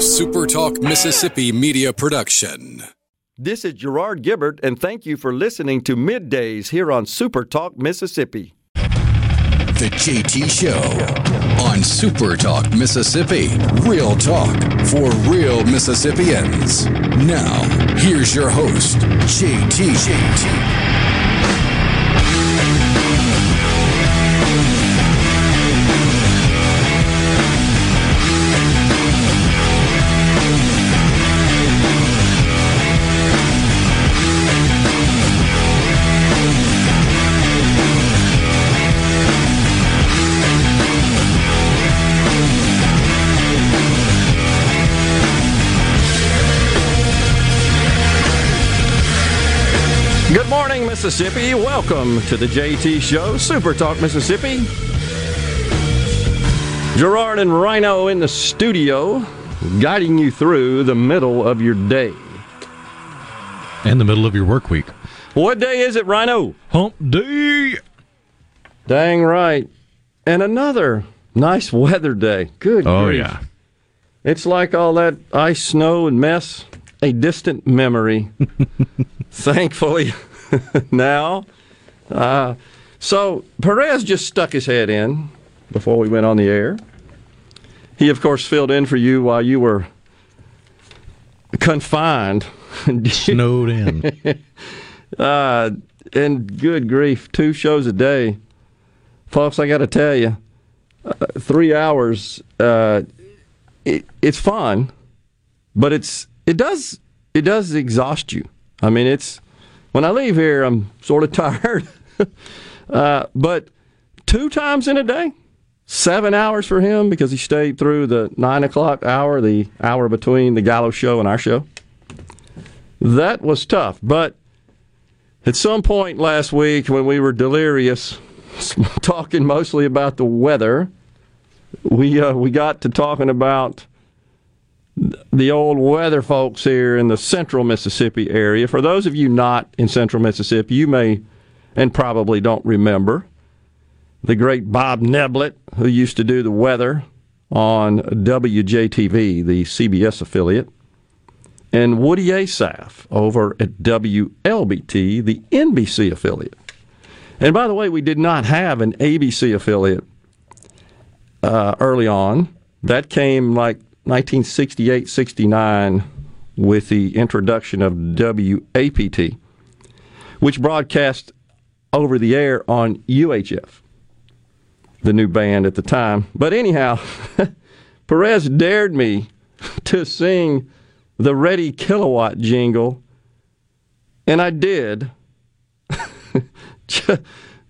SuperTalk Mississippi media production. This is Gerard Gibert, and thank you for listening to Middays here on SuperTalk Mississippi. The JT Show on SuperTalk Mississippi. Real talk for real Mississippians. Now, here's your host, JT. JT. Mississippi. Welcome to the JT Show, Super Talk Mississippi. Gerard and Rhino in the studio, guiding you through the middle of your day. And the middle of your work week. What day is it, Rhino? Hump day. Dang right. And another nice weather day. Good Oh, grief. yeah. It's like all that ice, snow, and mess, a distant memory. Thankfully, now. Uh, so Perez just stuck his head in before we went on the air. He, of course, filled in for you while you were confined. Snowed in. uh, and good grief, two shows a day. Folks, I got to tell you, uh, three hours, uh, it, it's fun, but it's it does it does exhaust you. I mean, it's when I leave here, I'm sort of tired. uh, but two times in a day, seven hours for him because he stayed through the nine o'clock hour, the hour between the Gallo show and our show. That was tough, but at some point last week when we were delirious, talking mostly about the weather, we uh, we got to talking about the old weather folks here in the central Mississippi area. For those of you not in central Mississippi, you may and probably don't remember the great Bob Neblett, who used to do the weather on WJTV, the CBS affiliate, and Woody Assaf over at WLBT, the NBC affiliate. And by the way, we did not have an ABC affiliate uh, early on. That came like 1968 69 with the introduction of WAPT, which broadcast over the air on UHF, the new band at the time. But anyhow, Perez dared me to sing the Reddy Kilowatt jingle, and I did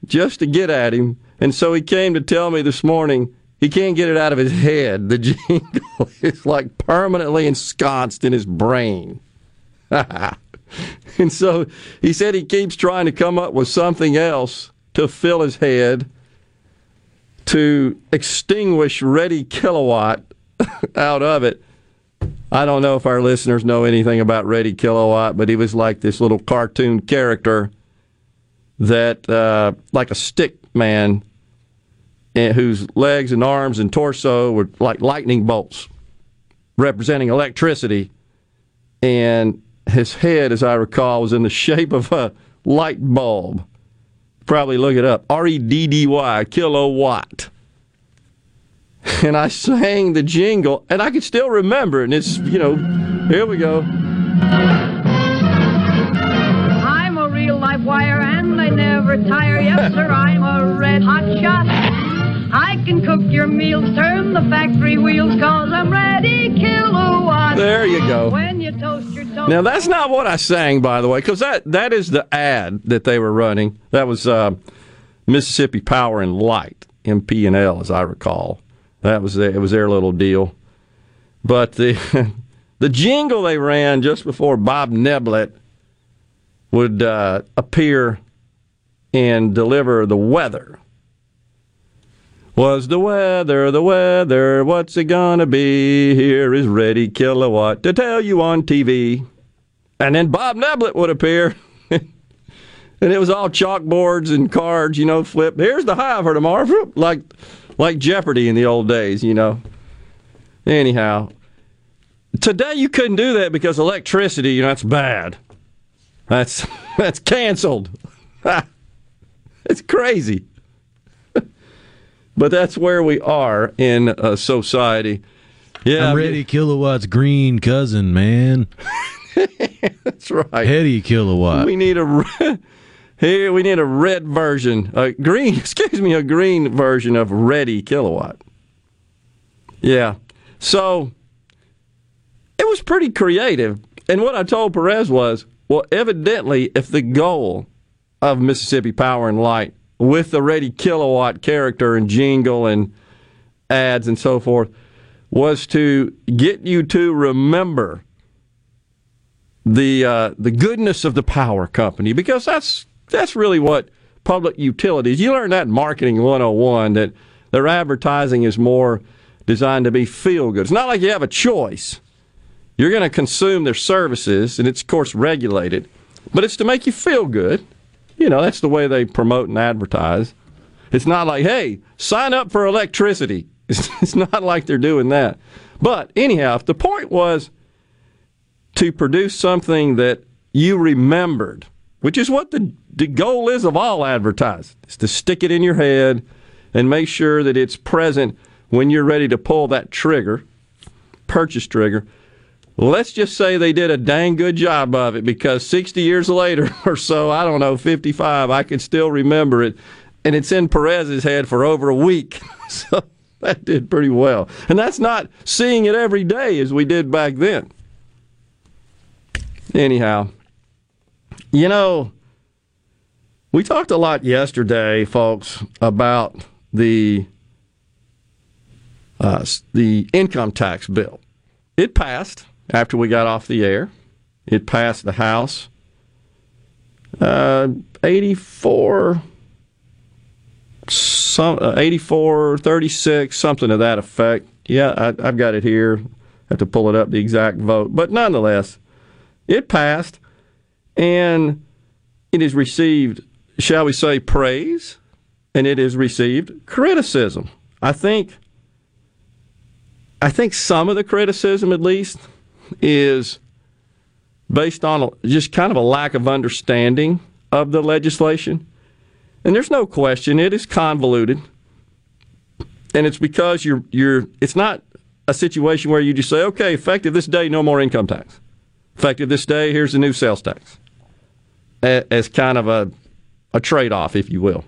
just to get at him. And so he came to tell me this morning he can't get it out of his head. The jingle is like permanently ensconced in his brain. and so he said he keeps trying to come up with something else to fill his head to extinguish Reddy Kilowatt out of it. I don't know if our listeners know anything about Reddy Kilowatt, but he was like this little cartoon character that, uh, like a stick man, whose legs and arms and torso were like lightning bolts, representing electricity. And his head, as I recall, was in the shape of a light bulb. Probably look it up R E D D Y, kilowatt and I sang the jingle, and I can still remember it. And it's, you know, here we go. I'm a real live wire and I never tire. Yes, sir, I'm a red hot shot. I can cook your meals, turn the factory wheels, cause I'm Reddy Kilowatt. There you go. When you toast your toast. Now that's not what I sang, by the way, because that that is the ad that they were running. That was uh, Mississippi Power and Light, MP and L, as I recall. That was their, it was their little deal. But the the jingle they ran just before Bob Neblett would uh, appear and deliver the weather was the weather, the weather, what's it gonna be? Here is Reddy Kilowatt to tell you on TV. And then Bob Neblett would appear. and it was all chalkboards and cards, you know, flip. Here's the high for tomorrow. Like like Jeopardy in the old days, you know. Anyhow, today you couldn't do that because electricity, you know, that's bad. That's that's canceled. it's crazy. But that's where we are in a society. Yeah, I'm Reddy Kilowatts green cousin, man. That's right. Heady kilowatt. We need a re- here. We need a red version, a green. Excuse me, a green version of Reddy Kilowatt. Yeah. So it was pretty creative, and what I told Perez was, well, evidently, if the goal of Mississippi Power and Light with the Reddy Kilowatt character and jingle and ads and so forth was to get you to remember the uh, the goodness of the power company because that's that's really what public utilities. You learn that in marketing 101 that their advertising is more designed to be feel good. It's not like you have a choice. You're going to consume their services and it's of course regulated, but it's to make you feel good. You know, that's the way they promote and advertise. It's not like, "Hey, sign up for electricity." It's, not like they're doing that. But anyhow, if the point was to produce something that you remembered, which is what the, the goal is of all advertising, is to stick it in your head and make sure that it's present when you're ready to pull that trigger, purchase trigger. Let's just say they did a dang good job of it because 60 years later or so, I don't know, 55, I can still remember it. And it's in Perez's head for over a week. So that did pretty well. And that's not seeing it every day as we did back then. Anyhow, you know, we talked a lot yesterday, folks, about the uh, the income tax bill. It passed after we got off the air. It passed the House. Uh, 84, some, uh, 84, 36, something to that effect. Yeah, I, I've got it here. I have to pull it up, the exact vote. But nonetheless, it passed, and it has received, shall we say, praise, and it has received criticism. I think. I think some of the criticism, at least, is based on just kind of a lack of understanding of the legislation. And there's no question it is convoluted. And it's because you're you're it's not a situation where you just say, okay, effective this day, no more income tax. Effective this day, here's the new sales tax. As kind of a a trade off, if you will.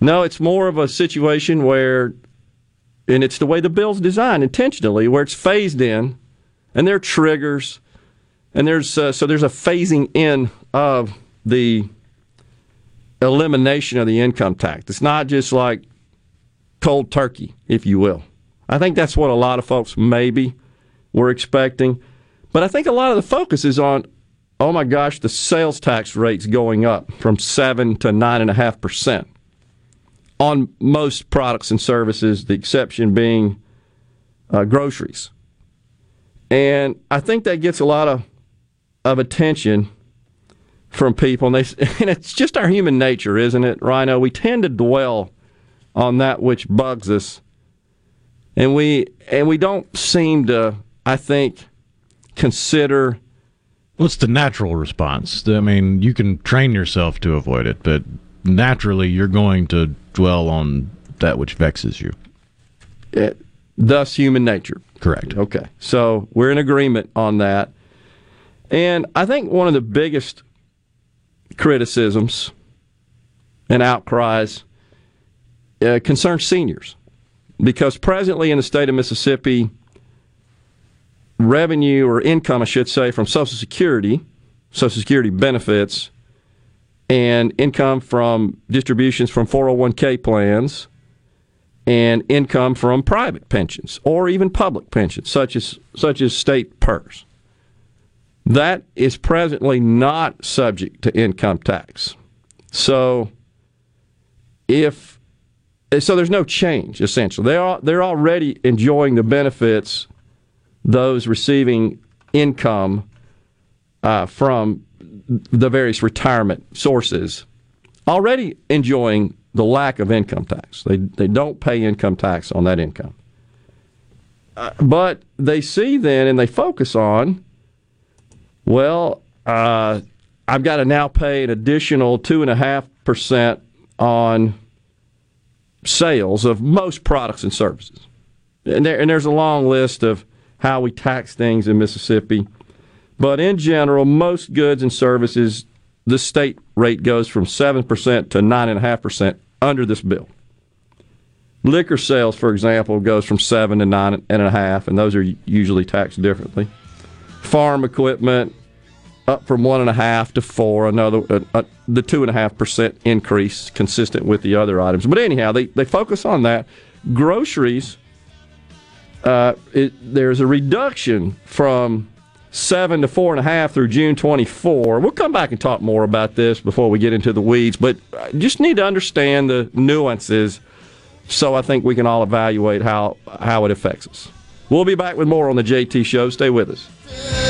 No, it's more of a situation where and it's the way the bill's designed intentionally, where it's phased in, and there are triggers, and there's uh, so there's a phasing in of the elimination of the income tax. It's not just like cold turkey, if you will. I think that's what a lot of folks maybe were expecting, but I think a lot of the focus is on, oh my gosh, the sales tax rate's going up from seven to nine and a half percent on most products and services, the exception being uh, groceries. And I think that gets a lot of, of attention from people. And, they, and it's just our human nature, isn't it, Rhino? We tend to dwell on that which bugs us. And we and we don't seem to, I think, consider What's the natural response? I mean, you can train yourself to avoid it, but naturally you're going to dwell on that which vexes you. it, thus human nature. Correct. Okay. So we're in agreement on that. And I think one of the biggest criticisms and outcries uh, concern seniors because presently in the state of Mississippi, revenue or income, I should say, from Social Security, Social Security benefits, and income from distributions from 401k plans and income from private pensions or even public pensions such as such as state PERS. That is presently not subject to income tax. So if so there's no change essentially. They are they're already enjoying the benefits those receiving income uh, from the various retirement sources already enjoying the lack of income tax. They, they don't pay income tax on that income. uh, but they see then and they focus on, well, uh, I've got to now pay an additional two and a half percent on sales of most products and services. And, there, and there's a long list of how we tax things in Mississippi. But in general, most goods and services, the state rate goes from 7% to 9.5% under this bill. Liquor sales, for example, goes from 7 to 9.5, and those are usually taxed differently. Farm equipment, up from 1.5 to 4, another uh, uh, the 2.5% increase consistent with the other items. But anyhow, they, they focus on that. Groceries, uh, it, there's a reduction from seven to four and a half through June 24. We'll come back and talk more about this before we get into the weeds, but just need to understand the nuances so I think we can all evaluate how how it affects us. We'll be back with more on the JT Show. Stay with us.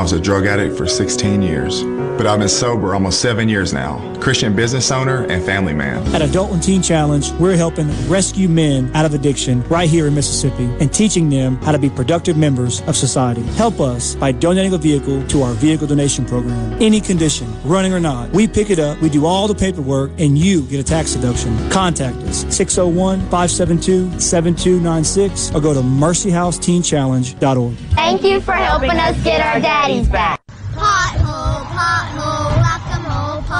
I was a drug addict for 16 years, but I've been sober almost seven years now. Christian business owner and family man. At Adult and Teen Challenge, we're helping rescue men out of addiction right here in Mississippi and teaching them how to be productive members of society. Help us by donating a vehicle to our vehicle donation program. Any condition, running or not, we pick it up, we do all the paperwork, and you get a tax deduction. Contact us 601 572 7296 or go to mercyhouseteenchallenge.org. Thank you for helping us get our daddies back. Pothole, pothole, whack-a-mole, pothole.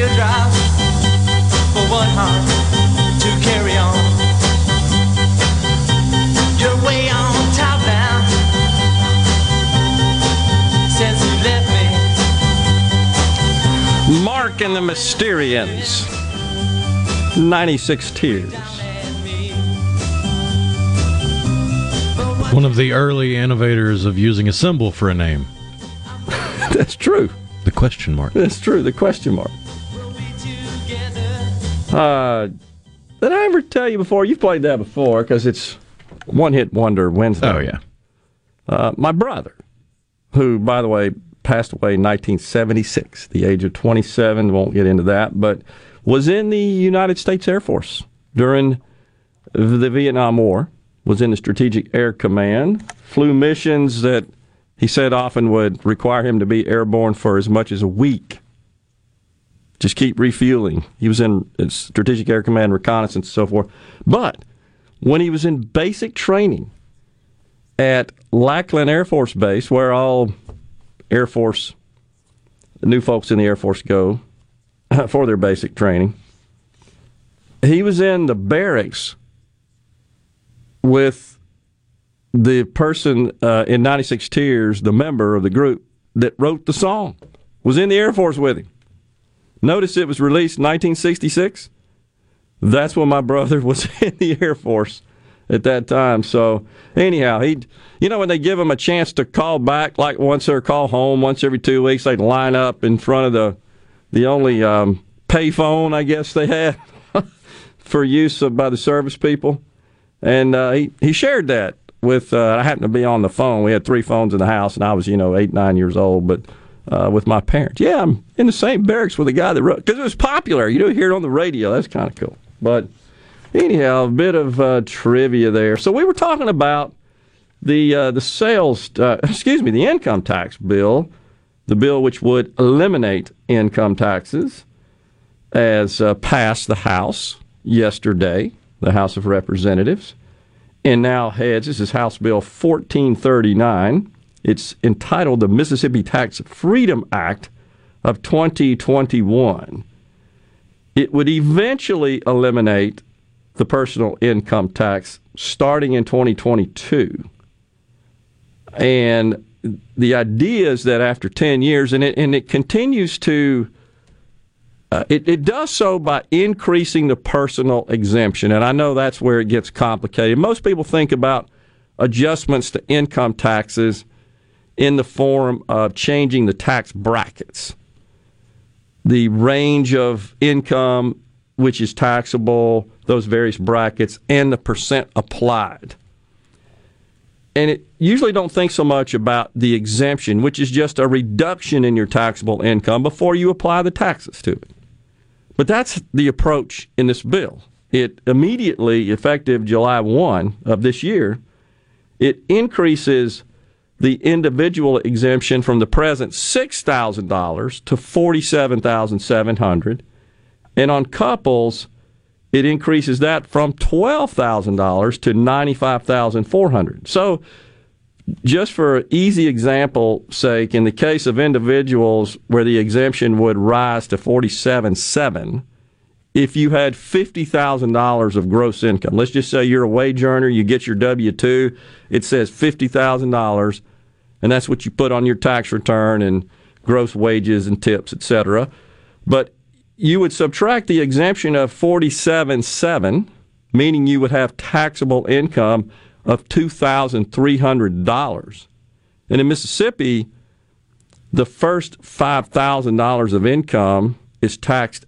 teardrops for one heart to carry on. You're way on top now since you left me. Mark and the Mysterians. 96 Tears. One of the early innovators of using a symbol for a name. That's true. The question mark. That's true. The question mark. Uh, did I ever tell you before? You've played that before because it's one hit wonder Wednesday. Oh, yeah. Uh, my brother, who, by the way, passed away in 1976, the age of 27, won't get into that, but was in the United States Air Force during the Vietnam War, was in the Strategic Air Command, flew missions that he said often would require him to be airborne for as much as a week. Just keep refueling. He was in Strategic Air Command, reconnaissance, and so forth. But when he was in basic training at Lackland Air Force Base, where all Air Force, new folks in the Air Force go for their basic training, he was in the barracks with the person uh, in 96 Tears, the member of the group that wrote the song, was in the Air Force with him. Notice it was released 1966. That's when my brother was in the Air Force at that time. So anyhow, he, you know, when they give him a chance to call back, like once or call home once every two weeks, they'd line up in front of the the only um, payphone I guess they had for use of, by the service people, and uh, he he shared that with. Uh, I happened to be on the phone. We had three phones in the house, and I was you know eight nine years old, but. Uh, with my parents, yeah, I'm in the same barracks with the guy that wrote because it was popular. You don't hear it on the radio. That's kind of cool. But anyhow, a bit of uh, trivia there. So we were talking about the uh, the sales, uh, excuse me, the income tax bill, the bill which would eliminate income taxes, as uh, passed the House yesterday, the House of Representatives, and now heads. This is House Bill 1439. It's entitled the Mississippi Tax Freedom Act of 2021 it would eventually eliminate the personal income tax starting in 2022. And the idea is that after 10 years, and it, and it continues to, uh, it, it does so by increasing the personal exemption. And I know that's where it gets complicated. Most people think about adjustments to income taxes in the form of changing the tax brackets the range of income which is taxable, those various brackets, and the percent applied. And it usually don't think so much about the exemption, which is just a reduction in your taxable income before you apply the taxes to it. But that's the approach in this bill. It immediately, effective July 1 of this year, it increases the individual exemption from the present $6,000 to $47,700 and on couples it increases that from $12,000 to $95,400. So just for easy example sake in the case of individuals where the exemption would rise to 47.7 if you had $50,000 of gross income, let's just say you're a wage earner, you get your W 2, it says $50,000, and that's what you put on your tax return and gross wages and tips, etc. But you would subtract the exemption of 47.7, meaning you would have taxable income of $2,300. And in Mississippi, the first $5,000 of income is taxed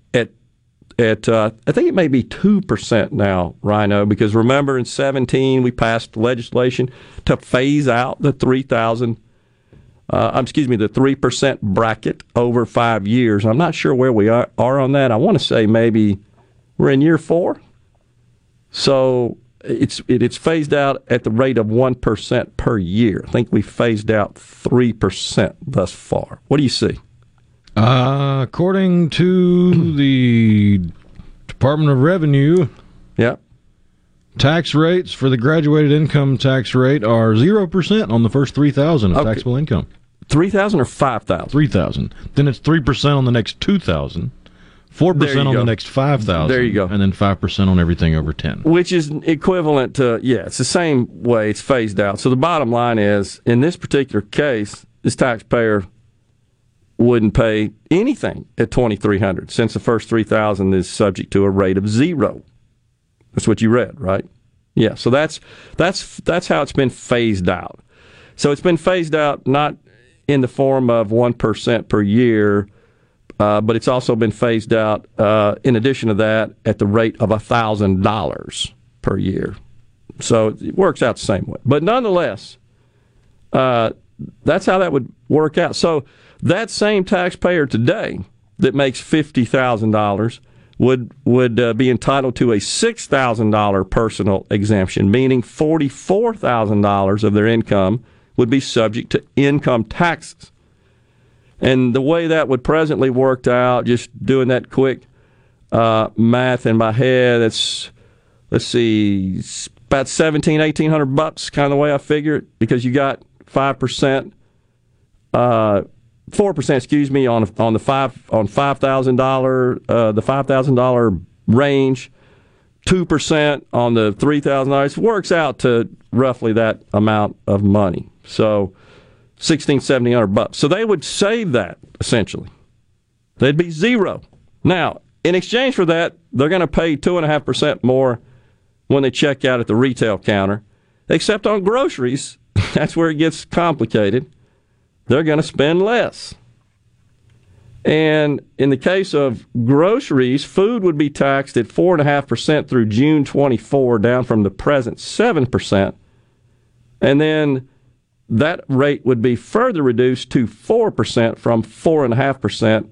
at uh, I think it may be two percent now, Rhino. Because remember, in seventeen we passed legislation to phase out the three thousand. Uh, excuse me, the three percent bracket over five years. I'm not sure where we are, are on that. I want to say maybe we're in year four. So it's it, it's phased out at the rate of one percent per year. I think we phased out three percent thus far. What do you see? Uh, according to the Department of Revenue, yeah, tax rates for the graduated income tax rate are zero percent on the first three thousand of Okay. taxable income. Three thousand or five thousand? Three thousand. Then it's three percent on the next two thousand. Four percent on go. the next five thousand. There you go. And then five percent on everything over ten. which is equivalent to yeah, it's the same way it's phased out. So the bottom line is, in this particular case, this taxpayer wouldn't pay anything at twenty three hundred, since the first three thousand is subject to a rate of zero. That's what you read, right? Yeah. So that's that's that's how it's been phased out. So it's been phased out not in the form of one percent per year. Uh, but it's also been phased out, uh, in addition to that, at the rate of $1,000 per year. So it works out the same way. But nonetheless, uh, that's how that would work out. So that same taxpayer today that makes $50,000 would, would uh, be entitled to a $6,000 personal exemption, meaning $44,000 of their income would be subject to income taxes. And the way that would presently worked out, just doing that quick uh, math in my head, it's let's see, about 17, 1800 bucks, kind of the way I figure it, because you got five percent, uh, four percent, excuse me, on on the five on five thousand dollar, uh, the five thousand dollar range, two percent on the three thousand dollars. Works out to roughly that amount of money. So. 16, 1700 bucks. So they would save that essentially. They'd be zero. Now, in exchange for that, they're going to pay two and a half percent more when they check out at the retail counter. Except on groceries, that's where it gets complicated. They're going to spend less. And in the case of groceries, food would be taxed at 4.5% through June 24, down from the present 7%. And then that rate would be further reduced to 4% from 4.5%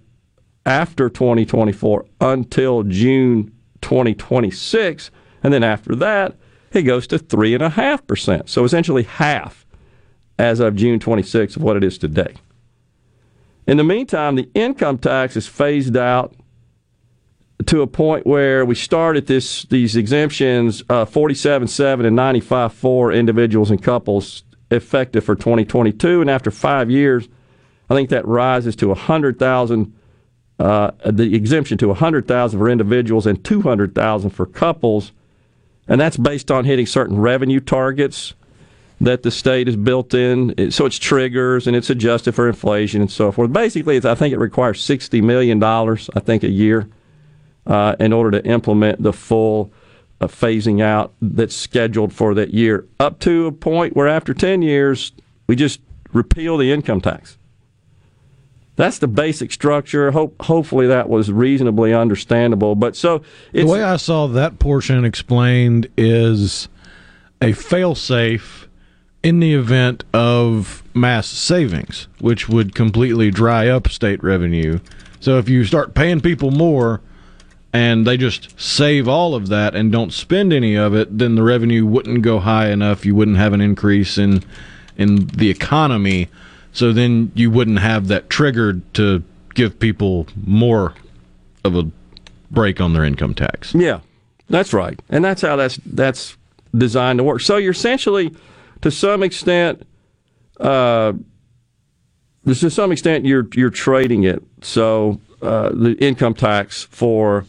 after 2024 until June 2026. And then after that, it goes to 3.5%. So essentially half as of June 26 of what it is today. In the meantime, the income tax is phased out to a point where we start at this these exemptions uh, 47.7 and 95.4 individuals and couples effective for 2022, and after five years, I think that rises to 100,000. Uh, the exemption to 100,000 for individuals and 200,000 for couples, and that's based on hitting certain revenue targets that the state is built in. It- So it's triggers and it's adjusted for inflation and so forth. Basically, it's, I think it requires 60 million dollars, I think, a year uh, in order to implement the full uh, phasing out that's scheduled for that year, up to a point where after 10 years, we just repeal the income tax. That's the basic structure. Hope, hopefully, that was reasonably understandable. But so the way I saw that portion explained is a failsafe in the event of mass savings, which would completely dry up state revenue. So if you start paying people more and they just save all of that and don't spend any of it, then the revenue wouldn't go high enough. You wouldn't have an increase in in the economy. So then you wouldn't have that triggered to give people more of a break on their income tax. Yeah, that's right, and that's how that's that's designed to work. So you're essentially, to some extent, uh, to some extent, you're you're trading it. So uh, the income tax for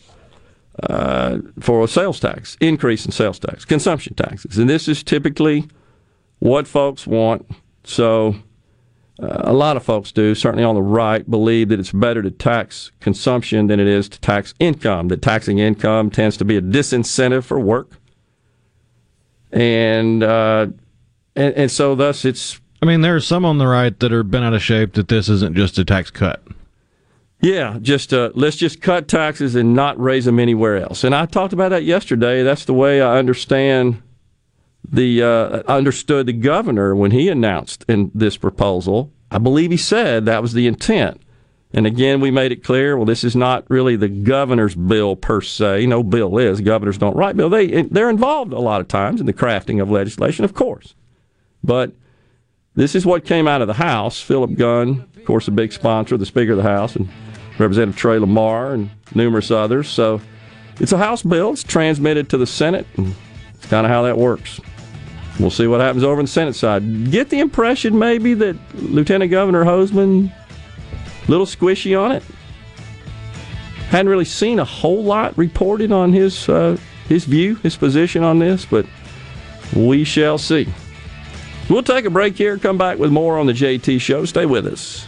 uh, for a sales tax, increase in sales tax, consumption taxes, and this is typically what folks want. So. Uh, a lot of folks do, certainly on the right, believe that it's better to tax consumption than it is to tax income. That taxing income tends to be a disincentive for work, and uh, and, and so thus it's I mean, there are some on the right that are bent out of shape that this isn't just a tax cut. yeah, just uh, let's just cut taxes and not raise them anywhere else. And I talked about that yesterday. That's the way I understand the uh, understood the governor when he announced in this proposal. I believe he said that was the intent And again, we made it clear. Well, this is not really the governor's bill per se. No bill is. Governors don't write bill. They they're involved a lot of times in the crafting of legislation, of course. But this is what came out of the House. Philip Gunn, of course, a big sponsor, the Speaker of the House, and Representative Trey Lamar and numerous others. So it's a House bill. It's transmitted to the Senate. And it's kind of how that works. We'll see what happens over on the Senate side. Get the impression maybe that Lieutenant Governor Hosemann little squishy on it. Hadn't really seen a whole lot reported on his uh, his view, his position on this, but we shall see. We'll take a break here, come back with more on the JT Show. Stay with us.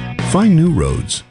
Find new roads.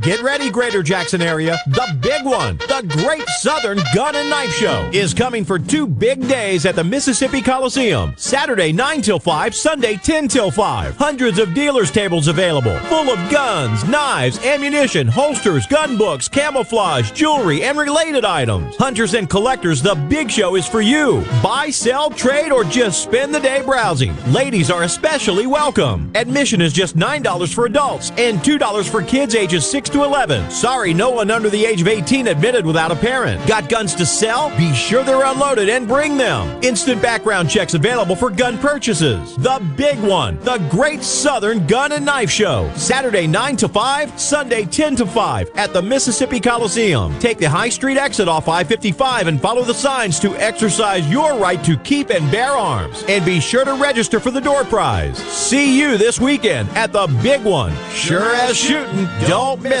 Get ready, Greater Jackson area. The big one, the Great Southern Gun and Knife Show, is coming for two big days at the Mississippi Coliseum. Saturday 9 till 5, Sunday 10 till 5. Hundreds of dealers' tables available, full of guns, knives, ammunition, holsters, gun books, camouflage, jewelry, and related items. Hunters and collectors, the big show is for you. Buy, sell, trade, or just spend the day browsing. Ladies are especially welcome. Admission is just $9 for adults and $2 for kids ages 6 to 11. Sorry, no one under the age of 18 admitted without a parent. Got guns to sell? Be sure they're unloaded and bring them. Instant background checks available for gun purchases. The big one, the Great Southern Gun and Knife Show. Saturday 9 to 5, Sunday 10 to 5 at the Mississippi Coliseum. Take the High Street exit off I 55 and follow the signs to exercise your right to keep and bear arms. And be sure to register for the door prize. See you this weekend at the big one. Sure as shooting, don't miss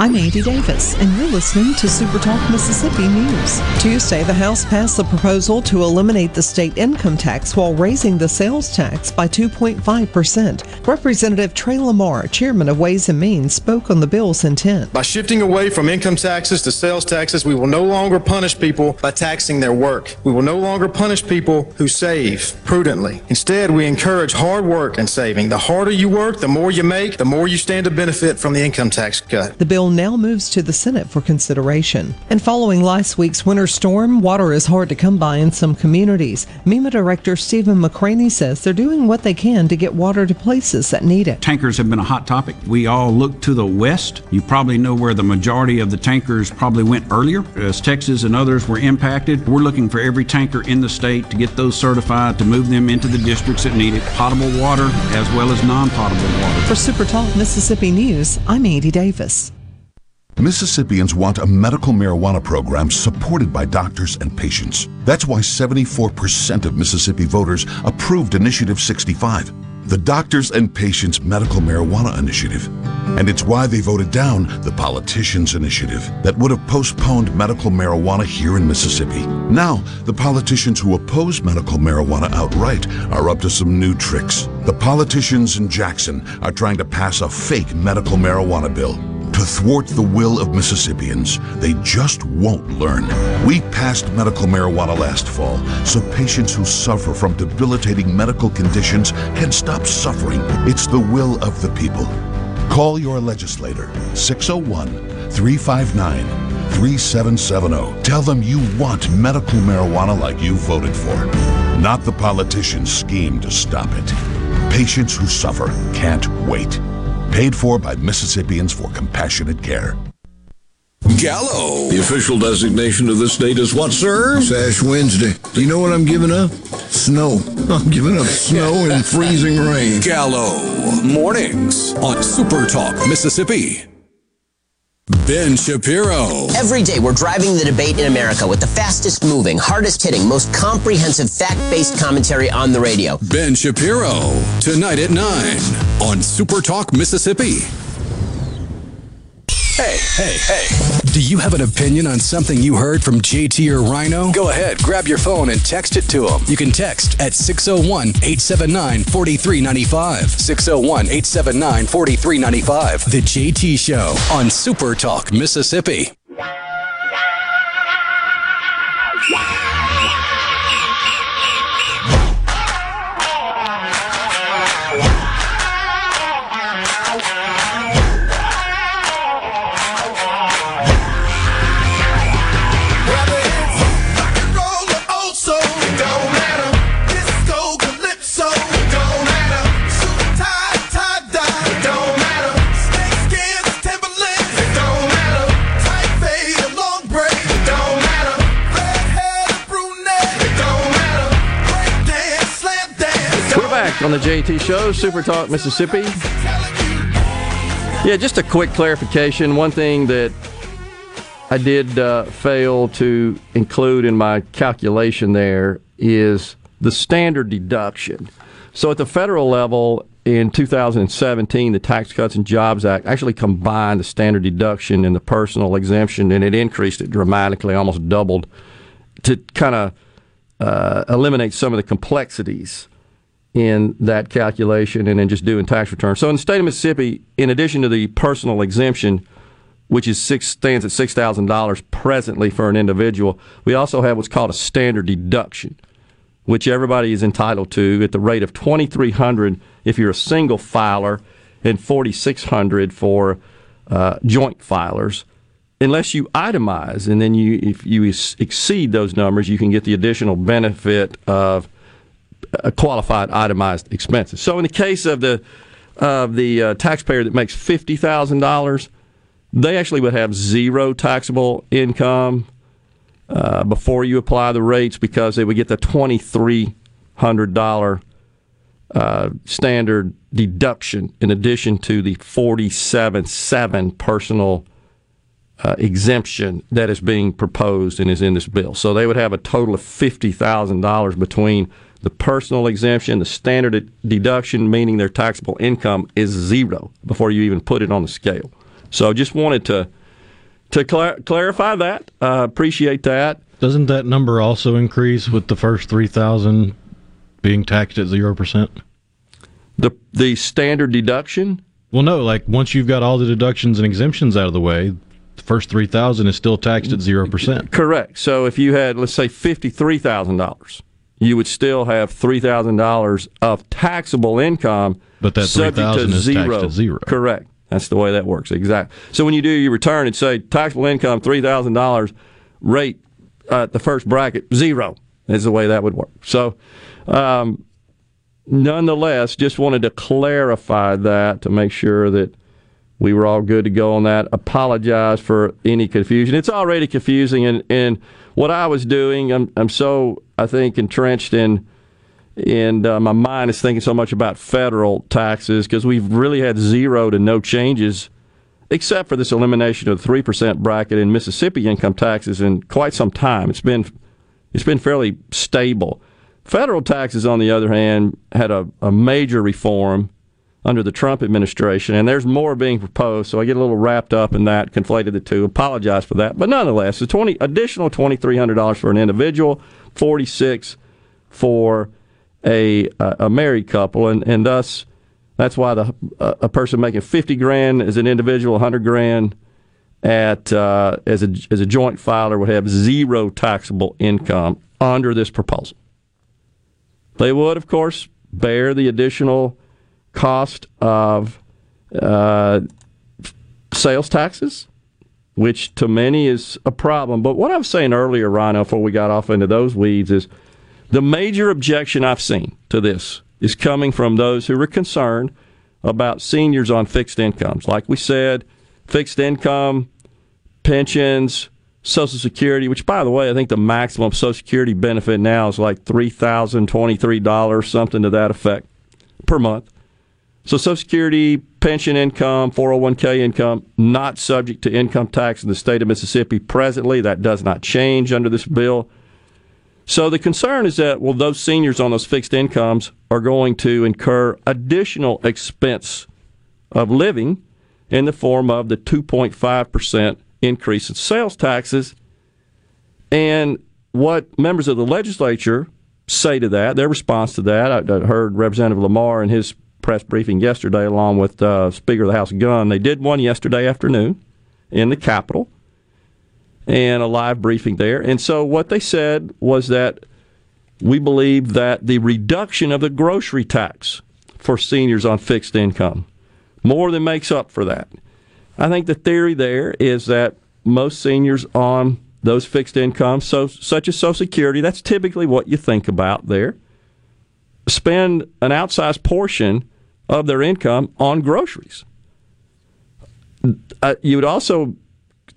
I'm Andy Davis, and you're listening to Super Talk Mississippi News. Tuesday, the House passed the proposal to eliminate the state income tax while raising the sales tax by 2.5%. Representative Trey Lamar, chairman of Ways and Means, spoke on the bill's intent. By shifting away from income taxes to sales taxes, we will no longer punish people by taxing their work. We will no longer punish people who save prudently. Instead, we encourage hard work and saving. The harder you work, the more you make, the more you stand to benefit from the income tax cut. The bill bill now moves to the Senate for consideration. And following last week's winter storm, water is hard to come by in some communities. MEMA Director Stephen McCraney says they're doing what they can to get water to places that need it. Tankers have been a hot topic. We all look to the west. You probably know where the majority of the tankers probably went earlier, as Texas and others were impacted. We're looking for every tanker in the state to get those certified to move them into the districts that need it, potable water as well as non potable water. For Super Talk Mississippi News, I'm Andy Davis. Mississippians want a medical marijuana program supported by doctors and patients. That's why 74% of Mississippi voters approved Initiative 65, the Doctors and Patients Medical Marijuana Initiative. And it's why they voted down the Politicians Initiative that would have postponed medical marijuana here in Mississippi. Now, the politicians who oppose medical marijuana outright are up to some new tricks. The politicians in Jackson are trying to pass a fake medical marijuana bill. To thwart the will of Mississippians, they just won't learn. We passed medical marijuana last fall so patients who suffer from debilitating medical conditions can stop suffering. It's the will of the people. Call your legislator, 601 359 3770. Tell them you want medical marijuana like you voted for, not the politicians' scheme to stop it. Patients who suffer can't wait. Paid for by Mississippians for Compassionate Care. Gallo. The official designation of this date is what, sir? Sash Wednesday. Do you know what I'm giving up? Snow. I'm giving up snow and freezing rain. Gallo. Mornings on Super Talk, Mississippi. Ben Shapiro. Every day we're driving the debate in America with the fastest moving, hardest hitting, most comprehensive fact based commentary on the radio. Ben Shapiro. Tonight at 9 on Super Talk, Mississippi. Hey, hey, hey. Do you have an opinion on something you heard from JT or Rhino? Go ahead, grab your phone and text it to them. You can text at 601 879 4395. 601 879 4395. The JT Show on Super Talk, Mississippi. On the JT Show, Super Talk Mississippi. Yeah, just a quick clarification. One thing that I did uh, fail to include in my calculation there is the standard deduction. So at the federal level, in 2017, the Tax Cuts and Jobs Act actually combined the standard deduction and the personal exemption, and it increased it dramatically, almost doubled, to kind of uh, eliminate some of the complexities in that calculation and then just doing tax returns. So in the state of Mississippi, in addition to the personal exemption, which is six stands at six thousand dollars presently for an individual, we also have what's called a standard deduction, which everybody is entitled to at the rate of twenty three hundred if you're a single filer and forty six hundred for uh, joint filers. Unless you itemize, and then you, if you ex- exceed those numbers, you can get the additional benefit of qualified itemized expenses. So in the case of the of the uh, taxpayer that makes fifty thousand dollars, they actually would have zero taxable income uh, before you apply the rates because they would get the twenty three hundred dollar uh, standard deduction in addition to the forty seven seven personal. Uh, exemption that is being proposed and is in this bill. So they would have a total of fifty thousand dollars between the personal exemption, the standard deduction, meaning their taxable income is zero before you even put it on the scale. So just wanted to to clar- clarify that. Uh, appreciate that. Doesn't that number also increase with the first three thousand being taxed at zero percent? The the standard deduction. Well, no. Like once you've got all the deductions and exemptions out of the way, the first three thousand is still taxed at zero percent. Correct. So if you had, let's say, fifty three thousand dollars, you would still have three thousand dollars of taxable income, But that subject to 3,000 is taxed zero. at zero. Correct. That's the way that works. Exactly. So when you do your return and say taxable income three thousand dollars, rate uh, the first bracket zero is the way that would work. So, um, nonetheless, just wanted to clarify that to make sure that we were all good to go on that. Apologize for any confusion. It's already confusing, and, and what I was doing, I'm, I'm so I think entrenched in and uh, my mind is thinking so much about federal taxes because we've really had zero to no changes, except for this elimination of the three percent bracket in Mississippi income taxes in quite some time. It's been it's been fairly stable. Federal taxes, on the other hand, had a, a major reform under the Trump administration, and there's more being proposed. So I get a little wrapped up in that, conflated the two. Apologize for that, but nonetheless, the twenty additional twenty three hundred dollars for an individual, forty six for a a married couple, and and thus that's why the a person making fifty grand as an individual, hundred grand at uh, as a as a joint filer would have zero taxable income under this proposal. They would, of course, bear the additional cost of uh, sales taxes, which to many is a problem. But what I was saying earlier, Rhino, before we got off into those weeds, is the major objection I've seen to this is coming from those who are concerned about seniors on fixed incomes. Like we said, fixed income, pensions, Social Security, which, by the way, I think the maximum Social Security benefit now is like $3,023, something to that effect per month. So, Social Security, pension income, 401k income, not subject to income tax in the state of Mississippi presently. That does not change under this bill. So the concern is that, well, those seniors on those fixed incomes are going to incur additional expense of living in the form of the 2.5% increase in sales taxes. And what members of the legislature say to that, their response to that, I, heard Representative Lamar in his press briefing yesterday, along with uh, Speaker of the House Gunn. They did one yesterday afternoon in the Capitol and a live briefing there. And so what they said was that we believe that the reduction of the grocery tax for seniors on fixed income more than makes up for that. I think the theory there is that most seniors on those fixed incomes, so such as Social Security, that's typically what you think about there, spend an outsized portion of their income on groceries. Uh, you would also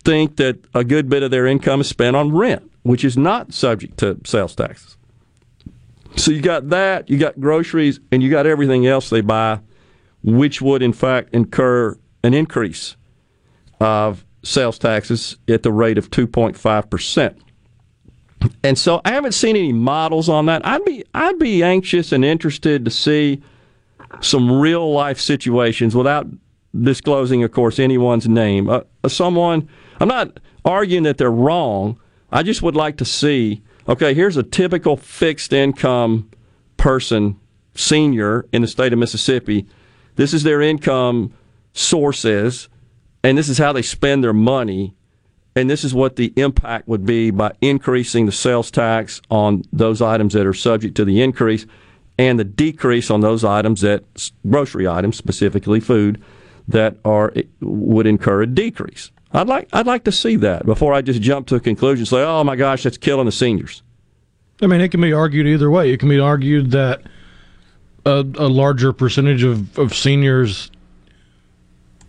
think that a good bit of their income is spent on rent, which is not subject to sales taxes. So you got that, you got groceries, and you got everything else they buy, which would in fact incur an increase of sales taxes at the rate of 2.5%. And so I haven't seen any models on that. I'd be I'd be anxious and interested to see some real life situations without disclosing, of course, anyone's name. Uh, someone I'm not arguing that they're wrong. I just would like to see okay, here's a typical fixed income person, senior in the state of Mississippi. This is their income sources, and this is how they spend their money. And this is what the impact would be by increasing the sales tax on those items that are subject to the increase and the decrease on those items that grocery items, specifically food, that are eh, would incur a decrease. I'd like I'd like to see that before I just jump to a conclusion. Say, oh my gosh, that's killing the seniors. I mean, it can be argued either way. It can be argued that a, a larger percentage of, of seniors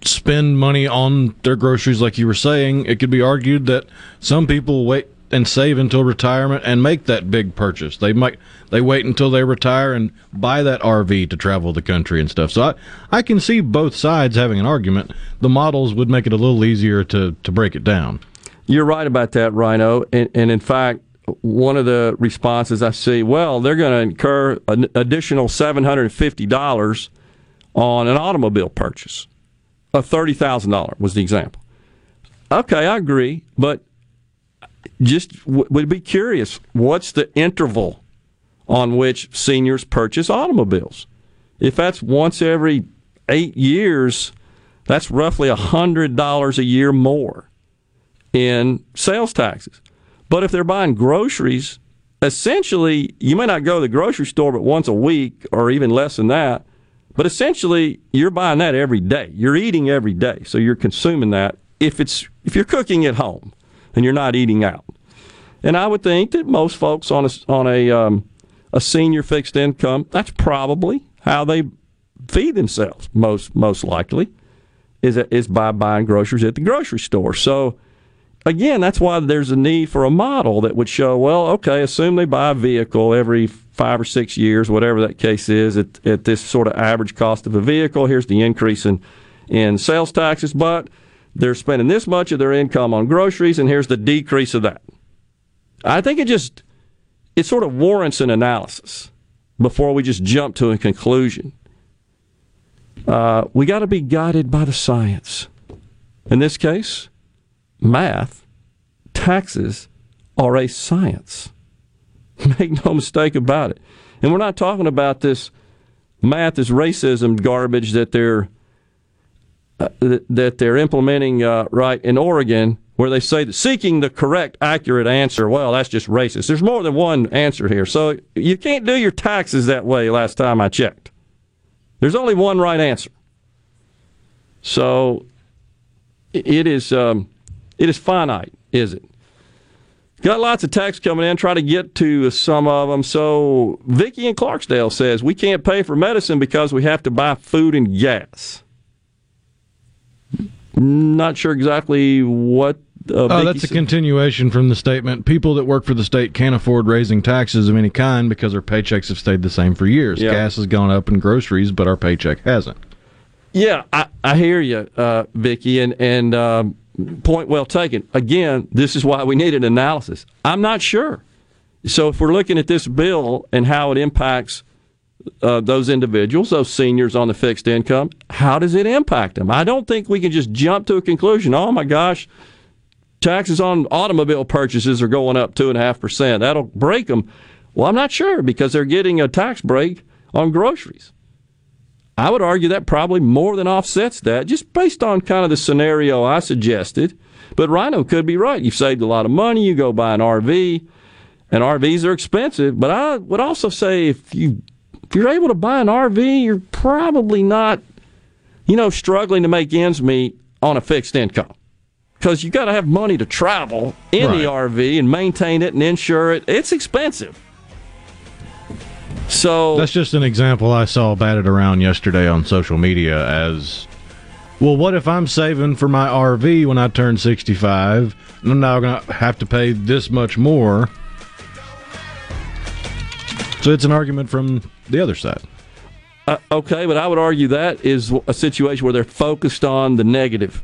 spend money on their groceries, like you were saying. It could be argued that some people wait and save until retirement and make that big purchase. They might they wait until they retire and buy that RV to travel the country and stuff. So I, I can see both sides having an argument. The models would make it a little easier to, to break it down. You're right about that, Rhino. And, and in fact, one of the responses I see, well, they're going to incur an additional $750 on an automobile purchase. A $30,000 was the example. Okay, I agree, but just would be curious what's the interval on which seniors purchase automobiles? If that's once every eight years, that's roughly $100 a year more in sales taxes. But if they're buying groceries, essentially, you may not go to the grocery store but once a week or even less than that, But essentially, you're buying that every day. You're eating every day, so you're consuming that. If it's if you're cooking at home and you're not eating out, and I would think that most folks on a on a um, a senior fixed income, that's probably how they feed themselves. Most most likely is is by buying groceries at the grocery store. So again, that's why there's a need for a model that would show, well, okay, assume they buy a vehicle every five or six years, whatever that case is, at, at this sort of average cost of a vehicle. Here's the increase in, in sales taxes, but they're spending this much of their income on groceries, and here's the decrease of that. I think it just it sort of warrants an analysis before we just jump to a conclusion. Uh, we got to be guided by the science. In this case, math, taxes are a science. Make no mistake about it. And we're not talking about this math is racism garbage that they're uh, that they're implementing uh, right in Oregon, where they say that seeking the correct, accurate answer, well, that's just racist. There's more than one answer here, so you can't do your taxes that way. Last time I checked, there's only one right answer. So it is. Um, it is finite, is it? Got lots of texts coming in. Try to get to some of them. So Vicky in Clarksdale says we can't pay for medicine because we have to buy food and gas. Not sure exactly what. Uh, oh, that's a continuation from the statement. People that work for the state can't afford raising taxes of any kind because their paychecks have stayed the same for years. Yeah. Gas has gone up in groceries, but our paycheck hasn't. Yeah, I, I hear you, uh, Vicky, and and um, point well taken. Again, this is why we need an analysis. I'm not sure. So if we're looking at this bill and how it impacts uh, those individuals, those seniors on the fixed income, how does it impact them? I don't think we can just jump to a conclusion. Oh my gosh, taxes on automobile purchases are going up two and a half percent. That'll break them. Well, I'm not sure because they're getting a tax break on groceries. I would argue that probably more than offsets that, just based on kind of the scenario I suggested. But Rhino could be right. You've saved a lot of money. You go buy an RV, and RVs are expensive. But I would also say if you if you're able to buy an RV, you're probably not, you know, struggling to make ends meet on a fixed income because you've got to have money to travel in right. the RV and maintain it and insure it. It's expensive. So that's just an example I saw batted around yesterday on social media as well. What if I'm saving for my RV when I turn 65 and I'm now going to have to pay this much more? So it's an argument from the other side. Uh, okay, but I would argue that is a situation where they're focused on the negative.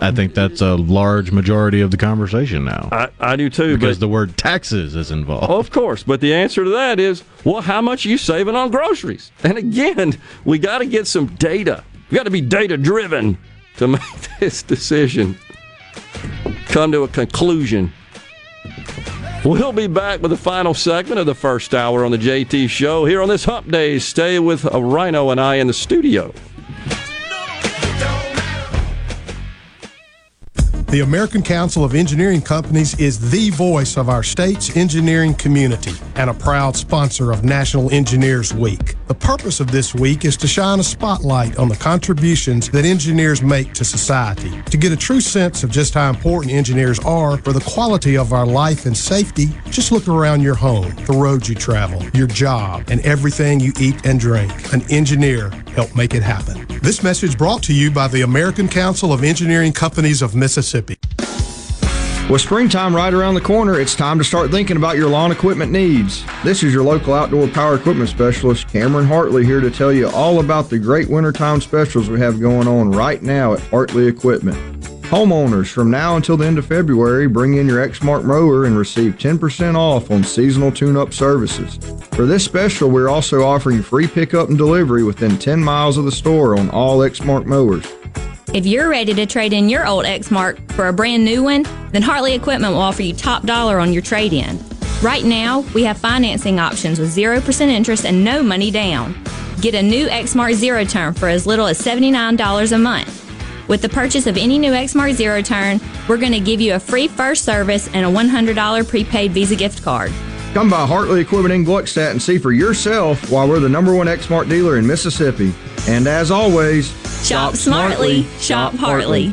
I think that's a large majority of the conversation now. I, I do too. Because the word taxes is involved. Of course. But the answer to that is well, how much are you saving on groceries? And again, we got to get some data. We got to be data driven to make this decision, come to a conclusion. We'll be back with the final segment of the first hour on the JT Show here on this Hump Day. Stay with Rhino and I in the studio. The American Council of Engineering Companies is the voice of our state's engineering community and a proud sponsor of National Engineers Week. The purpose of this week is to shine a spotlight on the contributions that engineers make to society. To get a true sense of just how important engineers are for the quality of our life and safety, just look around your home, the roads you travel, your job, and everything you eat and drink. An engineer helped make it happen. This message brought to you by the American Council of Engineering Companies of Mississippi. With springtime right around the corner, it's time to start thinking about your lawn equipment needs. This is your local outdoor power equipment specialist, Cameron Hartley, here to tell you all about the great wintertime specials we have going on right now at Hartley Equipment. Homeowners, from now until the end of February, bring in your Exmark mower and receive 10% off on seasonal tune-up services. For this special, we're also offering free pickup and delivery within 10 miles of the store on all Exmark mowers. If you're ready to trade in your old Exmark for a brand new one, then Hartley Equipment will offer you top dollar on your trade-in. Right now, we have financing options with 0% interest and no money down. Get a new Exmark Zero Turn for as little as $79 a month. With the purchase of any new Exmark Zero Turn, we're going to give you a free first service and a $100 prepaid Visa gift card. Come by Hartley Equipment in Gluckstadt and see for yourself why we're the number one Exmark dealer in Mississippi. And as always, Shop smartly, shop Hartley.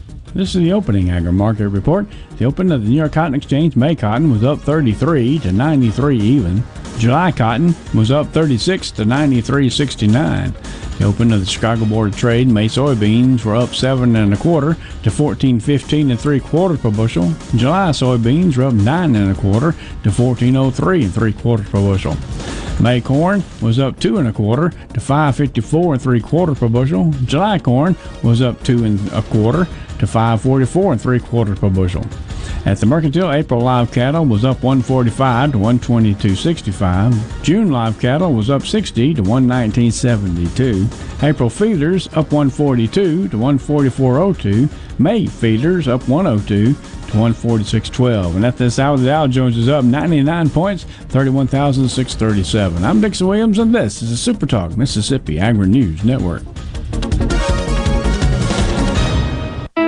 This is the opening agri market report. The open of the New York Cotton Exchange May cotton was up 33 to 93 even. July cotton was up 36 to 93.69. The open of the Chicago Board of Trade May soybeans were up seven and a quarter to 14.15 and three quarters per bushel. July soybeans were up nine and a quarter to 14.03 and three quarters per bushel. May corn was up two and a quarter to 5.54 and three quarters per bushel. July corn was up two and a quarter to 5.44 and three quarters per bushel. At the Mercantile, April live cattle was up 145 to 122.65. June live cattle was up 60 to 119.72. April feeders up 142 to 144.02. May feeders up 102 to 146.12. And at this hour, the Dow Jones is up 99 points, 31,637. I'm Dixon Williams, and this is the Super Talk Mississippi Agri News Network.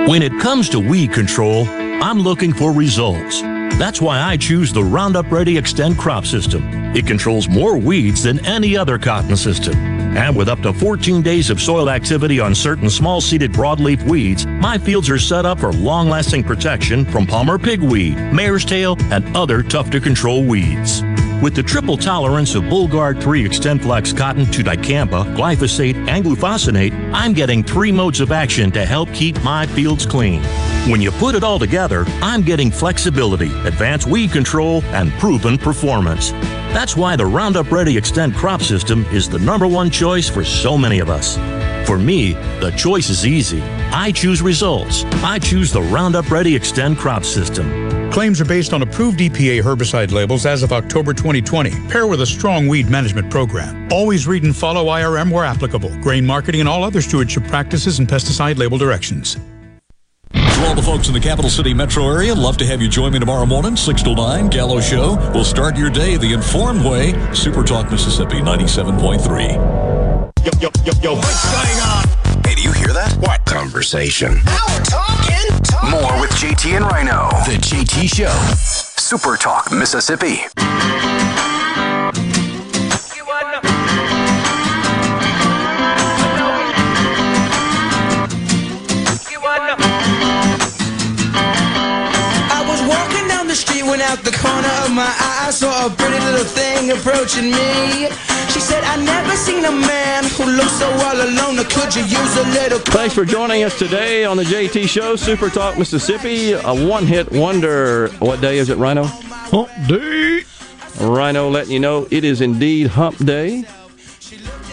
When it comes to weed control, I'm looking for results. That's why I choose the Roundup Ready Xtend crop system. It controls more weeds than any other cotton system. And with up to 14 days of soil activity on certain small seeded broadleaf weeds, my fields are set up for long lasting protection from palmer pigweed, mare's tail, and other tough to control weeds. With the triple tolerance of Bollgard 3 XtendFlex cotton to dicamba, glyphosate, and glufosinate, I'm getting three modes of action to help keep my fields clean. When you put it all together, I'm getting flexibility, advanced weed control, and proven performance. That's why the Roundup Ready Xtend crop system is the number one choice for so many of us. For me, the choice is easy. I choose results. I choose the Roundup Ready Xtend crop system. Claims are based on approved EPA herbicide labels as of October 2020. Pair with a strong weed management program. Always read and follow IRM where applicable. Grain marketing and all other stewardship practices and pesticide label directions. To all the folks in the capital city metro area, love to have you join me tomorrow morning, 6 to 9, Gallo Show. We'll start your day the informed way. Super Talk Mississippi 97.3. Yo, yo, yo, yo, what's going on? Hey, do you hear that? What? Conversation. Now we're talking. More with JT and Rhino. The JT Show. Super Talk, Mississippi. Out the corner of my eye I saw a pretty little thing approaching me. She said, I never seen a man who looks so all alone. Or could you use a little? Thanks for joining us today on the JT Show, Super Talk Mississippi. A one hit wonder. What day is it, Rhino? Hump Day. Rhino letting you know it is indeed Hump Day.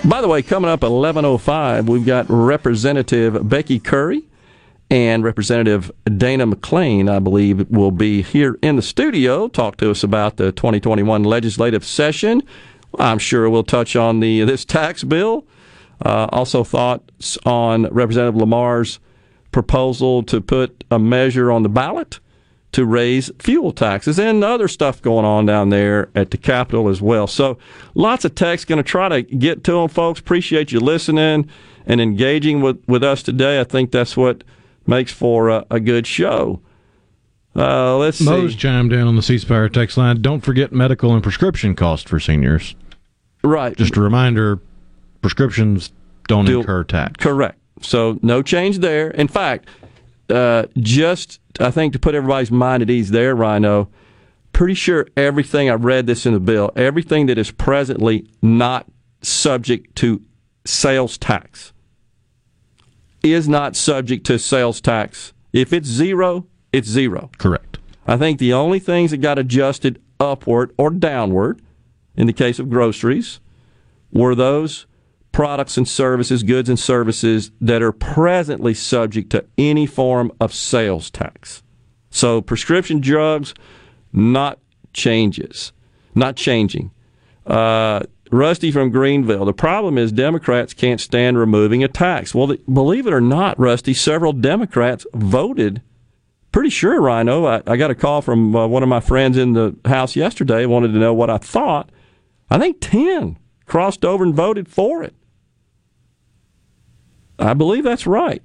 By the way, coming up 11.05, we've got Representative Becky Currie and Representative Dana McLean, I believe, will be here in the studio, talk to us about the 2021 legislative session. I'm sure we'll touch on the this tax bill. Uh, also, thoughts on Representative Lamar's proposal to put a measure on the ballot to raise fuel taxes and other stuff going on down there at the Capitol as well. So, lots of text. Going to try to get to them, folks. Appreciate you listening and engaging with, with us today. I think that's what makes for a, a good show. Uh, let's see. Mo's chimed in on the C Spire text line. Don't forget medical and prescription costs for seniors. Right. Just a reminder prescriptions don't Do- incur tax. Correct. So no change there. In fact, uh, just I think to put everybody's mind at ease there, Rhino, pretty sure everything I've read this in the bill, everything that is presently not subject to sales tax is not subject to sales tax. If it's zero, it's zero. Correct. I think the only things that got adjusted upward or downward in the case of groceries were those products and services, goods and services that are presently subject to any form of sales tax. So prescription drugs not changes, not changing. Uh, Rusty from Greenville. The problem is Democrats can't stand removing a tax. Well, the, believe it or not, Rusty, several Democrats voted. Pretty sure, Rhino. I, I got a call from uh, one of my friends in the House yesterday. Wanted to know what I thought. I think ten crossed over and voted for it. I believe that's right.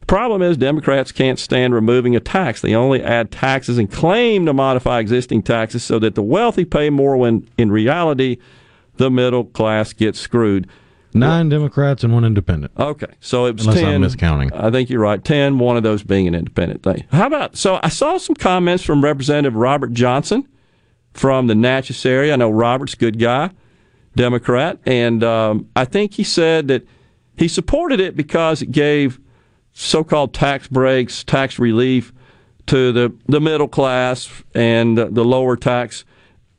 The problem is Democrats can't stand removing a tax. They only add taxes and claim to modify existing taxes so that the wealthy pay more when in reality the middle class gets screwed. Nine Democrats and one independent. Okay, so it was Unless 10. I'm miscounting. I think you're right. 10, one of those being an independent thing. How about, so I saw some comments from Representative Robert Johnson from the Natchez area. I know Robert's a good guy, Democrat, and um, I think he said that he supported it because it gave so called tax breaks, tax relief to the, the middle class and the, the lower tax,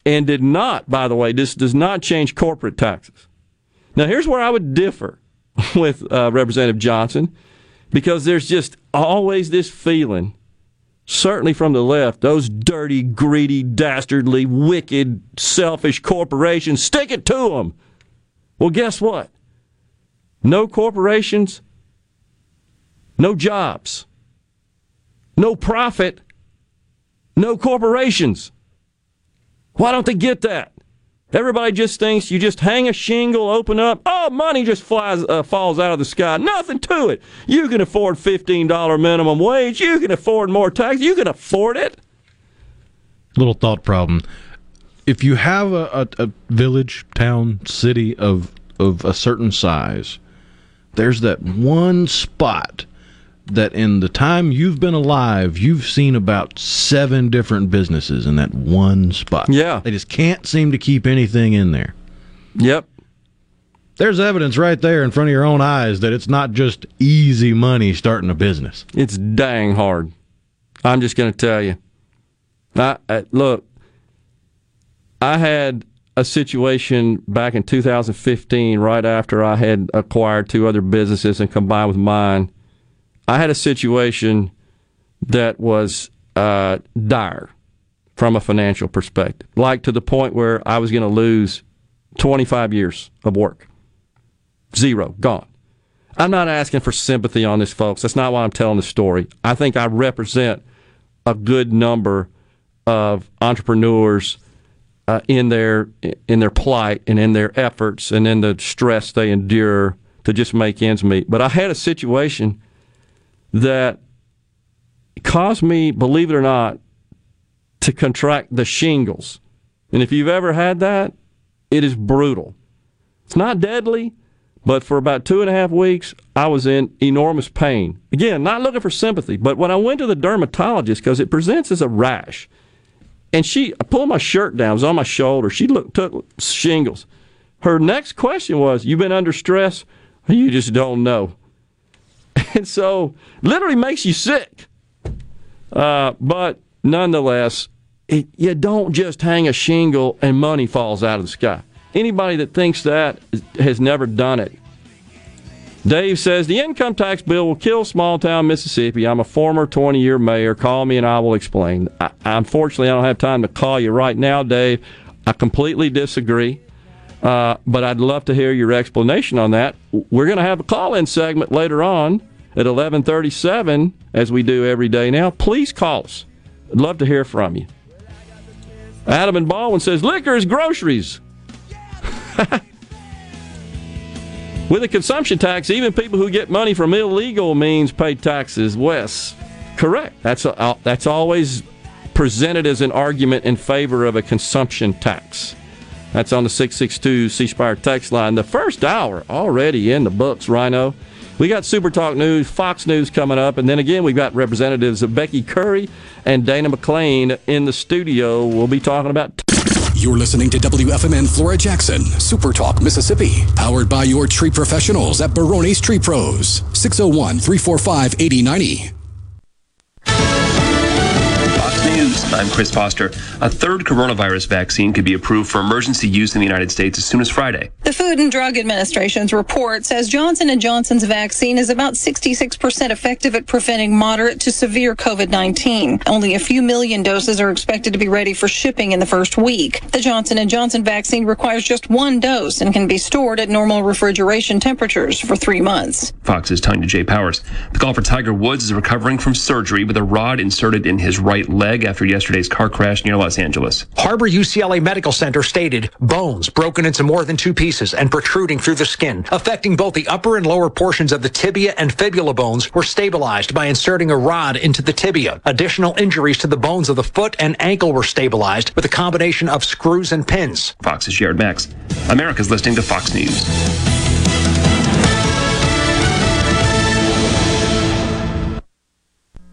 and did not, by the way, this does not change corporate taxes. Now, here's where I would differ with uh, Representative Johnson because there's just always this feeling, certainly from the left, those dirty, greedy, dastardly, wicked, selfish corporations, stick it to them. Well, guess what? No corporations, no jobs, no profit, no corporations. Why don't they get that? Everybody just thinks you just hang a shingle, open up, oh, money just flies, uh, falls out of the sky. Nothing to it. You can afford $15 minimum wage. You can afford more tax. You can afford it. Little thought problem. If you have a, a, a village, town, city of of a certain size, there's that one spot that in the time you've been alive, you've seen about seven different businesses in that one spot. Yeah. They just can't seem to keep anything in there. Yep. There's evidence right there in front of your own eyes that it's not just easy money starting a business. It's dang hard. I'm just going to tell you. I, I, look, I had a situation back in 2015, right after I had acquired two other businesses and combined with mine. I had a situation that was uh, dire from a financial perspective, like to the point where I was going to lose 25 years of work. Zero, gone. I'm not asking for sympathy on this, folks. That's not why I'm telling the story. I think I represent a good number of entrepreneurs uh, in their in their plight and in their efforts and in the stress they endure to just make ends meet. But I had a situation that caused me, believe it or not, to contract the shingles. And if you've ever had that, it is brutal. It's not deadly, but for about two and a half weeks, I was in enormous pain. Again, not looking for sympathy, but when I went to the dermatologist, because it presents as a rash, and she I pulled my shirt down, it was on my shoulder. She looked, took shingles. Her next question was, "You've been under stress? You just don't know. And so, literally makes you sick. Uh, but nonetheless, it, you don't just hang a shingle and money falls out of the sky. Anybody that thinks that has never done it. Dave says the income tax bill will kill small town Mississippi. I'm a former 20 year mayor. Call me and I will explain. I, unfortunately, I don't have time to call you right now, Dave. I completely disagree. Uh, but I'd love to hear your explanation on that. We're going to have a call-in segment later on at 11:37, as we do every day now. Please call us. I'd love to hear from you. Adam and Baldwin says liquor is groceries. With a consumption tax, even people who get money from illegal means pay taxes. Wes, correct. That's a, that's always presented as an argument in favor of a consumption tax. That's on the 662 C Spire text line. The first hour already in the books, Rhino. We got Super Talk News, Fox News coming up, and then again we've got representatives of Becky Currie and Dana McLean in the studio. We'll be talking about. You're listening to WFMN Flora Jackson, Super Talk, Mississippi, powered by your tree professionals at Barone's Tree Pros, 601 345 8090. News. I'm Chris Foster. A third coronavirus vaccine could be approved for emergency use in the United States as soon as Friday. The Food and Drug Administration's report says Johnson & Johnson's vaccine is about 66% effective at preventing moderate to severe COVID-19. Only a few million doses are expected to be ready for shipping in the first week. The Johnson & Johnson vaccine requires just one dose and can be stored at normal refrigeration temperatures for 3 months. Fox's Tonya J. Powers. The golfer Tiger Woods is recovering from surgery with a rod inserted in his right leg after yesterday's car crash near Los Angeles. Harbor UCLA Medical Center stated bones broken into more than two pieces and protruding through the skin, affecting both the upper and lower portions of the tibia and fibula bones, were stabilized by inserting a rod into the tibia. Additional injuries to the bones of the foot and ankle were stabilized with a combination of screws and pins. Fox's Jared Max. America's listening to Fox News.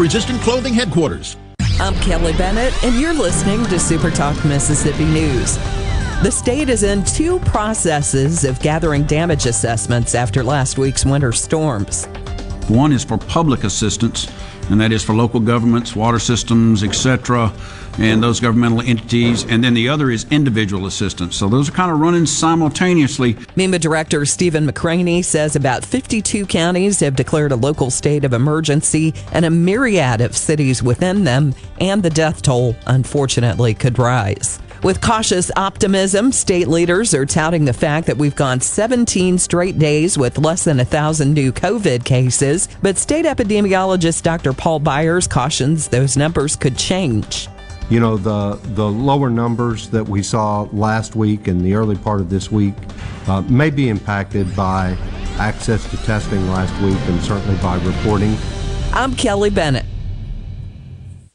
resistant clothing headquarters. I'm Kelly Bennett, and you're listening to Super Talk Mississippi News. The state is in two processes of gathering damage assessments after last week's winter storms. One is for public assistance, and that is for local governments, water systems, etc., and those governmental entities. And then the other is individual assistance. So those are kind of running simultaneously. MEMA Director Stephen McCraney says about 52 counties have declared a local state of emergency, and a myriad of cities within them, and the death toll, unfortunately, could rise. With cautious optimism, state leaders are touting the fact that we've gone 17 straight days with less than 1,000 new COVID cases. But state epidemiologist Dr. Paul Byers cautions those numbers could change. You know, the, the lower numbers that we saw last week and the early part of this week uh, may be impacted by access to testing last week and certainly by reporting. I'm Kelly Bennett.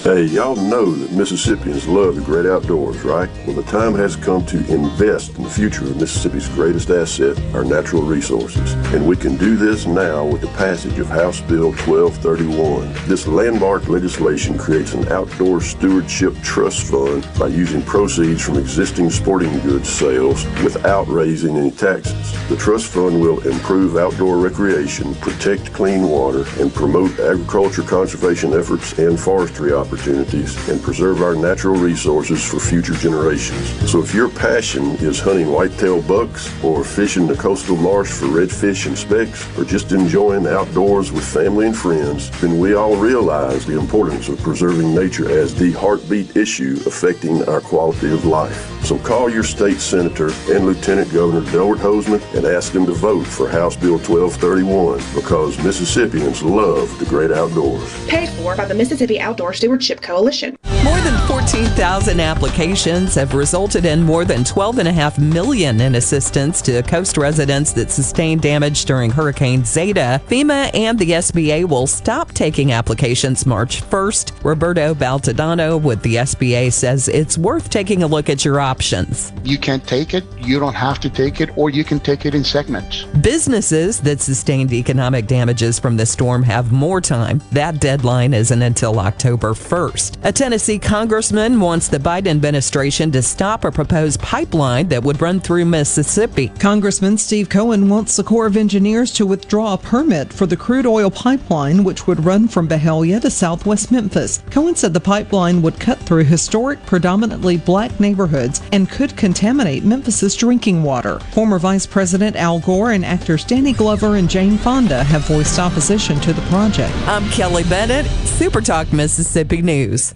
Hey, y'all know that Mississippians love the great outdoors, right? Well, the time has come to invest in the future of Mississippi's greatest asset, our natural resources. And we can do this now with the passage of House Bill 1231. This landmark legislation creates an outdoor stewardship trust fund by using proceeds from existing sporting goods sales without raising any taxes. The trust fund will improve outdoor recreation, protect clean water, and promote agriculture conservation efforts and forestry opportunities and preserve our natural resources for future generations. So if your passion is hunting whitetail bucks or fishing the coastal marsh for redfish and specks or just enjoying the outdoors with family and friends, then we all realize the importance of preserving nature as the heartbeat issue affecting our quality of life. So call your state senator and Lieutenant Governor Delbert Hosemann and ask them to vote for House Bill 1231 because Mississippians love the great outdoors. Paid for by the Mississippi Outdoor Coalition. More than 14,000 applications have resulted in more than 12.5 million in assistance to coast residents that sustained damage during Hurricane Zeta. FEMA and the SBA will stop taking applications March 1st. Roberto Baltadano with the SBA says it's worth taking a look at your options. You can't take it, you don't have to take it, or you can take it in segments. Businesses that sustained economic damages from the storm have more time. That deadline isn't until October 1st. A Tennessee congressman wants the Biden administration to stop a proposed pipeline that would run through Mississippi. Congressman Steve Cohen wants the Corps of Engineers to withdraw a permit for the crude oil pipeline, which would run from Byhalia to southwest Memphis. Cohen said the pipeline would cut through historic, predominantly black neighborhoods and could contaminate Memphis's drinking water. Former Vice President Al Gore and actors Danny Glover and Jane Fonda have voiced opposition to the project. I'm Kelly Bennett, Super Talk Mississippi News.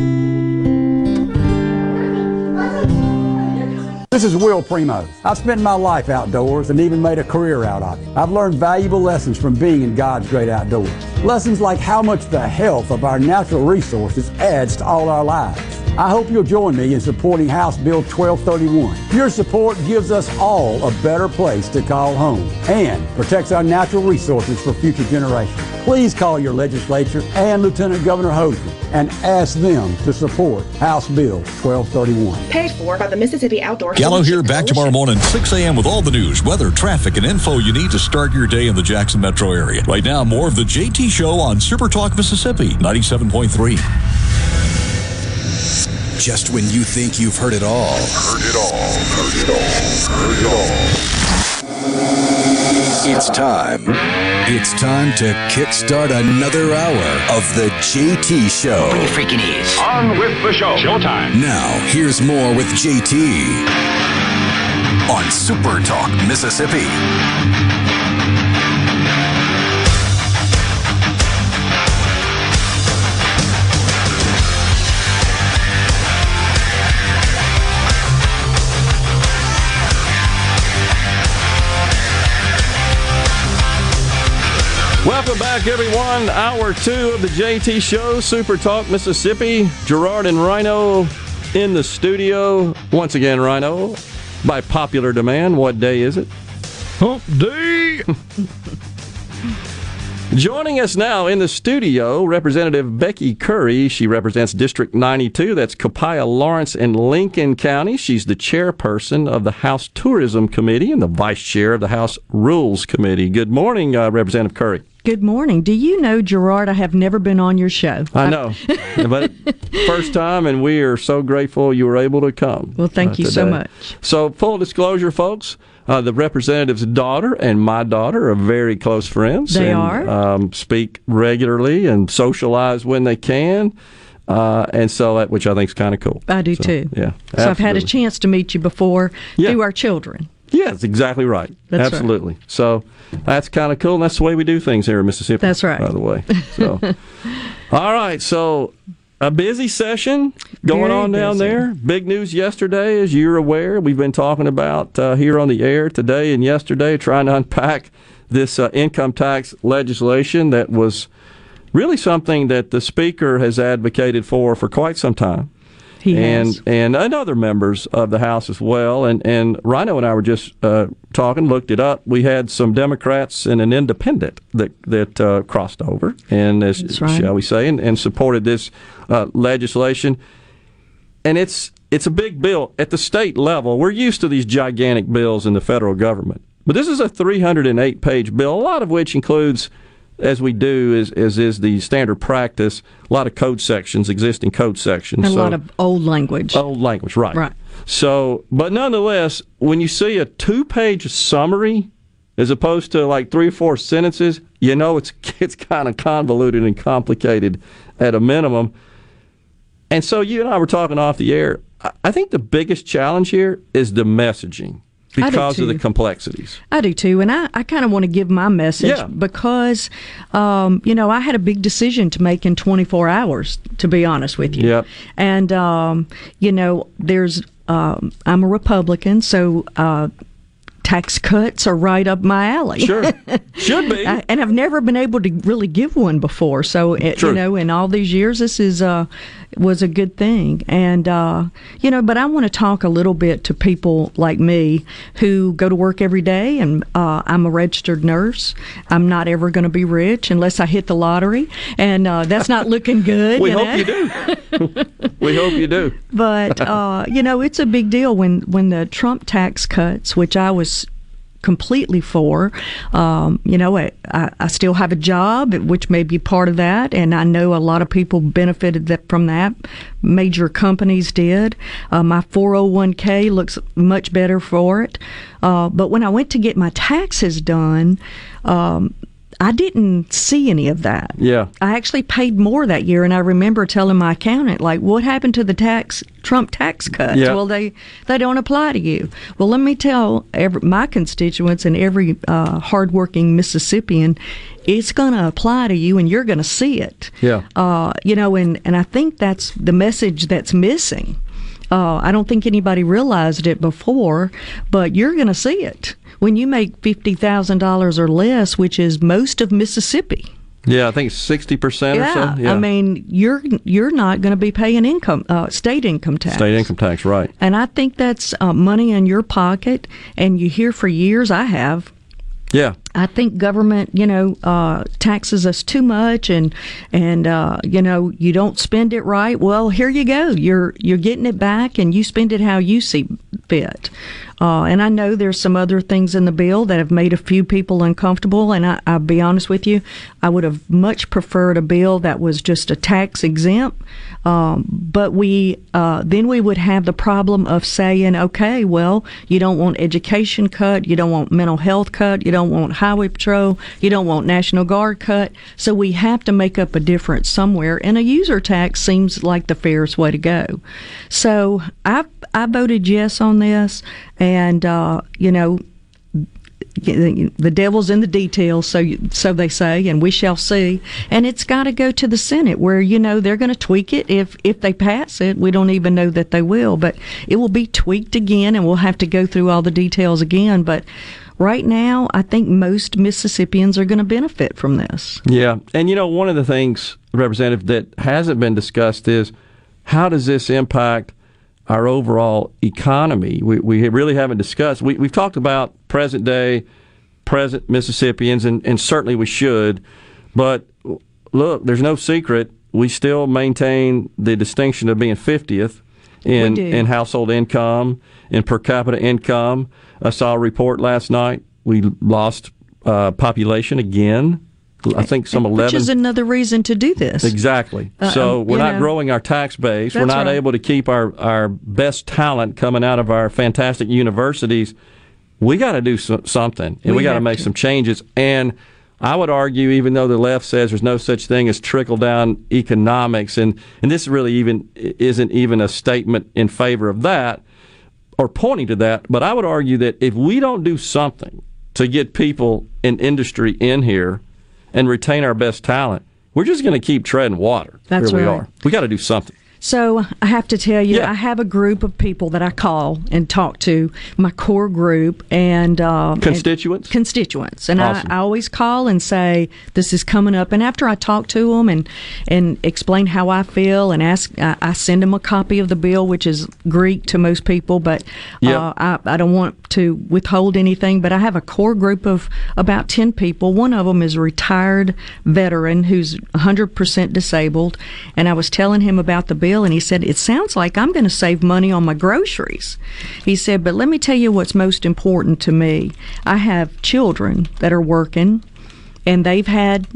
This is Will Primo. I've spent my life outdoors and even made a career out of it. I've learned valuable lessons from being in God's great outdoors. Lessons like how much the health of our natural resources adds to all our lives. I hope you'll join me in supporting House Bill 1231. Your support gives us all a better place to call home and protects our natural resources for future generations. Please call your legislature and Lieutenant Governor Hogan and ask them to support House Bill 1231. Paid for by the Mississippi Outdoor Gallo here, back tomorrow morning, 6 a.m. with all the news, weather, traffic, and info you need to start your day in the Jackson metro area. Right now, more of the JT Show on Super Talk Mississippi 97.3. Just when you think you've heard it all. Heard it all. Heard it all. Heard it all. It's time. It's time to kickstart another hour of the JT Show. Bring your freaking ears. On with the show. Showtime. Now, here's more with JT on Super Talk Mississippi. Welcome back, everyone. Hour two of the JT Show, Super Talk Mississippi. Gerard and Rhino in the studio. Once again, Rhino, by popular demand, what day is it? Hump Day! Joining us now in the studio, Representative Becky Currie. She represents District 92. That's Copiah, Lawrence, and Lincoln County. She's the chairperson of the House Tourism Committee and the vice chair of the House Rules Committee. Good morning, uh, Representative Currie. Good morning. Do you know, Gerard, I have never been on your show. I know, but first time, and we are so grateful you were able to come. Well, thank uh, you so much. So, full disclosure, folks, uh, the representative's daughter and my daughter are very close friends. They and, are? Um, speak regularly and socialize when they can. Uh, and so that, which I think is kind of cool. I do So, too. Yeah. So I've had a chance to meet you before Yeah. through our children. Yeah, that's exactly right. That's right. Absolutely. So that's kind of cool. And that's the way we do things here in Mississippi. That's right. By the way. So, all right. So a busy session going Very on down busy. there. Big news yesterday, as you're aware. We've been talking about uh, here on the air today and yesterday, trying to unpack this uh, income tax legislation that was really something that the speaker has advocated for for quite some time He and has. and and other members of the House as well. And and Rhino and I were just uh, talking, looked it up. We had some Democrats and an Independent that that uh, crossed over, and right. shall we say, and, and supported this uh, legislation. And it's it's a big bill at the state level. We're used to these gigantic bills in the federal government, but this is a 308 page bill, a lot of which includes as we do is, as is the standard practice, a lot of code sections, existing code sections. And a lot of old language. Old language, right. Right. So, but nonetheless, when you see a two page summary as opposed to like three or four sentences, you know it's it's kind of convoluted and complicated at a minimum. And so you and I were talking off the air. I- think the biggest challenge here is the messaging because of the complexities. I do too, and I, I kind of want to give my message Yeah. because, um, you know, I had a big decision to make in 24 hours, to be honest with you. Yep. And, um, you know, there's, um, I'm a Republican, so uh, tax cuts are right up my alley. Sure. Should be. I- and I've never been able to really give one before. So, it, you know, in all these years, this is uh, was a good thing. And, uh, you know, but I want to talk a little bit to people like me who go to work every day, and uh, I'm a registered nurse. I'm not ever going to be rich unless I hit the lottery, and uh, that's not looking good. We you hope know? you do. we hope you do. But uh, you know, it's a big deal when when the Trump tax cuts, which I was completely for. Um, you know, I, I still have a job, which may be part of that, and I know a lot of people benefited that, from that. Major companies did. Uh, my 401k looks much better for it. Uh, but when I went to get my taxes done, um, I didn't see any of that. Yeah. I actually paid more that year, and I remember telling my accountant, like, "What happened to the tax Trump tax cuts? Yeah. Well, they they don't apply to you." Well, let me tell every, my constituents and every uh, hardworking Mississippian, it's going to apply to you, and you're going to see it. Yeah. Uh, you know, and and I think that's the message that's missing. Uh, I don't think anybody realized it before, but you're going to see it when you make fifty thousand dollars or less, which is most of Mississippi. Yeah, I think sixty percent or so. Yeah, I mean, you're you're not going to be paying income, uh, state income tax. state income tax, right? And I think that's uh, money in your pocket. And you hear for years, I have. Yeah. I think government, you know, uh, taxes us too much, and and uh, you know, you don't spend it right. Well, here you go. You're you're getting it back, and you spend it how you see fit. Uh, and I know there's some other things in the bill that have made a few people uncomfortable. And I, I'll be honest with you, I would have much preferred a bill that was just a tax exempt. Um, but we uh, then we would have the problem of saying, okay, well, you don't want education cut, you don't want mental health cut, you don't want highway patrol, you don't want National Guard cut. So we have to make up a difference somewhere, and a user tax seems like the fairest way to go. So I I voted yes on this, and uh, you know the devil's in the details, so so they say, and we shall see. And it's got to go to the Senate, where you know they're going to tweak it if if they pass it. We don't even know that they will, but it will be tweaked again, and we'll have to go through all the details again. But right now, I think most Mississippians are going to benefit from this. Yeah, and you know one of the things, Representative, that hasn't been discussed is how does this impact our overall economy. We, we really haven't discussed. We, we've talked about present day, present Mississippians, and, and certainly we should. But look, there's no secret. We still maintain the distinction of being 50th in, in household income, in per capita income. I saw a report last night. We lost uh, population again. I think some Which eleven. is another reason to do this. Exactly. Uh, so um, we're not know. growing our tax base. we're not right. able to keep our, our best talent coming out of our fantastic universities. We got to do so, something, and we, We got to make some changes. And I would argue, even though the left says there's no such thing as trickle down economics, and, and this really even isn't even a statement in favor of that or pointing to that, but I would argue that if we don't do something to get people in industry in here and retain our best talent, we're just going to keep treading water. That's Here we right. are. We got to do something. So I have to tell you, Yeah. I have a group of people that I call and talk to, my core group and um, and- Constituents? constituents, and Awesome. I, I always call and say this is coming up. And after I talk to them and and explain how I feel and ask, I, I send them a copy of the bill, which is Greek to most people, but Yep. uh, I, I don't want to withhold anything. But I have a core group of about ten people. One of them is a retired veteran who's 100% disabled, and I was telling him about the bill, and he said, It sounds like I'm going to save money on my groceries. He said, But let me tell you what's most important to me. I have children that are working, and they've had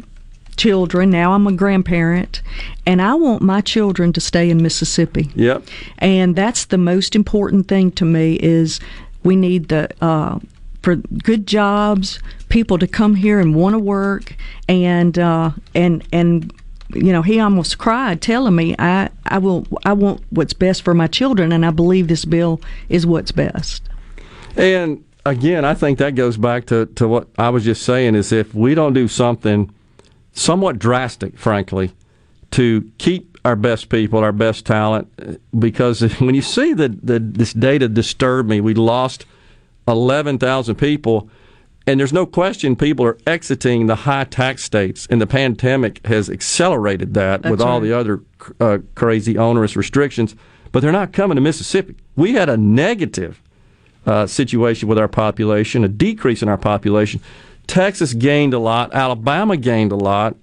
children. Now I'm a grandparent, and I want my children to stay in Mississippi Yep. and that's the most important thing to me is we need the uh, for good jobs people to come here and want to work and uh, and and you know he almost cried telling me I I will I want what's best for my children and I believe this bill is what's best. And again, I think that goes back to, to what I was just saying is if we don't do something somewhat drastic, frankly, to keep our best people, our best talent, because when you see that the, this data disturbed me, we lost 11,000 people, and there's no question people are exiting the high tax states, and the pandemic has accelerated that with That's all right. the other uh, crazy onerous restrictions, but they're not coming to Mississippi. We had a negative uh, situation with our population, a decrease in our population. Texas gained a lot, Alabama gained a lot,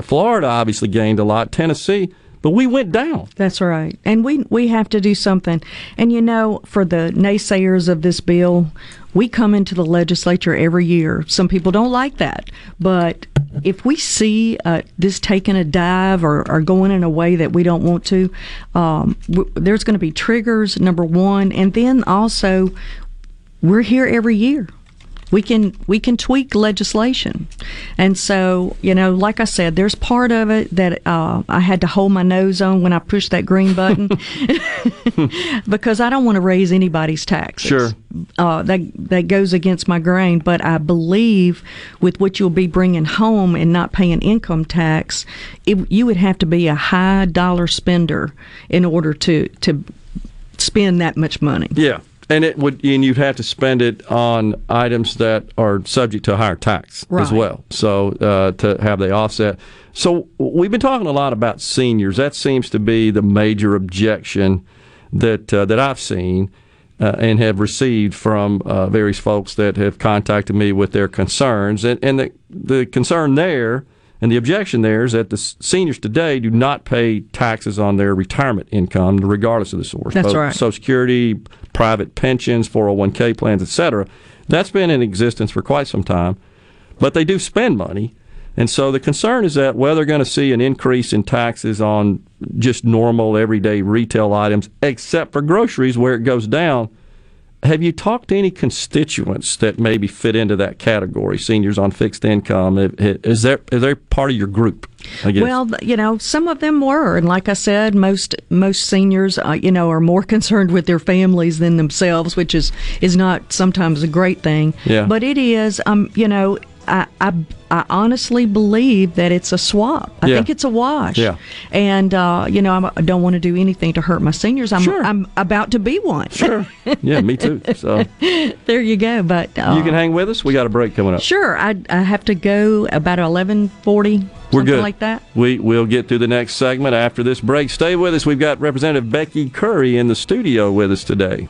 Florida obviously gained a lot, Tennessee, but we went down. That's right. And we we have to do something. And you know, for the naysayers of this bill, we come into the legislature every year. Some people don't like that, but if we see uh, this taking a dive or, or, going in a way that we don't want to, um, w- there's going to be triggers. Number one, and then also, we're here every year we can we can tweak legislation. And so you know like i said there's part of it that uh, i had to hold my nose on when i pushed that green button because i don't want to raise anybody's taxes. Sure. Uh, that that goes against my grain but i believe with what you'll be bringing home and not paying income tax it, you would have to be a high dollar spender in order to to spend that much money. Yeah and it would, and you'd have to spend it on items that are subject to a higher tax right. as well. So uh, to have the offset. So we've been talking a lot about seniors. That seems to be the major objection that uh, that I've seen uh, and have received from uh, various folks that have contacted me with their concerns. And, and the the concern there and the objection there is that the seniors today do not pay taxes on their retirement income, regardless of the source. That's right. Social Security, private pensions, 401k plans, etc. That's been in existence for quite some time, but they do spend money. And so the concern is that whether they're going to see an increase in taxes on just normal everyday retail items, except for groceries where it goes down, have you talked to any constituents that maybe fit into that category? Seniors on fixed income is there is there part of your group? Well, you know, some of them were, and like I said, most most seniors, uh, you know, are more concerned with their families than themselves, which is is not sometimes a great thing. Yeah. But it is, um, you know, I, I, I, honestly believe that it's a swap. I yeah. think it's a wash. Yeah. And, uh, you know, I'm, I do not want to do anything to hurt my seniors. I'm, sure. I'm about to be one. Sure. Yeah, me too. So there you go. But uh, you can hang with us. We got a break coming up. Sure. I, I have to go about 1140. We're good. like that. We will get through the next segment after this break. Stay with us. We've got Representative Becky Currie in the studio with us today.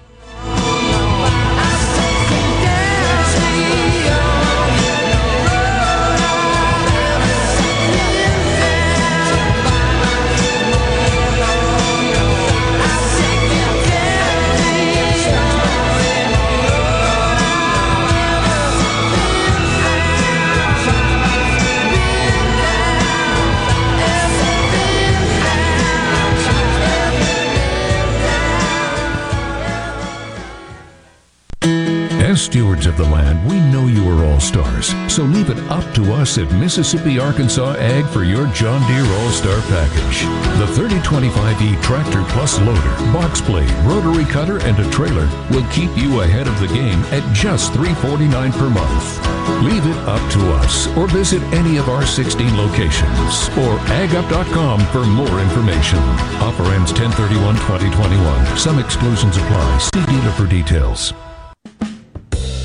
Of the land, we know you are all stars. So leave it up to us at Mississippi Arkansas Ag for your John Deere All Star package. The 3025E Tractor Plus Loader, box blade, rotary cutter, and a trailer will keep you ahead of the game at just 349 per month. Leave it up to us or visit any of our 16 locations or agup.com for more information. Offer ends 1031 2021. Some exclusions apply. See dealer for details.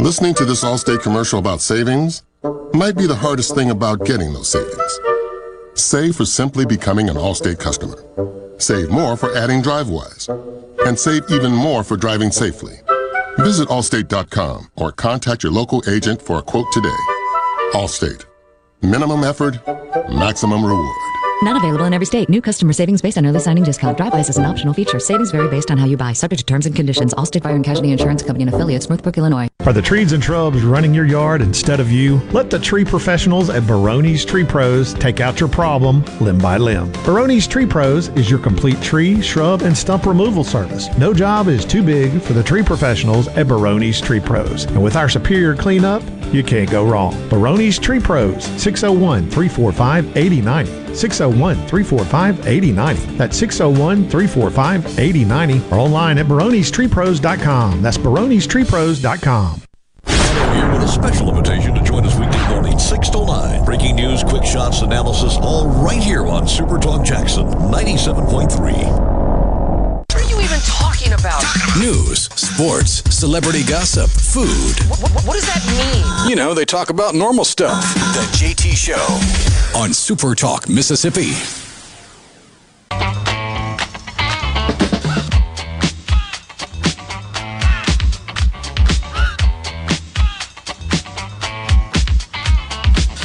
Listening to this Allstate commercial about savings might be the hardest thing about getting those savings. Save for simply becoming an Allstate customer. Save more for adding DriveWise. And save even more for driving safely. Visit Allstate.com or contact your local agent for a quote today. Allstate. Minimum effort, maximum reward. Not available in every state. New customer savings based on early signing discount. DriveWise is an optional feature. Savings vary based on how you buy. Subject to terms and conditions. Allstate Fire and Casualty Insurance Company and affiliates, Northbrook, Illinois. Are the trees and shrubs running your yard instead of you? Let the tree professionals at Baroni's Tree Pros take out your problem limb by limb. Baroni's Tree Pros is your complete tree, shrub, and stump removal service. No job is too big for the tree professionals at Baroni's Tree Pros. And with our superior cleanup, you can't go wrong. Baroni's Tree Pros, 601 345 8090. 601 345 8090. That's 601 345 8090 or online at baronestreepros.com. That's baronestreepros.com. Here with a special invitation to join us weekday morning, 6 to 9. Breaking news, quick shots, analysis, all right here on Super Talk Jackson 97.3 about? News, sports, celebrity gossip, food. What, what, what does that mean? You know, they talk about normal stuff. The JT Show on Super Talk, Mississippi.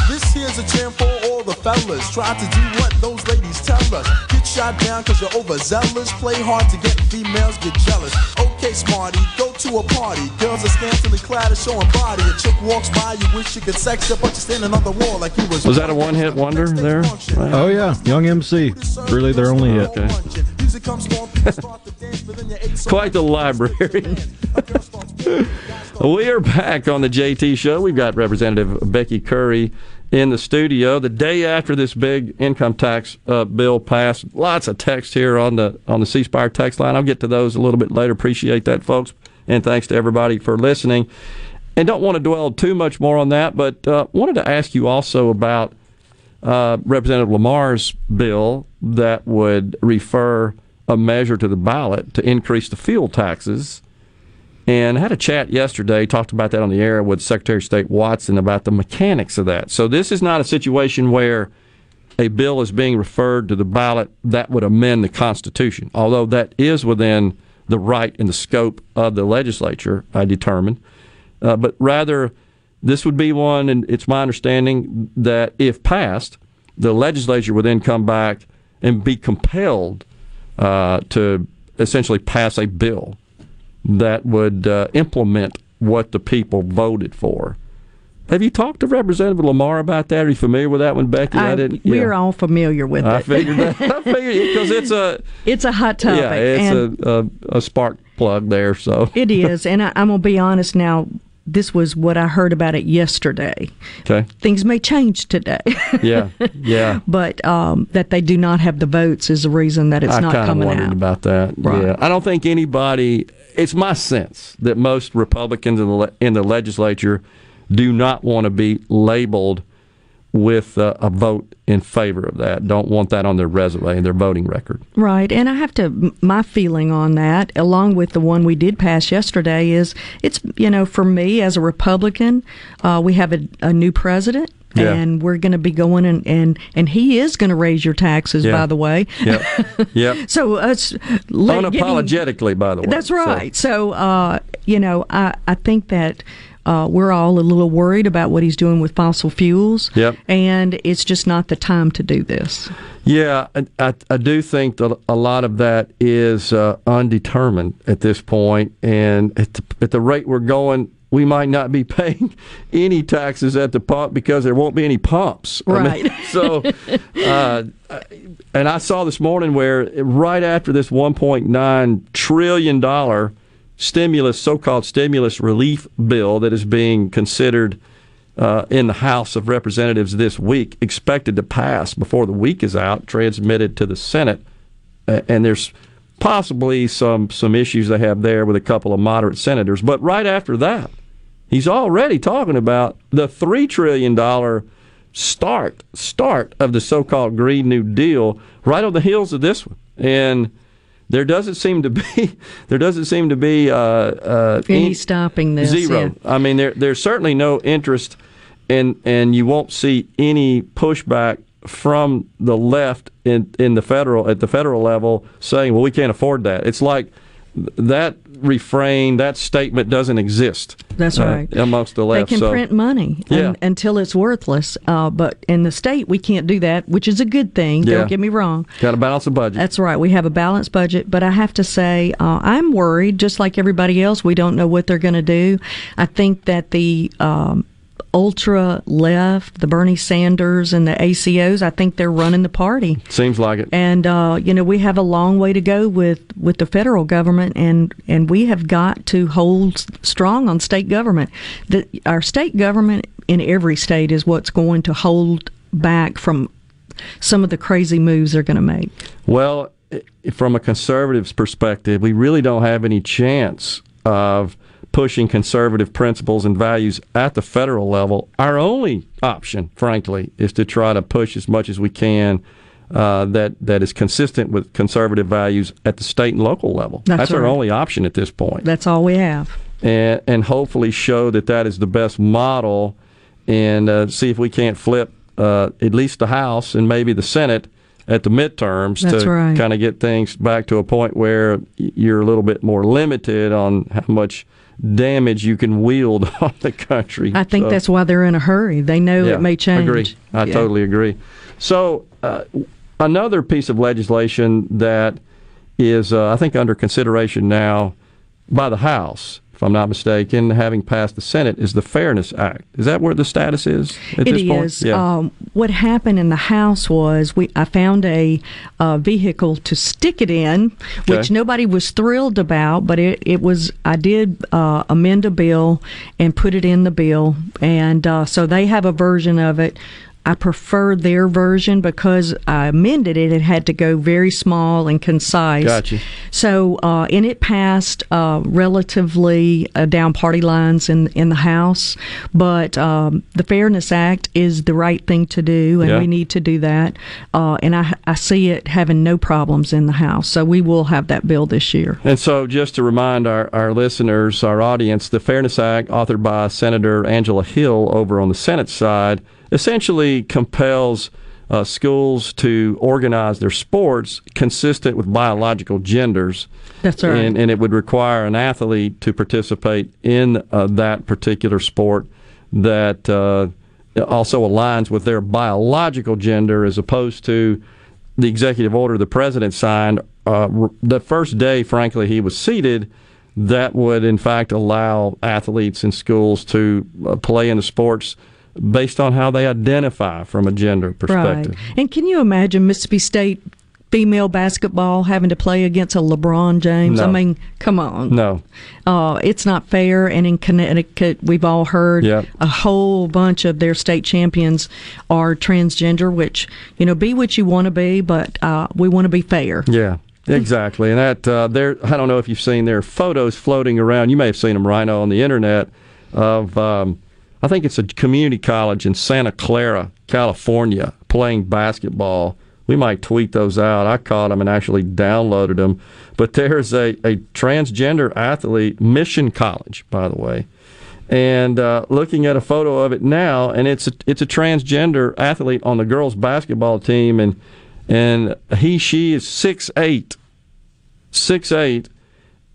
This here's a jam for all the fellas. Try to do what those ladies tell us. Get shot down cause you're overzealous. Play hard to get females, get jealous. Okay, smarty, go to a party. Girls are scantily clad and showing body. A chick walks by, you wish you could sex her, but you're standing on the wall like you was. Was that a one hit wonder there? Oh yeah, Young MC. Really their only hit. Quite the library. we are back on the JT show. We've got Representative Becky Currie in the studio the day after this big income tax uh, bill passed. Lots of text here on the on the C Spire text line. I'll get to those a little bit later. Appreciate that, folks, and thanks to everybody for listening. And don't want to dwell too much more on that, but uh, wanted to ask you also about uh, Representative Lamar's bill that would refer a measure to the ballot to increase the fuel taxes. And I had a chat yesterday, talked about that on the air with Secretary of State Watson about the mechanics of that. So this is not a situation where a bill is being referred to the ballot that would amend the Constitution, although that is within the right and the scope of the legislature, I determined. Uh, but rather, this would be one, and it's my understanding that if passed, the legislature would then come back and be compelled uh, to essentially pass a bill that would uh, implement what the people voted for. Have you talked to Representative Lamar about that? Are you familiar with that one, Becky? I, didn't. We're all familiar with I it. figured that. I figured because it's a it's a hot topic. yeah, it's a, a a spark plug there. So it is, and I, I'm gonna be honest now. This was what I heard about it yesterday. okay. Things may change today. Yeah, yeah. but um, that they do not have the votes is the reason that it's I not kind of coming wondered about that. Right. Yeah, I don't think anybody. It's my sense that most Republicans in the in the legislature do not want to be labeled with uh, a vote in favor of that. Don't want that on their resume and their voting record. Right, and I have to. My feeling on that, along with the one we did pass yesterday, is it's you know for me as a Republican, uh, we have a, a new president. Yeah. And we're going to be going and, and and he is going to raise your taxes. Yeah. By the way, Yep. Yep. so us getting- Unapologetically, by the way. That's So- right. So, uh, you know, I, I think that uh, we're all a little worried about what he's doing with fossil fuels. Yep. And it's just not the time to do this. Yeah, I, I, I do think that a lot of that is uh, undetermined at this point, and at the, at the rate we're going, we might not be paying any taxes at the pump because there won't be any pumps. I mean, Right. so, uh, and I saw this morning where right after this 1.9 trillion dollar stimulus, so-called stimulus relief bill that is being considered uh, in the House of Representatives this week, expected to pass before the week is out, transmitted to the Senate, and there's possibly some some issues they have there with a couple of moderate senators. But right after that, he's already talking about the three trillion dollar start start of the so-called Green New Deal right on the heels of this one, and there doesn't seem to be there doesn't seem to be uh, uh, Any stopping this? Zero. yeah. I mean, there, there's certainly no interest, and and you won't see any pushback from the left in in the federal at the federal level saying, "Well, we can't afford that." It's like that refrain, that statement doesn't exist. That's uh, right. amongst the left. They can so, print money Yeah. un- until it's worthless. Uh, but in the state, we can't do that, which is a good thing. Yeah. Don't get me wrong. Got to balance the budget. That's right. We have a balanced budget, but I have to say, uh, I'm worried, just like everybody else. We don't know what they're going to do. I think that the um, ultra left, the Bernie Sanders and the ACOs, I think they're running the party. Seems like it. And uh, you know we have a long way to go with, with the federal government, and, and we have got to hold strong on state government. The, our state government in every state is what's going to hold back from some of the crazy moves they're going to make. Well, from a conservative's perspective, we really don't have any chance of pushing conservative principles and values at the federal level. Our only option, frankly, is to try to push as much as we can uh, that that is consistent with conservative values at the state and local level. That's our right. only option at this point That's all we have. and and hopefully show that that is the best model, and uh, see if we can't flip uh, at least the House and maybe the Senate at the midterms That's to right. kind of get things back to a point where you're a little bit more limited on how much damage you can wield on the country. I think So- that's why they're in a hurry. They know yeah, it may change. Agree. I Yeah. totally agree. So, uh, another piece of legislation that is, uh, I think, under consideration now by the House, if I'm not mistaken, having passed the Senate, is the Fairness Act. Is that where the status is at It this point? is. Um, what happened in the House was we I found a uh, vehicle to stick it in, which Okay. nobody was thrilled about, but it, it was. I did uh, amend a bill and put it in the bill, and uh, so they have a version of it. I prefer their version because I amended it. It had to go very small and concise. Gotcha. So, uh, and it passed uh, relatively uh, down party lines in in the House, but um, the Fairness Act is the right thing to do, and Yeah. we need to do that. Uh, and I I see it having no problems in the House, so we will have that bill this year. And so, just to remind our, our listeners, our audience, the Fairness Act, authored by Senator Angela Hill over on the Senate side, essentially compels uh, schools to organize their sports consistent with biological genders. That's right. And, and it would require an athlete to participate in uh, that particular sport that uh, also aligns with their biological gender as opposed to the executive order the president signed uh, the first day, frankly, he was seated. That would, in fact, allow athletes in schools to uh, play in the sports based on how they identify from a gender perspective. Right. And can you imagine Mississippi State female basketball having to play against a LeBron James? No. I mean, come on. No. Uh, it's not fair. And in Connecticut, we've all heard Yep. a whole bunch of their state champions are transgender, which, you know, be what you want to be, but uh, we want to be fair. Yeah, exactly. And that uh, there, I don't know if you've seen there are photos floating around. You may have seen them, Rhino, on the internet of. Um, I think it's a community college in Santa Clara, California, playing basketball. We might tweet those out. I caught them and actually downloaded them. But there's a, a transgender athlete, Mission College, by the way, and uh, looking at a photo of it now, and it's a, it's a transgender athlete on the girls' basketball team, and and he she is six eight, six eight,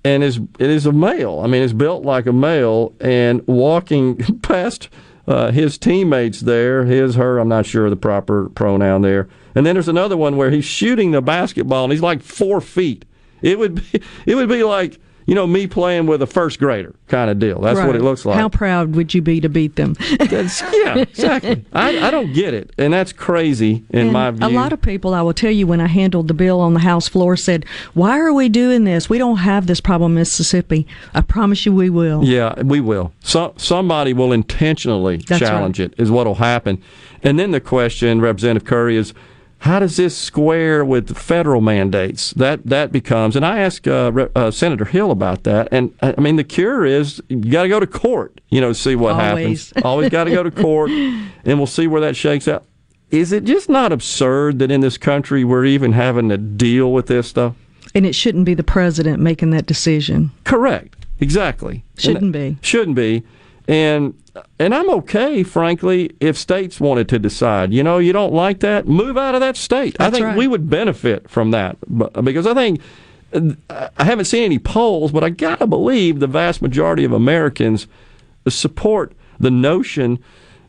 and is it is a male. I mean, it's built like a male, and walking past uh, his teammates there, his her. I'm not sure the proper pronoun there. And then there's another one where he's shooting the basketball, and he's like four feet. It would be it would be like you know me playing with a first grader kind of deal. That's what it looks like. How proud would you be to beat them? Yeah, exactly. I, I don't get it, and that's crazy in And my view. A lot of people, I will tell you, when I handled the bill on the House floor, said, "Why are we doing this? We don't have this problem in Mississippi." I promise you, we will. Yeah, we will. So, somebody will intentionally That's challenge it, is what will happen. And then the question, Representative Currie, is how does this square with the federal mandates? That that becomes, and I asked uh, uh, Senator Hill about that. And I I mean, the cure is you got to go to court, you know, see what Always. happens. Always got to go to court, and we'll see where that shakes out. Is it just not absurd that in this country we're even having to deal with this stuff? And it shouldn't be the president making that decision. Correct. Exactly. Shouldn't And- be. Shouldn't be. And and I'm okay, frankly, if states wanted to decide. You know, you don't like that, move out of that state. I think right. we would benefit from that, because I think I haven't seen any polls, but I gotta believe the vast majority of Americans support the notion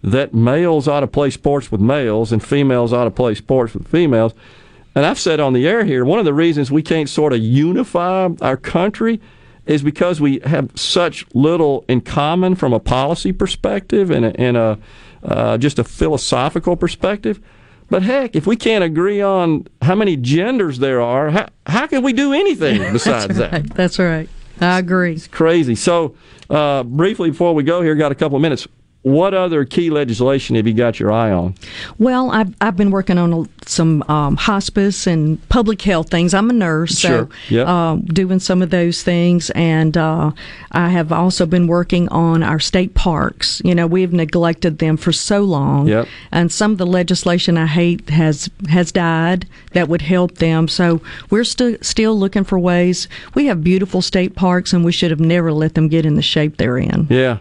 that males ought to play sports with males and females ought to play sports with females. And I've said on the air here, one of the reasons we can't sort of unify our country is because we have such little in common from a policy perspective and a, and a uh, just a philosophical perspective. But heck, if we can't agree on how many genders there are, how, how can we do anything besides That's that? right. That's right. I agree. It's crazy. So, uh, briefly before we go here, got a couple of minutes. What other key legislation have you got your eye on? Well, I've, I've been working on a- some um, hospice and public health things. I'm a nurse, Sure. so Yep. uh, doing some of those things. And uh, I have also been working on our state parks. You know, we've neglected them for so long. Yep. And some of the legislation I hate has has died that would help them. So we're stu- still looking for ways. We have beautiful state parks, and we should have never let them get in the shape they're in. Yeah.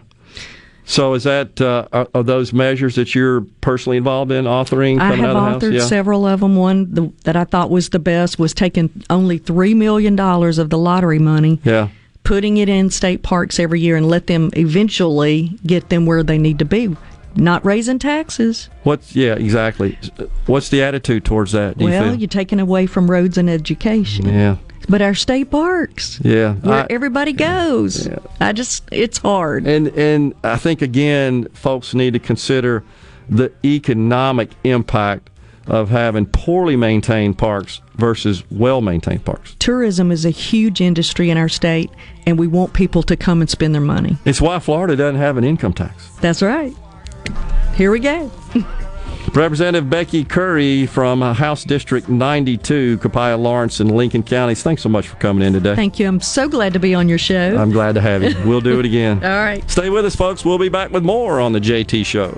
So, is that uh, are, are those measures that you're personally involved in authoring I have out of the authored? Yeah. several of them. One the, that I thought was the best was taking only three million dollars of the lottery money, Yeah. putting it in state parks every year, and let them eventually get them where they need to be. Not raising taxes. What's yeah exactly? What's the attitude towards that? Do you well, feel? you're taking away from roads and education. yeah. But our state parks, Yeah. where I- everybody goes, I just it's hard. And and I think again, folks need to consider the economic impact of having poorly maintained parks versus well maintained parks. Tourism is a huge industry in our state, and we want people to come and spend their money. It's why Florida doesn't have an income tax. That's right. Here we go. Representative Becky Currie from uh, House District 92, Copiah, Lawrence, and Lincoln counties. Thanks so much for coming in today. Thank you. I'm so glad to be on your show. I'm glad to have you. We'll do it again. All right. Stay with us, folks. We'll be back with more on the JT Show.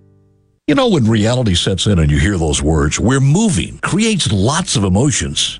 You know, when reality sets in and you hear those words, we're moving, creates lots of emotions.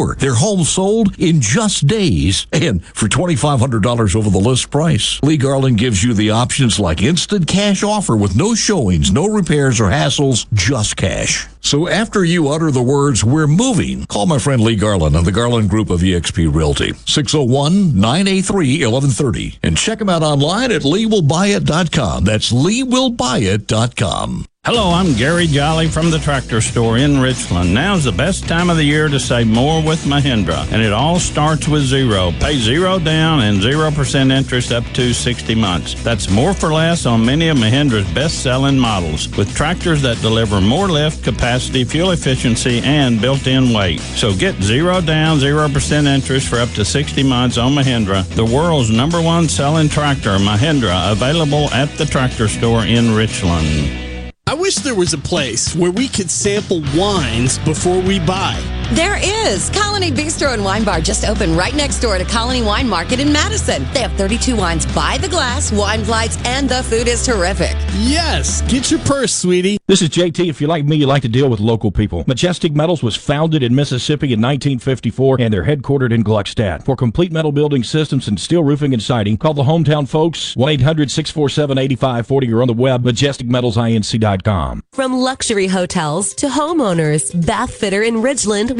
Their home sold in just days and for $2,500 over the list price. Lee Garland gives you the options like instant cash offer with no showings, no repairs or hassles, just cash. So after you utter the words, we're moving, call my friend Lee Garland on the Garland Group of eXp Realty, 601-983-1130. And check him out online at leewillbuyit.com. That's leewillbuyit.com. Hello, I'm Gary Jolly from the tractor store in Richland. Now's the best time of the year to save more with Mahindra, and it all starts with zero. Pay zero down and 0% interest up to 60 months. That's more for less on many of Mahindra's best selling models, with tractors that deliver more lift, capacity, fuel efficiency, and built in weight. So get zero down, 0% interest for up to 60 months on Mahindra, the world's number one selling tractor, Mahindra, available at the tractor store in Richland. I wish there was a place where we could sample wines before we buy. There is. Colony Bistro and Wine Bar just opened right next door to Colony Wine Market in Madison. They have 32 wines by the glass, wine flights, and the food is terrific. Yes, get your purse, sweetie. This is JT. If you like me, you like to deal with local people. Majestic Metals was founded in Mississippi in 1954 and they're headquartered in Gluckstadt. For complete metal building systems and steel roofing and siding, call the hometown folks 1 800 647 8540 or on the web majesticmetalsinc.com. From luxury hotels to homeowners, Bath Fitter in Ridgeland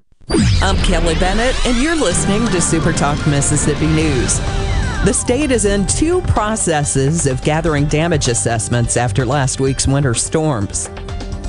I'm Kelly Bennett, and you're listening to Super Talk Mississippi News. The state is in two processes of gathering damage assessments after last week's winter storms.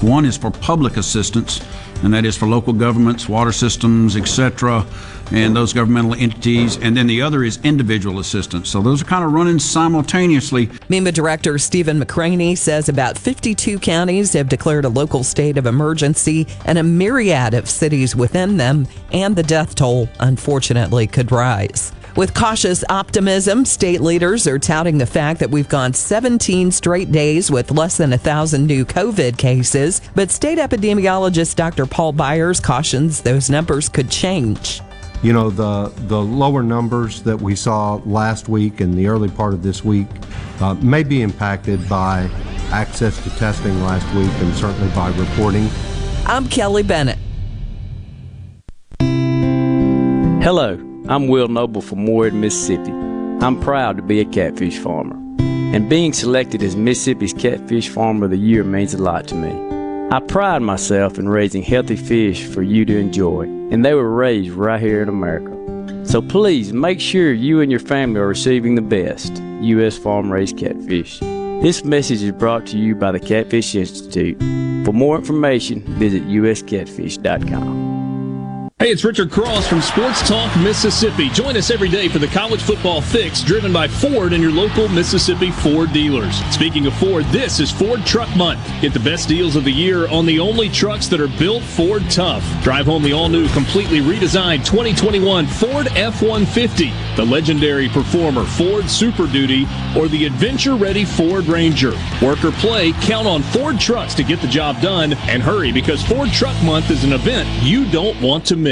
One is for public assistance, and that is for local governments, water systems, etc., and those governmental entities. And then the other is individual assistance. So those are kind of running simultaneously. MEMA Director Stephen McCraney says about 52 counties have declared a local state of emergency, and a myriad of cities within them, and the death toll, unfortunately, could rise. With cautious optimism, state leaders are touting the fact that we've gone 17 straight days with less than 1,000 new COVID cases. But state epidemiologist Dr. Paul Byers cautions those numbers could change. You know, the, the lower numbers that we saw last week and the early part of this week uh, may be impacted by access to testing last week and certainly by reporting. I'm Kelly Bennett. Hello, I'm Will Noble from Moorhead, Mississippi. I'm proud to be a catfish farmer. And being selected as Mississippi's Catfish Farmer of the Year means a lot to me. I pride myself in raising healthy fish for you to enjoy, and they were raised right here in America. So please make sure you and your family are receiving the best U.S. farm raised catfish. This message is brought to you by the Catfish Institute. For more information, visit uscatfish.com. Hey, it's Richard Cross from Sports Talk Mississippi. Join us every day for the college football fix driven by Ford and your local Mississippi Ford dealers. Speaking of Ford, this is Ford Truck Month. Get the best deals of the year on the only trucks that are built Ford tough. Drive home the all new, completely redesigned 2021 Ford F 150, the legendary performer Ford Super Duty, or the adventure ready Ford Ranger. Work or play, count on Ford trucks to get the job done and hurry because Ford Truck Month is an event you don't want to miss.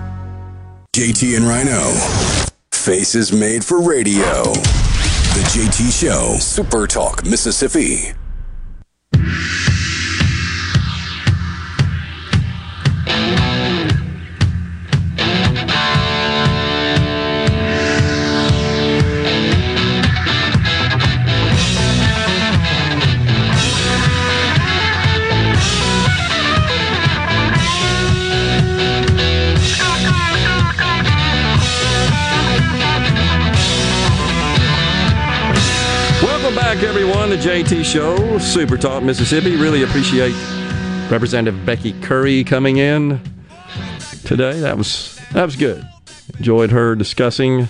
JT and Rhino. Faces made for radio. The JT Show. Super Talk Mississippi. JT Show, Super Talk Mississippi. Really appreciate Representative Becky Currie coming in today. That was that was good. Enjoyed her discussing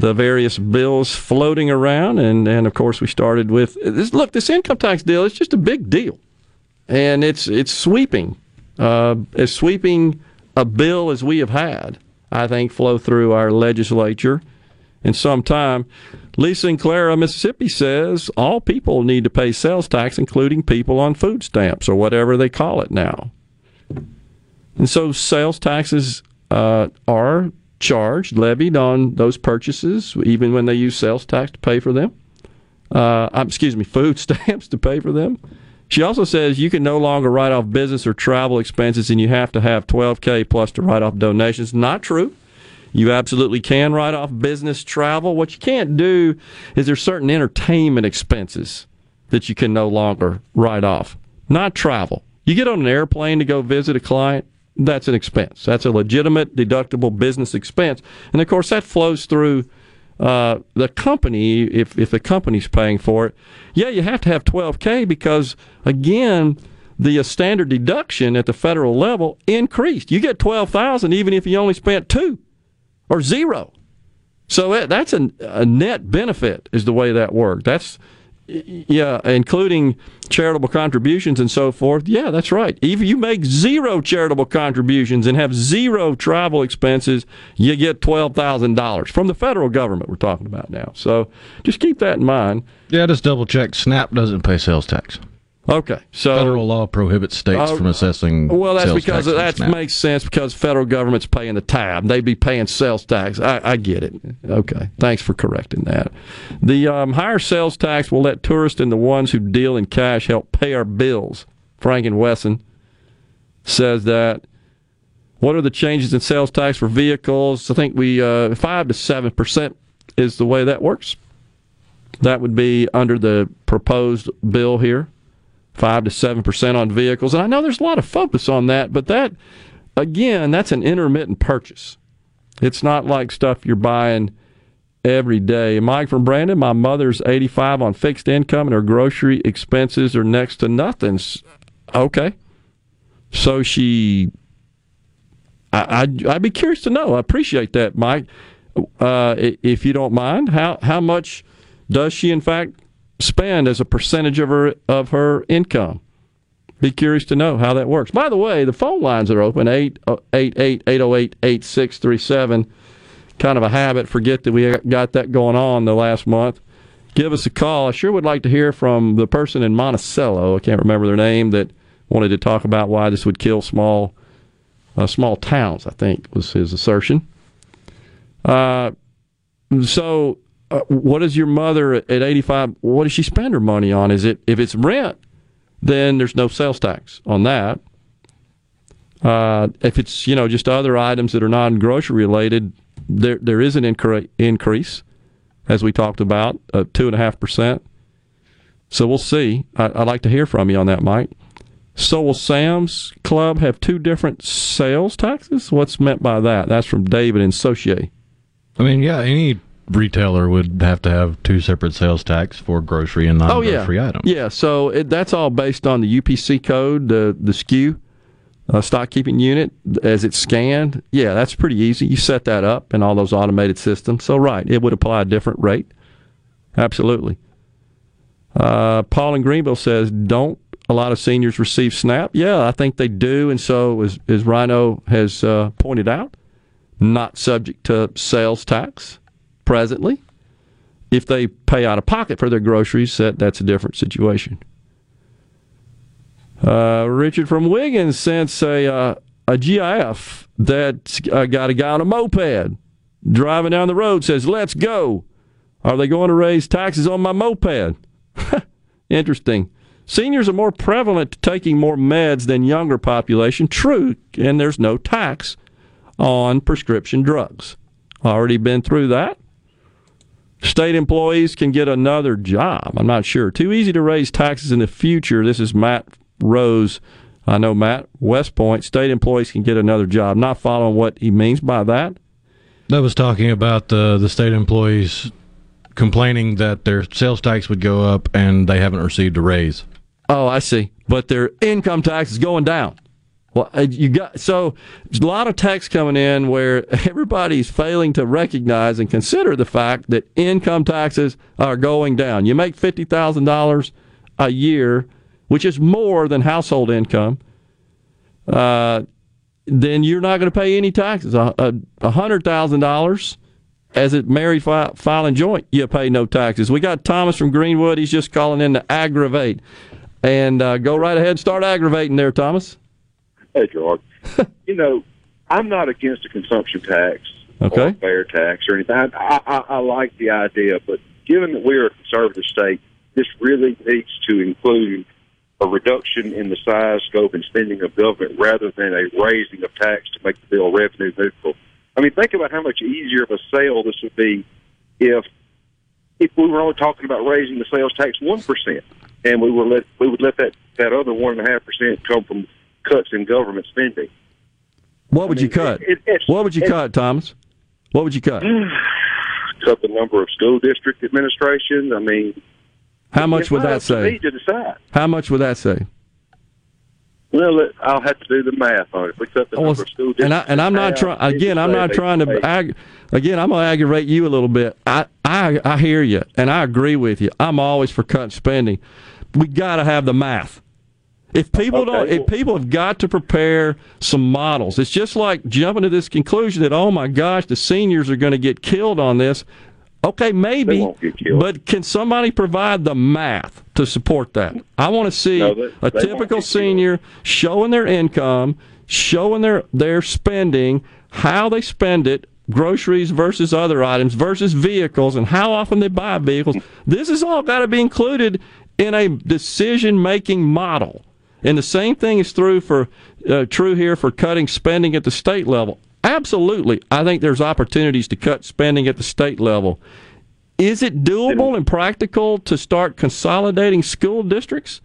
the various bills floating around, and and of course we started with this. Look, this income tax deal is just a big deal, and it's it's sweeping, uh, as sweeping a bill as we have had. I think flow through our legislature in some time. Lee Sinclair of Mississippi says all people need to pay sales tax, including people on food stamps or whatever they call it now. And so sales taxes uh, are charged, levied on those purchases, even when they use sales tax to pay for them. Uh, excuse me, food stamps to pay for them. She also says you can no longer write off business or travel expenses, and you have to have 12k plus to write off donations. Not true. You absolutely can write off business travel. What you can't do is there's certain entertainment expenses that you can no longer write off. Not travel. You get on an airplane to go visit a client, that's an expense. That's a legitimate deductible business expense. And of course, that flows through uh, the company if, if the company's paying for it. Yeah, you have to have 12K because, again, the uh, standard deduction at the federal level increased. You get twelve thousand even if you only spent two or zero. So that- that's a, a net benefit, is the way that worked. That's yeah, including charitable contributions and so forth. Yeah, that's right. If you make zero charitable contributions and have zero travel expenses, you get twelve thousand dollars from the federal government. We're talking about now. So just keep that in mind. Yeah, just double check. SNAP doesn't pay sales tax. Okay, so federal law prohibits states Oh, from assessing. Well, that's because that makes sense because federal government's paying the tab. They'd be paying sales tax. I, I get it. Okay, thanks for correcting that. The um, higher sales tax will let tourists and the ones who deal in cash help pay our bills. Frank and Wesson says that. What are the changes in sales tax for vehicles? I think we uh, five to seven percent is the way that works. That would be under the proposed bill here five to seven percent on vehicles. And I know there's a lot of focus on that, but that again, that's an intermittent purchase. It's not like stuff you're buying every day. Mike from Brandon, my mother's 85 on fixed income and her grocery expenses are next to nothing. Okay. So she I, I'd, I'd be curious to know. I appreciate that, Mike. Uh, if you don't mind, how how much does she in fact spend as a percentage of her of her income? Be curious to know how that works. By the way, the phone lines are open uh, 888-808-8637. Kind of a habit. Forget that we got that going on the last month. Give us a call. I sure would like to hear from the person in Monticello. I can't remember their name that wanted to talk about why this would kill small uh, small towns. I think was his assertion. Uh, so, uh, what does your mother at 85? What does she spend her money on? Is it if it's rent, then there's no sales tax on that. Uh, if it's you know just other items that are non grocery related, there there is an incre- increase, as we talked about, of two and a half percent. So we'll see. I, I'd like to hear from you on that, Mike. So will Sam's Club have two different sales taxes? What's meant by that? That's from David and Socier. I mean, yeah, any retailer would have to have two separate sales tax for grocery and non-oh yeah, non-grocery items. yeah. So it, that's all based on the UPC code, the the SKU, uh, stock keeping unit, as it's scanned. Yeah, that's pretty easy. You set that up in all those automated systems. So right, it would apply a different rate. Absolutely. Uh, Paul in Greenville says, "Don't a lot of seniors receive SNAP?" Yeah, I think they do, and so as as Rhino has uh, pointed out, not subject to sales tax presently. If they pay out of pocket for their groceries, that, that's a different situation. Uh, Richard from Wiggins sent a, uh, a GIF that uh, got a guy on a moped driving down the road says, Let's go. Are they going to raise taxes on my moped? Interesting. Seniors are more prevalent to taking more meds than younger population. True, and there's no tax on prescription drugs. Already been through that. State employees can get another job. I'm not sure. Too easy to raise taxes in the future. This is Matt Rose. I know Matt West Point. State employees can get another job. Not following what he means by that. That was talking about the the state employees complaining that their sales tax would go up and they haven't received a raise. Oh, I see. But their income tax is going down. Well, uh, you got so a lot of text coming in where everybody's failing to recognize and consider the fact that income taxes are going down. You make fifty thousand dollars a year, which is more than household income. Uh, then you're not going to pay any taxes. A, hundred thousand dollars as a married fi- filing joint, you pay no taxes. We got Thomas from Greenwood. He's just calling in to aggravate, and uh, go right ahead, and start aggravating there, Thomas. Hey, George. you know, I'm not against a consumption tax Okay. or a fair tax or anything. I, I, I- like the idea, but given that we're a conservative state, this really needs to include a reduction in the size, scope, and spending of government rather than a raising of tax to make the bill revenue neutral. I mean, think about how much easier of a sale this would be if if we were only talking about raising the sales tax one percent, and we were let we would let that that other one and a half percent come from cuts in government spending. What would you cut? it- it's- what would you cut, Thomas? What would you cut? Cut the number of school district administrations. I mean, How much would that say? to decide. How much would that say? Well, I'll have to do the math on it. If we cut the Oh, number of school districts and I and I'm not trying again. I'm not trying to. Ag- again, I'm gonna aggravate you a little bit. I I I hear you, and I agree with you. I'm always for cutting spending. We got to have the math. If people don't, Okay, if people have got to prepare some models, it's just like jumping to this conclusion that oh my gosh, the seniors are going to get killed on this. Okay, maybe, won't get killed. but can somebody provide the math to support that? I want to see No, they- a they typical senior showing their income, showing their their spending, how they spend it, groceries versus other items versus vehicles, and how often they buy vehicles. This has all got to be included in a decision making model. And the same thing is true for uh, true here for cutting spending at the state level. Absolutely, I think there's opportunities to cut spending at the state level. Is it doable and practical to start consolidating school districts?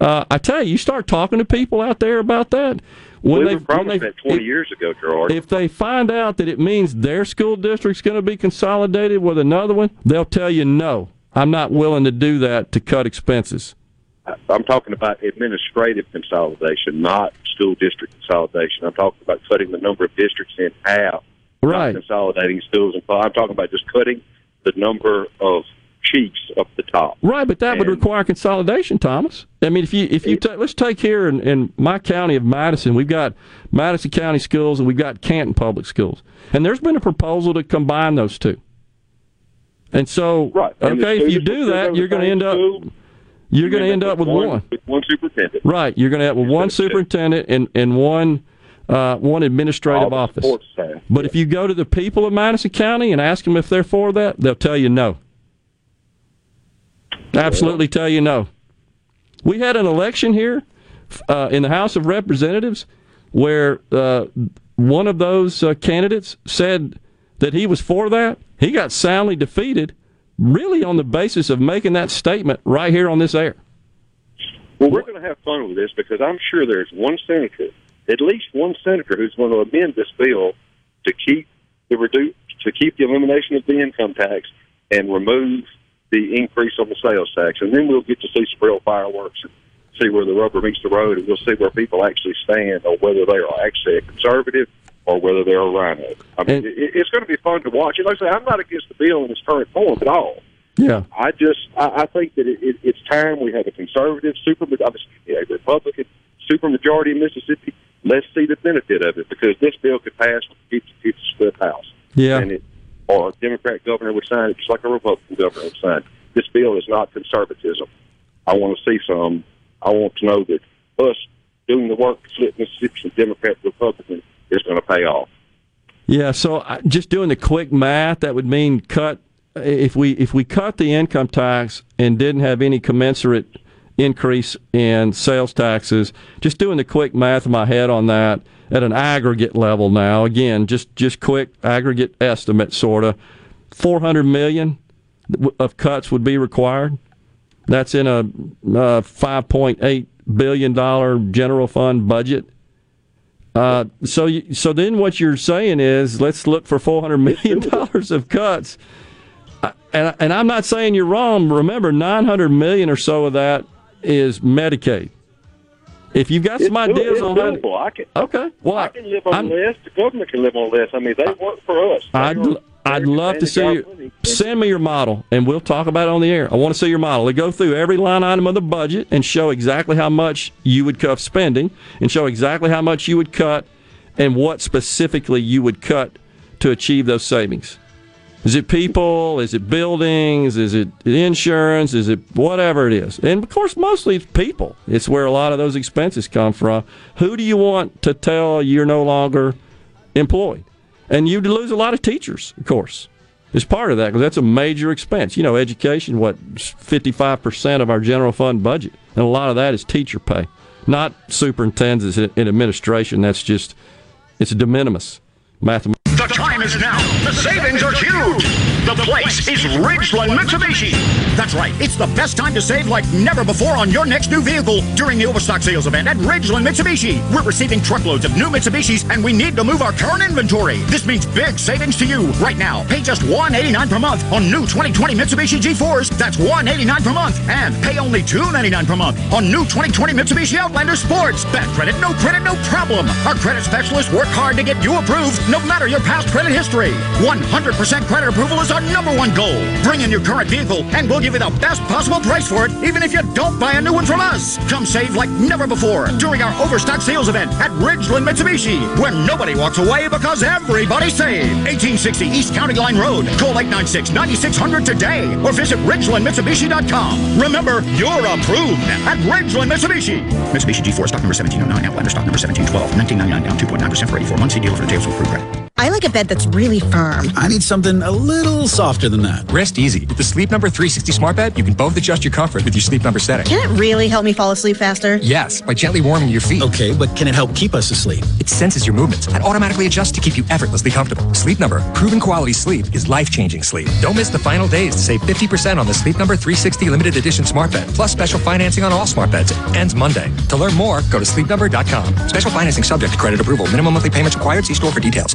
Uh, I tell you, you start talking to people out there about that. When we they, were promised when they, that 20 if- years ago, Gerard. if they find out that it means their school district's going to be consolidated with another one, they'll tell you no. I'm not willing to do that to cut expenses. I'm talking about administrative consolidation, not school district consolidation. I'm talking about cutting the number of districts in half, Right. consolidating schools. And I'm talking about just cutting the number of chiefs up the top. Right, but that would require consolidation, Thomas. I mean, if you if you ta let's take here in, in my county of Madison, we've got Madison County Schools and we've got Canton Public Schools, and there's been a proposal to combine those two. And so, And okay, if you do that, you're going to end up school. You're going to end up with one. with one superintendent. Right, you're going to have with one superintendent and and one uh, one administrative All office. But if you go to the people of Madison County and ask them if they're for that, they'll tell you no. Absolutely tell you no. We had an election here uh, in the House of Representatives where uh, one of those uh, candidates said that he was for that. He got soundly defeated, really on the basis of making that statement right here on this air. Well, we're going to have fun with this because I'm sure there's one senator, at least one senator, who's going to amend this bill to keep the reduce to keep the elimination of the income tax and remove the increase on the sales tax, and then we'll get to see some real fireworks and see where the rubber meets the road, and we'll see where people actually stand on whether they are actually a conservative or whether they're a rhino. I mean, it, it's going to be fun to watch. And like I say, I'm not against the bill in its current form at all. Yeah. I just I, I think that it, it, it's time we have a conservative super a Republican supermajority in Mississippi. Let's see the benefit of it because this bill could pass with a 50 split house. Yeah. And it, or a Democrat governor would sign it just like a Republican governor would sign. This bill is not conservatism. I want to see some. I want to know that us doing the work to flip Mississippi from Democrat to Republican is going to pay off. Yeah, so just doing the quick math, that would mean cut if we if we cut the income tax and didn't have any commensurate increase in sales taxes. Just doing the quick math in my head on that at an aggregate level now. Again, just just quick aggregate estimate, sort of. Four hundred million of cuts would be required. That's in a uh, five point eight billion dollar general fund budget. Uh, so, you, so then what you're saying is, let's look for four hundred million dollars of cuts. And and I'm not saying you're wrong. Remember, nine hundred million or so of that is Medicaid. If you've got some It's ideas on how, to-. I can, okay, well, I can live on I'm- less. The government can live on less. I mean, they work for us. They I'd are- I'd love to see you. send me your model and we'll talk about it on the air. I want to see your model. To go through every line item of the budget and show exactly how much you would cut spending and show exactly how much you would cut and what specifically you would cut to achieve those savings. Is it people? Is it buildings? Is it insurance? Is it whatever it is? And of course, mostly it's people. It's where a lot of those expenses come from. Who do you want to tell you're no longer employed? And you'd lose a lot of teachers, of course. It's part of that because that's a major expense. You know, education, what, 55% of our general fund budget. And a lot of that is teacher pay, not superintendents and administration. That's just, it's de minimis mathematics. The time is now. The savings are huge. The place is Ridgeland Mitsubishi. That's right. It's the best time to save like never before on your next new vehicle during the Overstock sales event at Ridgeland Mitsubishi. We're receiving truckloads of new Mitsubishis and we need to move our current inventory. This means big savings to you right now. Pay just 189 per month on new 2020 Mitsubishi G4s. That's 189 per month. And pay only 299 per month on new 2020 Mitsubishi Outlander Sports. Bad credit, no credit, no problem. Our credit specialists work hard to get you approved no matter your past credit history. 100% credit approval is our number one goal. Bring in your current vehicle and we'll give you the best possible price for it, even if you don't buy a new one from us. Come save like never before during our Overstock sales event at Ridgeland Mitsubishi, where nobody walks away because everybody saved. 1860 East County Line Road. Call 896-9600 today or visit RidgelandMitsubishi.com. Remember, you're approved at Ridgeland Mitsubishi. Mitsubishi G4 stock number 1709, Outlander stock number 1712, 1999 down 2.9% for 84 months. See dealer for details with approved credit. I like a bed that's really firm. I need something a little softer than that. Rest easy. With the Sleep Number 360 smart bed, you can both adjust your comfort with your sleep number setting. Can it really help me fall asleep faster? Yes, by gently warming your feet. Okay, but can it help keep us asleep? It senses your movements and automatically adjusts to keep you effortlessly comfortable. Sleep Number, proven quality sleep is life-changing sleep. Don't miss the final days to save 50% on the Sleep Number 360 limited edition smart bed, plus special financing on all smart beds. It ends Monday. To learn more, go to sleepnumber.com. Special financing subject to credit approval. Minimum monthly payments required. See store for details.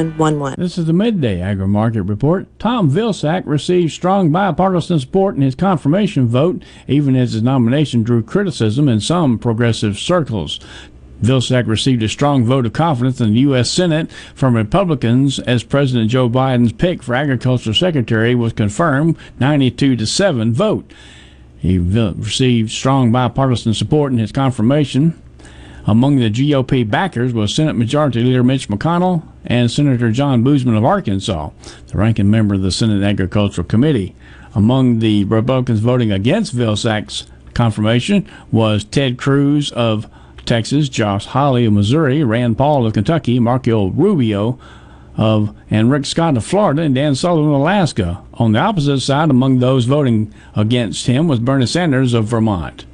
This is the midday agri market report. Tom Vilsack received strong bipartisan support in his confirmation vote, even as his nomination drew criticism in some progressive circles. Vilsack received a strong vote of confidence in the U.S. Senate from Republicans as President Joe Biden's pick for Agriculture Secretary was confirmed 92 to 7 vote. He received strong bipartisan support in his confirmation. Among the GOP backers was Senate Majority Leader Mitch McConnell and Senator John Boozman of Arkansas, the ranking member of the Senate Agricultural Committee. Among the Republicans voting against Vilsack's confirmation was Ted Cruz of Texas, Josh Hawley of Missouri, Rand Paul of Kentucky, Marco Rubio of and Rick Scott of Florida, and Dan Sullivan of Alaska. On the opposite side, among those voting against him was Bernie Sanders of Vermont.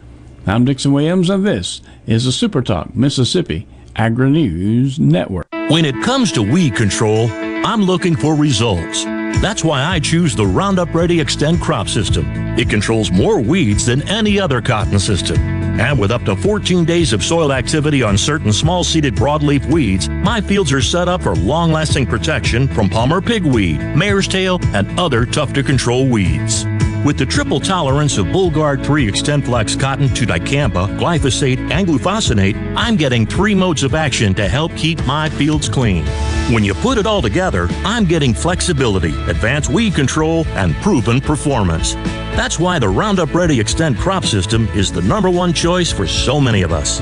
I'm Dixon Williams, and this is the Super Talk Mississippi Agri News Network. When it comes to weed control, I'm looking for results. That's why I choose the Roundup Ready Xtend crop system. It controls more weeds than any other cotton system. And with up to 14 days of soil activity on certain small seeded broadleaf weeds, my fields are set up for long lasting protection from palmer pigweed, mare's tail, and other tough to control weeds. With the triple tolerance of Bollgard 3 XtendFlex cotton to dicamba, glyphosate, and glufosinate, I'm getting three modes of action to help keep my fields clean. When you put it all together, I'm getting flexibility, advanced weed control, and proven performance. That's why the Roundup Ready Xtend crop system is the number one choice for so many of us.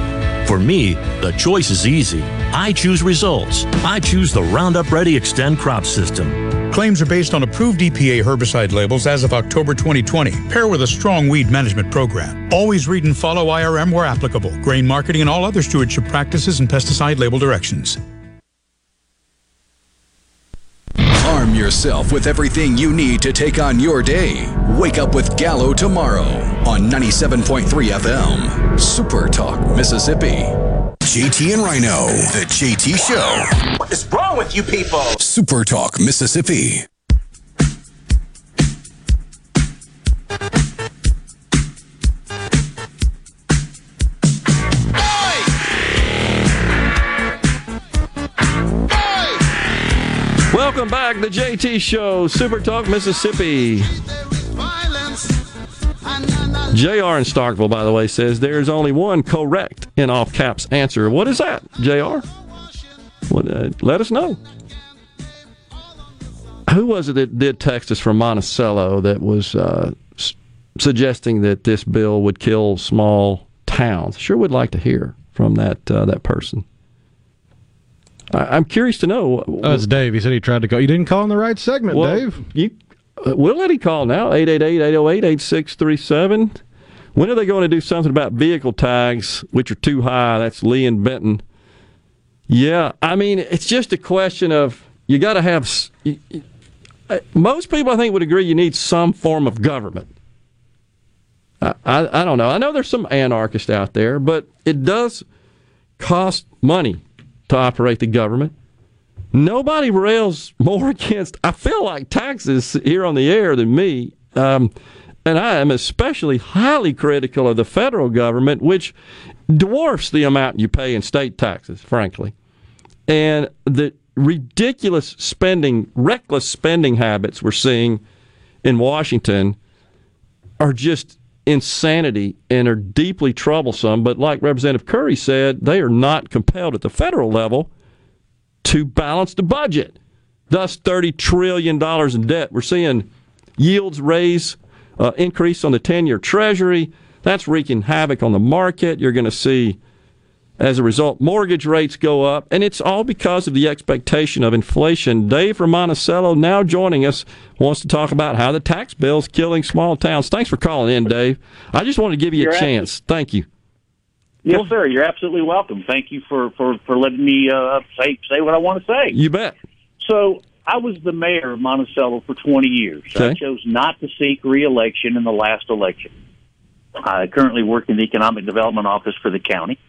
For me, the choice is easy. I choose results. I choose the Roundup Ready Xtend crop system. Claims are based on approved EPA herbicide labels as of October 2020. Pair with a strong weed management program. Always read and follow IRM where applicable, grain marketing, and all other stewardship practices and pesticide label directions. Arm yourself with everything you need to take on your day. Wake up with Gallo tomorrow on 97.3 FM. Super Talk, Mississippi. JT and Rhino, The JT Show. What is wrong with you people? Super Talk, Mississippi. Welcome back, the JT Show, Super Talk, Mississippi. JR in Starkville, by the way, says there's only one correct in all caps answer. What is that, JR? What, uh, let us know. Who was it that did text us from Monticello that was uh, s- suggesting that this bill would kill small towns? Sure would like to hear from that uh, that person. I, am curious to know. Oh, it's Dave. He said he tried to call. You didn't call in the right segment, well, Dave. You, uh, we'll let him call now 888-808-8637. When are they going to do something about vehicle tags, which are too high? That's Lee and Benton. Yeah, I mean, it's just a question of you got to have. Uh, most people, I think, would agree you need some form of government. I, I, I don't know. I know there's some anarchists out there, but it does cost money to operate the government. Nobody rails more against, I feel like, taxes here on the air than me. Um, and I am especially highly critical of the federal government, which dwarfs the amount you pay in state taxes, frankly. And the ridiculous spending, reckless spending habits we're seeing in Washington are just insanity and are deeply troublesome. But like Representative Currie said, they are not compelled at the federal level to balance the budget. Thus, $30 trillion in debt. We're seeing yields raise, uh, increase on the 10 year Treasury. That's wreaking havoc on the market. You're going to see as a result, mortgage rates go up, and it's all because of the expectation of inflation. Dave from Monticello, now joining us, wants to talk about how the tax bill's killing small towns. Thanks for calling in, Dave. I just wanted to give you You're a chance. Thank you. Yes, sir. You're absolutely welcome. Thank you for for for letting me uh, say say what I want to say. You bet. So I was the mayor of Monticello for 20 years. Okay. I chose not to seek reelection in the last election. I currently work in the economic development office for the county.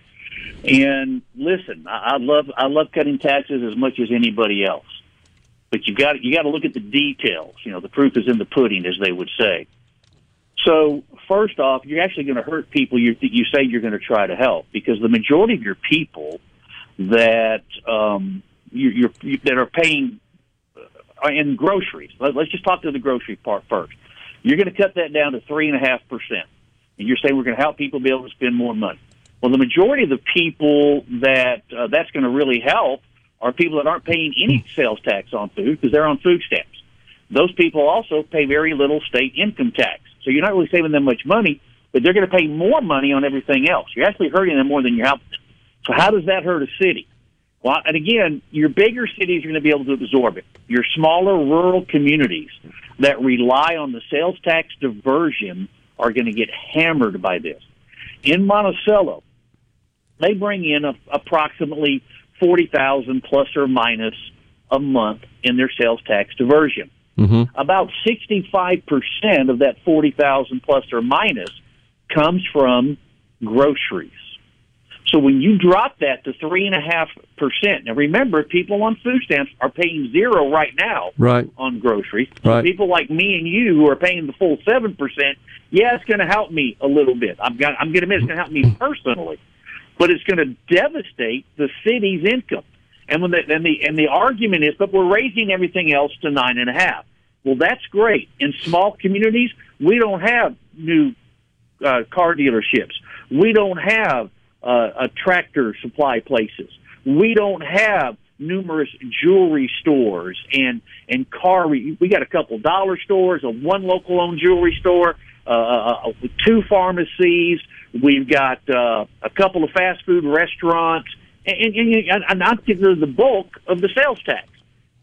And listen, I, love I love cutting taxes as much as anybody else, but you got you got to look at the details. You know, the proof is in the pudding, as they would say. So first off, you're actually going to hurt people you you say you're going to try to help because the majority of your people that um, you, you're you, that are paying uh, in groceries. Let, let's just talk to the grocery part first. You're going to cut that down to three and a half percent, and you're saying we're going to help people be able to spend more money. Well, the majority of the people that uh, that's going to really help are people that aren't paying any sales tax on food because they're on food stamps. Those people also pay very little state income tax. So you're not really saving them much money, but they're going to pay more money on everything else. You're actually hurting them more than you're helping them. So how does that hurt a city? Well, and again, your bigger cities are going to be able to absorb it. Your smaller rural communities that rely on the sales tax diversion are going to get hammered by this. In Monticello, they bring in a, approximately 40,000 plus or minus a month in their sales tax diversion. Mm-hmm. About 65% of that 40,000 plus or minus comes from groceries. So when you drop that to three and a half percent, now remember, people on food stamps are paying zero right now right. on groceries. So right. people like me and you who are paying the full seven percent, yeah, it's going to help me a little bit. I'm going I'm going to admit it's going to help me personally but it's going to devastate the city's income. And when the, and the and the argument is, but we're raising everything else to nine and a half. Well, that's great. In small communities, we don't have new uh, car dealerships. We don't have uh, a tractor supply places. We don't have numerous jewelry stores and and car. We got a couple dollar stores, a one local owned jewelry store, uh, uh, uh two pharmacies. We've got uh, a couple of fast food restaurants, and, and, and not consider the bulk of the sales tax.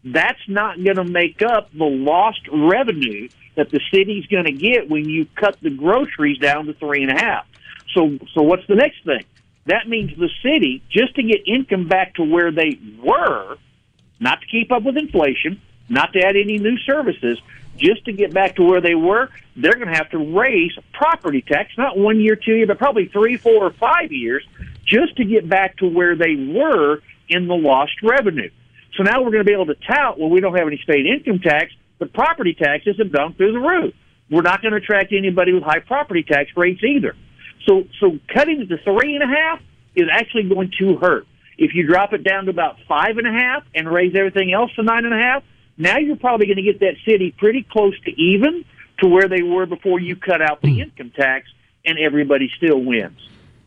That's not going to make up the lost revenue that the city's going to get when you cut the groceries down to three and a half. So, so what's the next thing? That means the city, just to get income back to where they were, not to keep up with inflation, not to add any new services, just to get back to where they were, they're going to have to raise property tax, not one year, two years, but probably three, four, or five years, just to get back to where they were in the lost revenue. So now we're going to be able to tout, well, we don't have any state income tax, but property taxes have gone through the roof. We're not going to attract anybody with high property tax rates either. So, so cutting it to three and a half is actually going to hurt. If you drop it down to about five and a half and raise everything else to nine and a half, now you're probably going to get that city pretty close to even to where they were before you cut out the hmm. income tax, and everybody still wins.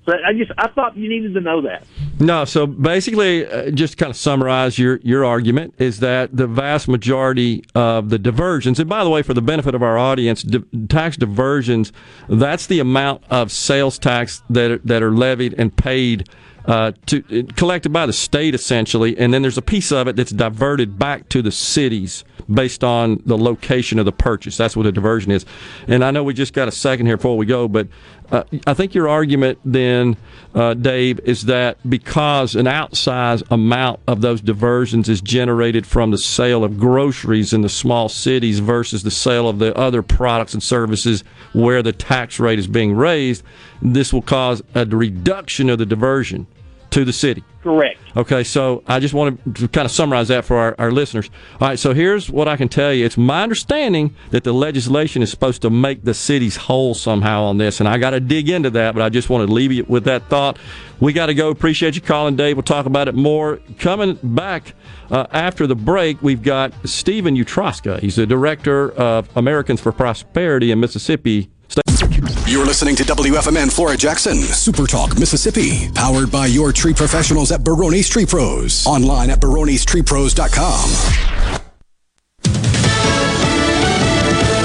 So I just I thought you needed to know that. No, so basically, uh, just kind of summarize your your argument is that the vast majority of the diversions, and by the way, for the benefit of our audience, di- tax diversions, that's the amount of sales tax that that are levied and paid uh, to uh, collected by the state essentially, and then there's a piece of it that's diverted back to the cities based on the location of the purchase. That's what a diversion is. And I know we just got a second here before we go, but uh, I think your argument then, uh, Dave, is that because an outsized amount of those diversions is generated from the sale of groceries in the small cities versus the sale of the other products and services where the tax rate is being raised, this will cause a reduction of the diversion to the city. Correct. Okay, so I just want to kind of summarize that for our, our listeners. All right, so here's what I can tell you. It's my understanding that the legislation is supposed to make the cities whole somehow on this, and I got to dig into that, but I just want to leave you with that thought. We got to go. Appreciate you calling, Dave. We'll talk about it more. Coming back uh, after the break, we've got Stephen Utroska. He's the director of Americans for Prosperity in Mississippi you're listening to WFMN Flora Jackson, Super Talk, Mississippi, powered by your tree professionals at Barone's Tree Pros. Online at baronestreepros.com.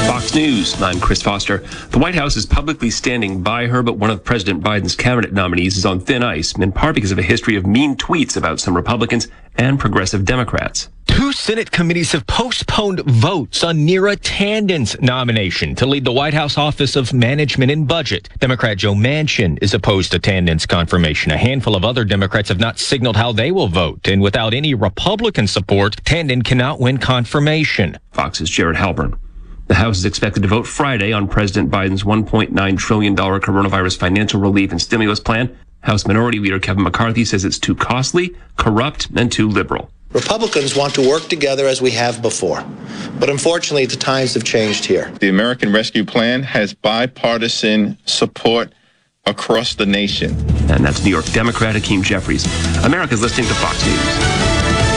Fox News. I'm Chris Foster. The White House is publicly standing by her, but one of President Biden's cabinet nominees is on thin ice, in part because of a history of mean tweets about some Republicans and progressive Democrats. Senate committees have postponed votes on Neera Tanden's nomination to lead the White House Office of Management and Budget. Democrat Joe Manchin is opposed to Tanden's confirmation. A handful of other Democrats have not signaled how they will vote, and without any Republican support, Tanden cannot win confirmation. Fox's Jared Halpern. The House is expected to vote Friday on President Biden's $1.9 trillion coronavirus financial relief and stimulus plan. House Minority Leader Kevin McCarthy says it's too costly, corrupt, and too liberal. Republicans want to work together as we have before. But unfortunately, the times have changed here. The American Rescue Plan has bipartisan support across the nation. And that's New York Democrat Hakeem Jeffries. America's listening to Fox News.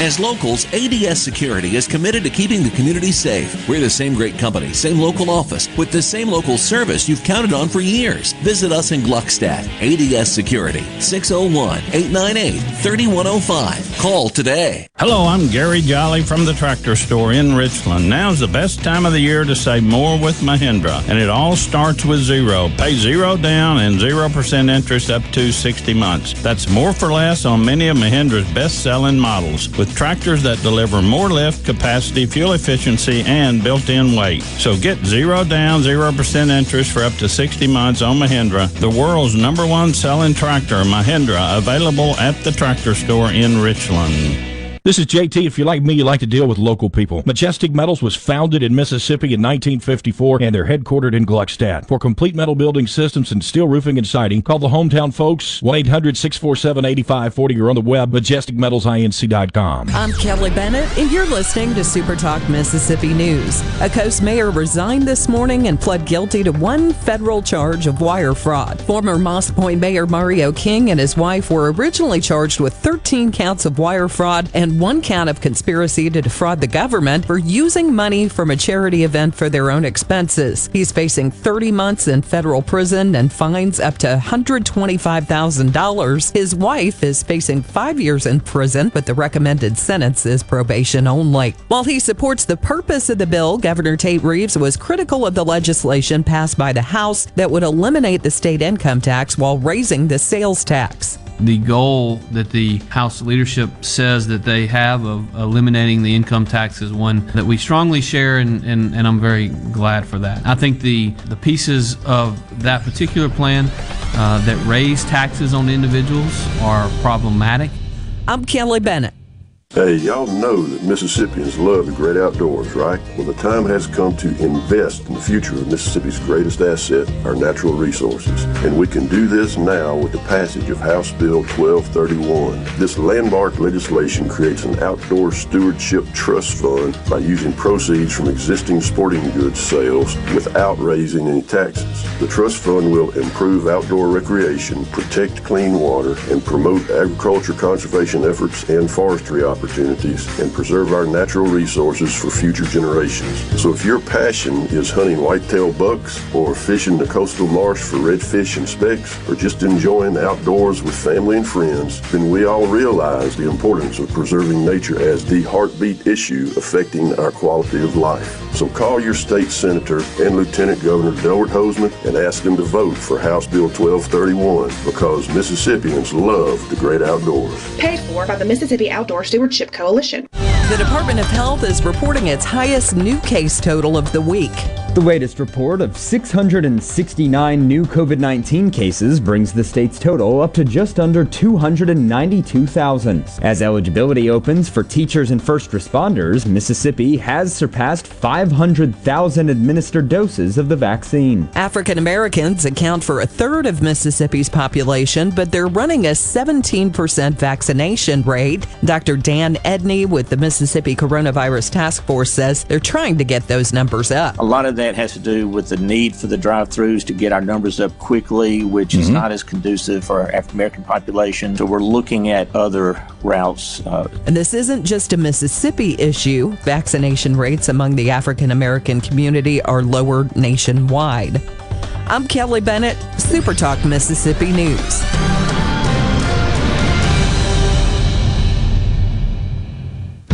As locals, ADS Security is committed to keeping the community safe. We're the same great company, same local office, with the same local service you've counted on for years. Visit us in Gluckstadt. ADS Security, 601 898 3105. Call today. Hello, I'm Gary Jolly from the Tractor Store in Richland. Now's the best time of the year to save more with Mahindra, and it all starts with zero. Pay zero down and 0% interest up to 60 months. That's more for less on many of Mahindra's best selling models. With tractors that deliver more lift, capacity, fuel efficiency, and built-in weight. So get zero down, 0% interest for up to 60 months on Mahindra, the world's number one selling tractor, Mahindra, available at the tractor store in Richland. This is JT. If you're like me, you like to deal with local people. Majestic Metals was founded in Mississippi in 1954 and they're headquartered in Gluckstadt. For complete metal building systems and steel roofing and siding, call the hometown folks 1-800-647-8540 or on the web majesticmetalsinc.com. I'm Kelly Bennett and you're listening to Super Talk Mississippi News. A Coast mayor resigned this morning and pled guilty to one federal charge of wire fraud. Former Moss Point Mayor Mario King and his wife were originally charged with 13 counts of wire fraud and one count of conspiracy to defraud the government for using money from a charity event for their own expenses. He's facing 30 months in federal prison and fines up to $125,000. His wife is facing five years in prison, but the recommended sentence is probation only. While he supports the purpose of the bill, Governor Tate Reeves was critical of the legislation passed by the House that would eliminate the state income tax while raising the sales tax the goal that the House leadership says that they have of eliminating the income tax is one that we strongly share, and, and, and I'm very glad for that. I think the, the pieces of that particular plan uh, that raise taxes on individuals are problematic. I'm Kelly Bennett. Hey, y'all know that Mississippians love the great outdoors, right? Well, the time has come to invest in the future of Mississippi's greatest asset, our natural resources. And we can do this now with the passage of House Bill 1231. This landmark legislation creates an outdoor stewardship trust fund by using proceeds from existing sporting goods sales without raising any taxes. The trust fund will improve outdoor recreation, protect clean water, and promote agriculture conservation efforts and forestry operations opportunities and preserve our natural resources for future generations. So if your passion is hunting whitetail bucks or fishing the coastal marsh for redfish and specks or just enjoying the outdoors with family and friends, then we all realize the importance of preserving nature as the heartbeat issue affecting our quality of life. So call your state senator and Lieutenant Governor Delbert Hosemann and ask them to vote for House Bill 1231 because Mississippians love the great outdoors. Paid for by the Mississippi Outdoor Stewardship Coalition. The Department of Health is reporting its highest new case total of the week. The latest report of 669 new COVID 19 cases brings the state's total up to just under 292,000. As eligibility opens for teachers and first responders, Mississippi has surpassed 500,000 administered doses of the vaccine. African Americans account for a third of Mississippi's population, but they're running a 17% vaccination rate. Dr. Dan Edney with the Mississippi Coronavirus Task Force says they're trying to get those numbers up. A lot of that has to do with the need for the drive-throughs to get our numbers up quickly, which is Mhm. not as conducive for our African American population. So we're looking at other routes. Uh, And this isn't just a Mississippi issue. Vaccination rates among the African American community are lower nationwide. I'm Kelly Bennett, Super Talk Mississippi News.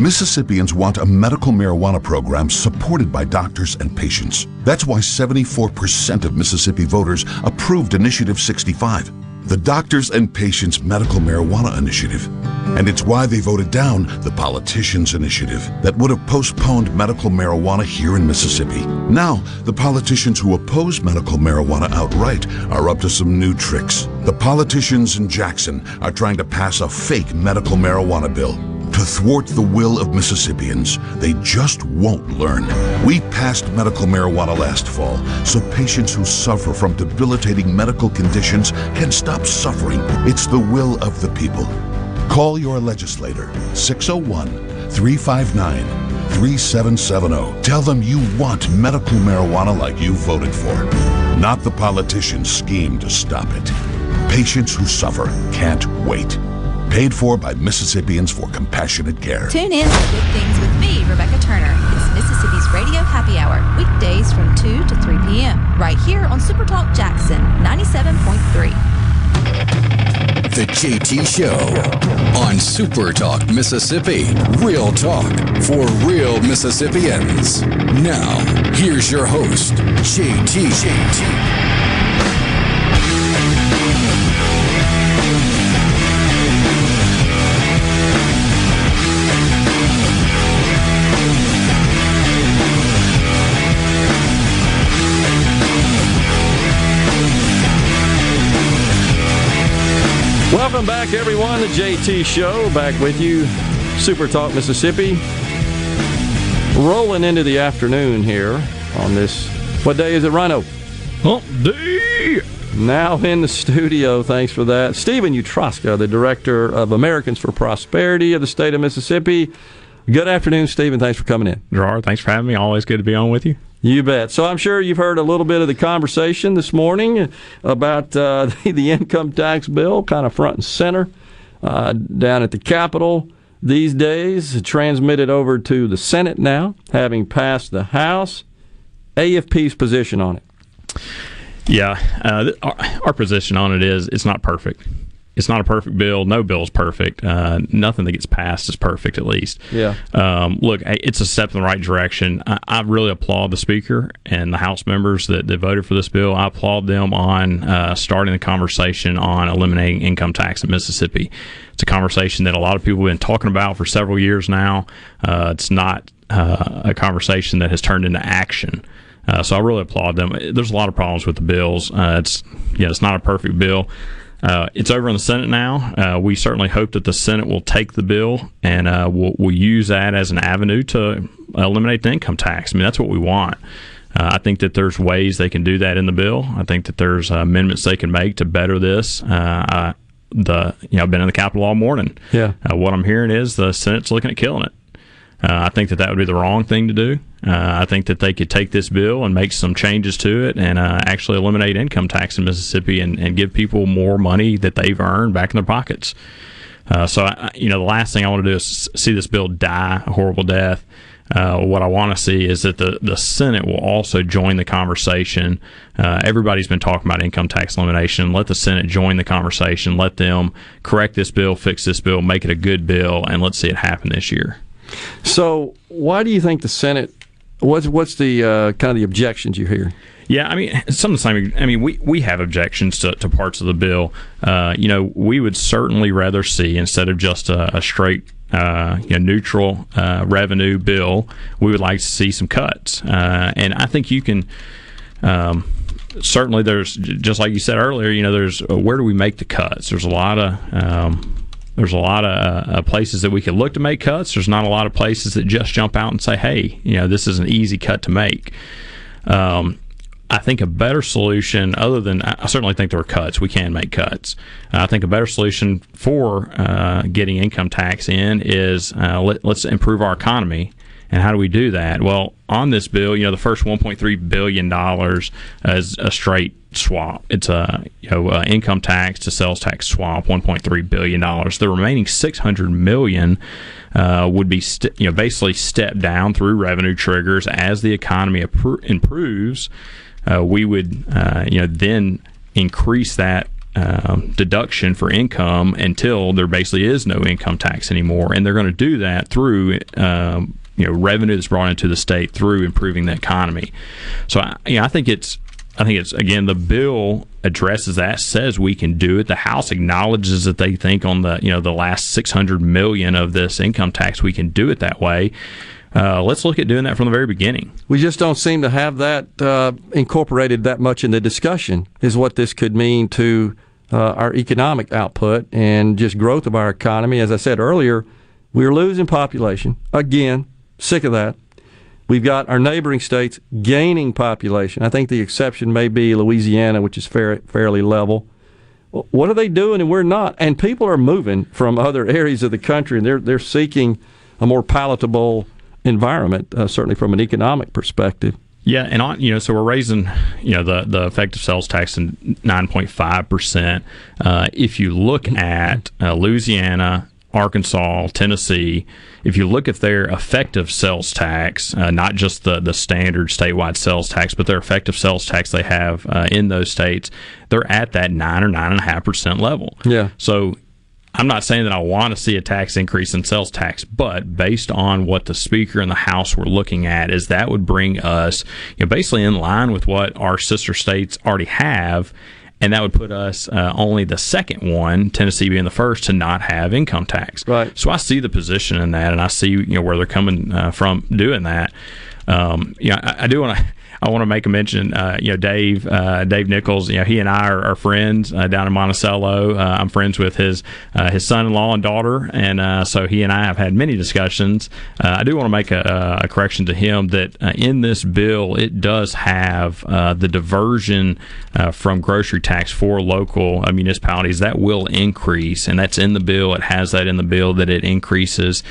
Mississippians want a medical marijuana program supported by doctors and patients. That's why 74% of Mississippi voters approved Initiative 65, the Doctors and Patients Medical Marijuana Initiative. And it's why they voted down the Politicians Initiative that would have postponed medical marijuana here in Mississippi. Now, the politicians who oppose medical marijuana outright are up to some new tricks. The politicians in Jackson are trying to pass a fake medical marijuana bill. To thwart the will of Mississippians, they just won't learn. We passed medical marijuana last fall so patients who suffer from debilitating medical conditions can stop suffering. It's the will of the people. Call your legislator, 601 359 3770. Tell them you want medical marijuana like you voted for, not the politicians' scheme to stop it. Patients who suffer can't wait. Paid for by Mississippians for Compassionate Care. Tune in to Good Things with me, Rebecca Turner. It's Mississippi's Radio Happy Hour, weekdays from 2 to 3 p.m., right here on Supertalk Jackson 97.3. The JT Show on Super Talk Mississippi. Real talk for real Mississippians. Now, here's your host, JT. JT. Back, everyone. The JT Show back with you, Super Talk Mississippi. Rolling into the afternoon here on this. What day is it, Rhino? Hump day. Now in the studio, thanks for that. Stephen Utroska, the director of Americans for Prosperity of the state of Mississippi. Good afternoon, Stephen. Thanks for coming in. Gerard, thanks for having me. Always good to be on with you. You bet. So I'm sure you've heard a little bit of the conversation this morning about uh, the, the income tax bill, kind of front and center uh, down at the Capitol these days. Transmitted over to the Senate now, having passed the House. AFP's position on it. Yeah, uh, our, our position on it is it's not perfect. It's not a perfect bill. No bill is perfect. Uh, nothing that gets passed is perfect, at least. Yeah. Um, look, it's a step in the right direction. I, I really applaud the Speaker and the House members that, that voted for this bill. I applaud them on uh, starting the conversation on eliminating income tax in Mississippi. It's a conversation that a lot of people have been talking about for several years now. Uh, it's not uh, a conversation that has turned into action. Uh, so I really applaud them. There's a lot of problems with the bills. Uh, it's yeah, it's not a perfect bill. Uh, it's over in the Senate now. Uh, we certainly hope that the Senate will take the bill and uh, will will use that as an avenue to eliminate the income tax. I mean, that's what we want. Uh, I think that there's ways they can do that in the bill. I think that there's uh, amendments they can make to better this. Uh, I, the you know I've been in the Capitol all morning. Yeah. Uh, what I'm hearing is the Senate's looking at killing it. Uh, I think that that would be the wrong thing to do. Uh, I think that they could take this bill and make some changes to it and uh, actually eliminate income tax in Mississippi and, and give people more money that they've earned back in their pockets. Uh, so, I, you know, the last thing I want to do is see this bill die a horrible death. Uh, what I want to see is that the, the Senate will also join the conversation. Uh, everybody's been talking about income tax elimination. Let the Senate join the conversation. Let them correct this bill, fix this bill, make it a good bill, and let's see it happen this year. So, why do you think the Senate what's what's the uh, kind of the objections you hear? Yeah, I mean, some of the same. I mean, we, we have objections to, to parts of the bill. Uh, you know, we would certainly rather see instead of just a, a straight uh, you know, neutral uh, revenue bill, we would like to see some cuts. Uh, and I think you can. Um, certainly, there's just like you said earlier. You know, there's uh, where do we make the cuts? There's a lot of um, there's a lot of uh, places that we could look to make cuts. There's not a lot of places that just jump out and say, "Hey, you know, this is an easy cut to make." Um, I think a better solution, other than I certainly think there are cuts, we can make cuts. Uh, I think a better solution for uh, getting income tax in is uh, let, us improve our economy. And how do we do that? Well, on this bill, you know, the first 1.3 billion dollars is a straight swap. It's a you know uh, income tax to sales tax swap, 1.3 billion dollars. The remaining 600 million uh, would be st- you know basically stepped down through revenue triggers as the economy appro- improves uh, we would uh, you know then increase that uh, deduction for income until there basically is no income tax anymore, and they're going to do that through. Um, you know, revenue that's brought into the state through improving the economy. So, I, you know, I think it's I think it's again the bill addresses that says we can do it. The House acknowledges that they think on the you know the last six hundred million of this income tax we can do it that way. Uh, let's look at doing that from the very beginning. We just don't seem to have that uh, incorporated that much in the discussion. Is what this could mean to uh, our economic output and just growth of our economy. As I said earlier, we're losing population again. Sick of that. We've got our neighboring states gaining population. I think the exception may be Louisiana, which is fair, fairly level. What are they doing and we're not? And people are moving from other areas of the country and they're they're seeking a more palatable environment, uh, certainly from an economic perspective. Yeah, and on you know, so we're raising you know the the effective sales tax in nine point five percent. Uh, if you look at uh, Louisiana, Arkansas, Tennessee, if you look at their effective sales tax, uh, not just the, the standard statewide sales tax, but their effective sales tax they have uh, in those states, they're at that nine or nine and a half percent level. Yeah. So I'm not saying that I want to see a tax increase in sales tax, but based on what the speaker and the House were looking at, is that would bring us, you know, basically in line with what our sister states already have, and that would put us uh, only the second one, Tennessee being the first, to not have income tax. Right. So I see the position in that, and I see you know where they're coming uh, from doing that. Um, you know, I, I do want to. I want to make a mention. Uh, you know, Dave uh, Dave Nichols. You know, he and I are, are friends uh, down in Monticello. Uh, I'm friends with his uh, his son-in-law and daughter, and uh, so he and I have had many discussions. I do want to make a, a, correction to him that in this bill it does have the diversion from grocery tax for local municipalities that will increase, and that's in the bill. It has that in the bill that it increases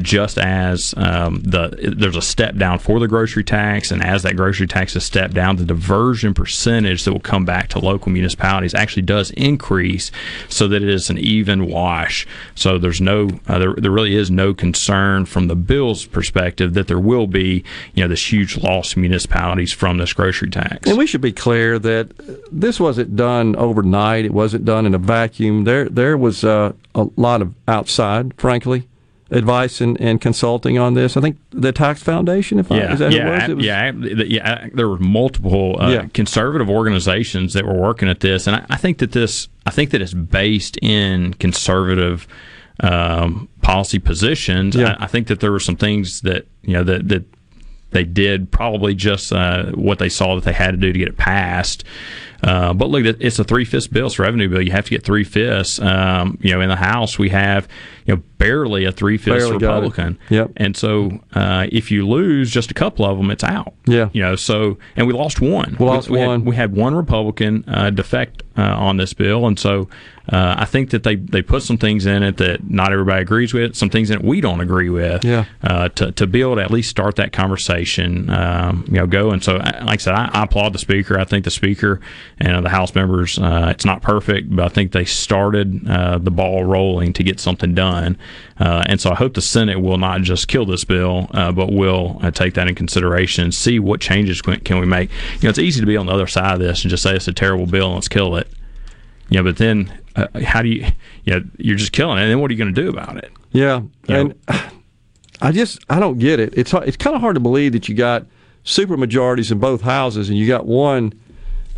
just as um, the there's a step down for the grocery tax, and as that grocery taxes step down, the diversion percentage that will come back to local municipalities actually does increase so that it is an even wash. So there's no, uh, there, there really is no concern from the bill's perspective that there will be, you know, this huge loss to municipalities from this grocery tax. And we should be clear that this wasn't done overnight. It wasn't done in a vacuum. There, there was uh, a lot of outside, frankly, advice and, and consulting on this. I think the Tax Foundation, if yeah, I, is that yeah, it was? It was, yeah, yeah. There were multiple uh, Yeah. conservative organizations that were working at this, and I, I think that this, I think that it's based in conservative um, policy positions. Yeah. I, I think that there were some things that you know that that they did probably just uh, what they saw that they had to do to get it passed. Uh, but look, it's a three fifths bill. It's a revenue bill. You have to get three fifths. Um, you know, in the House we have you know barely a three fifths Barely got it. Republican. Yep. And so uh, if you lose just a couple of them, it's out. Yeah. You know, so and we lost one. We lost had- one. we had one Republican uh, defect uh, on this bill, and so uh, I think that they, they put some things in it that not everybody agrees with, some things that we don't agree with. Yeah. Uh, to to be able to at least start that conversation, um, you know, go. And so, like I said, I, I applaud the speaker. I think the speaker and the House members. Uh, it's not perfect, but I think they started uh, the ball rolling to get something done. Uh, and so I hope the Senate will not just kill this bill, uh, but will uh, take that in consideration, and see what changes can, can we make. You know, it's easy to be on the other side of this and just say it's a terrible bill and let's kill it. You know, but then uh, how do you, you know, you're just killing it. And then what are you going to do about it? Yeah, You and I just I don't get it. It's it's kind of hard to believe that you got super majorities in both houses, and you got one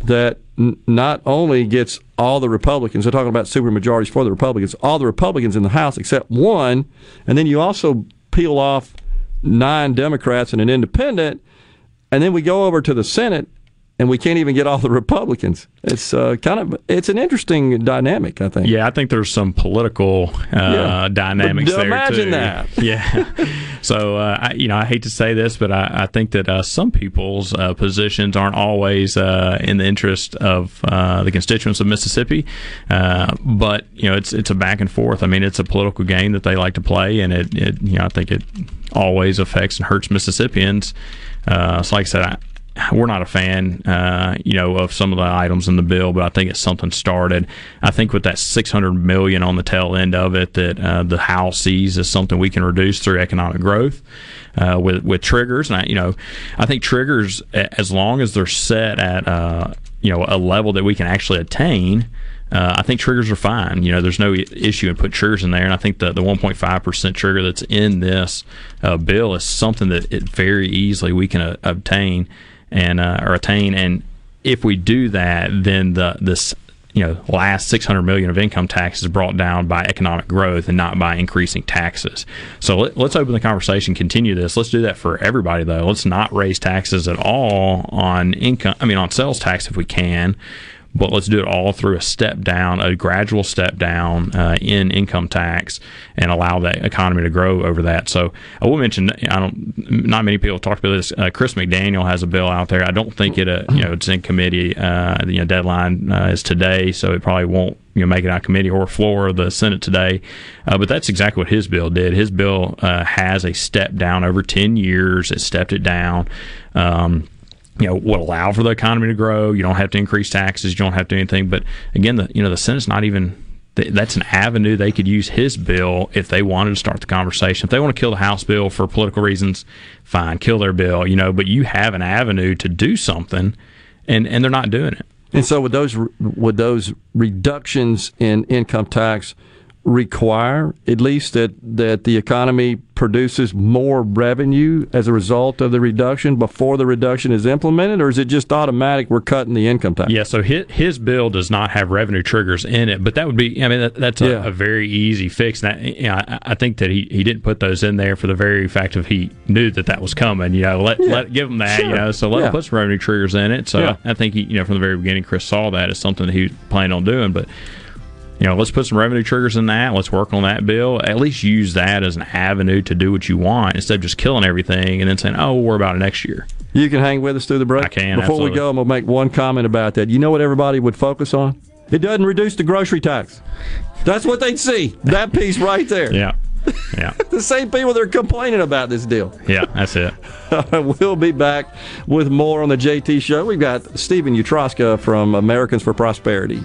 that n- not only gets all the Republicans. They're talking about super majorities for the Republicans. All the Republicans in the House except one, and then you also peel off nine Democrats and an independent, and then we go over to the Senate and we can't even get all the Republicans. It's uh, kind of it's an interesting dynamic, I think. Yeah, I think there's some political uh, Yeah. dynamics But there imagine too. that. Yeah. so uh, I, you know, I hate to say this, but I, I think that uh, some people's uh, positions aren't always uh, in the interest of uh, the constituents of Mississippi. Uh, but you know, it's it's a back and forth. I mean, it's a political game that they like to play, and it, it you know, I think it always affects and hurts Mississippians. Uh, so, like I said, I, we're not a fan, uh, you know, of some of the items in the bill, but I think it's something started. I think with that 600 million on the tail end of it, that uh, the House sees as something we can reduce through economic growth uh, with with triggers. And I, you know, I think triggers, as long as they're set at uh, you know a level that we can actually attain. Uh, I think triggers are fine. You know, there's no issue in putting triggers in there, and I think the the 1.5 percent trigger that's in this uh, bill is something that it very easily we can uh, obtain and uh, or attain. And if we do that, then the this you know last 600 million of income tax is brought down by economic growth and not by increasing taxes. So let, let's open the conversation, continue this. Let's do that for everybody though. Let's not raise taxes at all on income. I mean on sales tax if we can. But let's do it all through a step down, a gradual step down uh, in income tax, and allow that economy to grow over that. So I will mention, I don't, not many people talked about this. Uh, Chris McDaniel has a bill out there. I don't think it, uh, you know, it's in committee. Uh, you know, deadline uh, is today, so it probably won't, you know, make it out committee or floor of the Senate today. Uh, but that's exactly what his bill did. His bill uh, has a step down over ten years. It stepped it down. Um, you know would allow for the economy to grow. You don't have to increase taxes. You don't have to do anything. But again, the you know the Senate's not even. That's an avenue they could use his bill if they wanted to start the conversation. If they want to kill the House bill for political reasons, fine, kill their bill. You know, but you have an avenue to do something, and and they're not doing it. And so, with those with those reductions in income tax require at least that that the economy produces more revenue as a result of the reduction before the reduction is implemented, or is it just automatic? We're cutting the income tax. Yeah, so his, his bill does not have revenue triggers in it, but that would be, I mean, that, that's a, Yeah. a very easy fix. And I, you know, I, I think that he, he didn't put those in there for the very fact of he knew that that was coming. You know, let, Yeah, let give him that. You know, so let Yeah. him put some revenue triggers in it. So. I think he, you know, from the very beginning, Chris saw that as something that he was planning on doing, but. You know, let's put some revenue triggers in that. Let's work on that bill. At least use that as an avenue to do what you want instead of just killing everything and then saying, "Oh, we'll worry about it next year." You can hang with us through the break. I can, Before absolutely. we go, I'm gonna make one comment about that. You know what everybody would focus on? It doesn't reduce the grocery tax. That's what they'd see. That piece right there. Yeah, yeah, the same people that are complaining about this deal. yeah. That's it. we'll be back with more on the JT Show. We've got Stephen Utroska from Americans for Prosperity.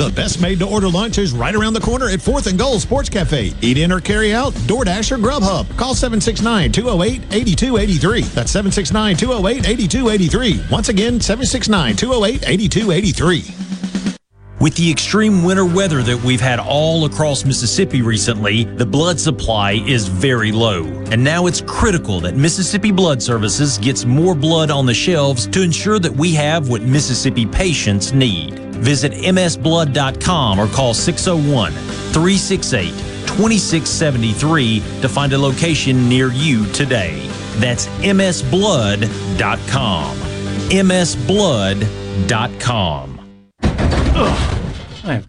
The best made to order lunch is right around the corner at 4th and Gold Sports Cafe. Eat in or carry out, DoorDash or Grubhub. Call 769 208 8283. That's 769 208 8283. Once again, 769 208 8283. With the extreme winter weather that we've had all across Mississippi recently, the blood supply is very low. And now it's critical that Mississippi Blood Services gets more blood on the shelves to ensure that we have what Mississippi patients need. Visit msblood.com or call 601 368 2673 to find a location near you today. That's msblood.com. msblood.com. I've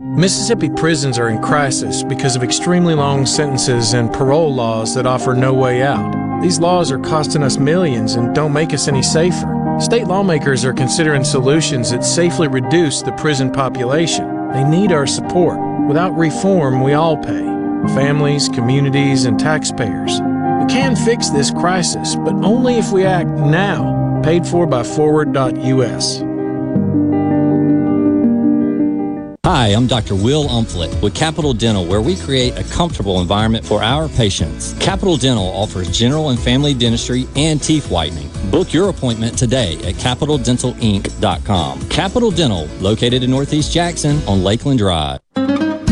Mississippi prisons are in crisis because of extremely long sentences and parole laws that offer no way out. These laws are costing us millions and don't make us any safer. State lawmakers are considering solutions that safely reduce the prison population. They need our support. Without reform, we all pay families, communities, and taxpayers. We can fix this crisis, but only if we act now. Paid for by FWD.us. Hi, I'm Dr. Will Umflett with Capital Dental, where we create a comfortable environment for our patients. Capital Dental offers general and family dentistry and teeth whitening. Book your appointment today at capitaldentalinc.com. Capital Dental, located in Northeast Jackson on Lakeland Drive.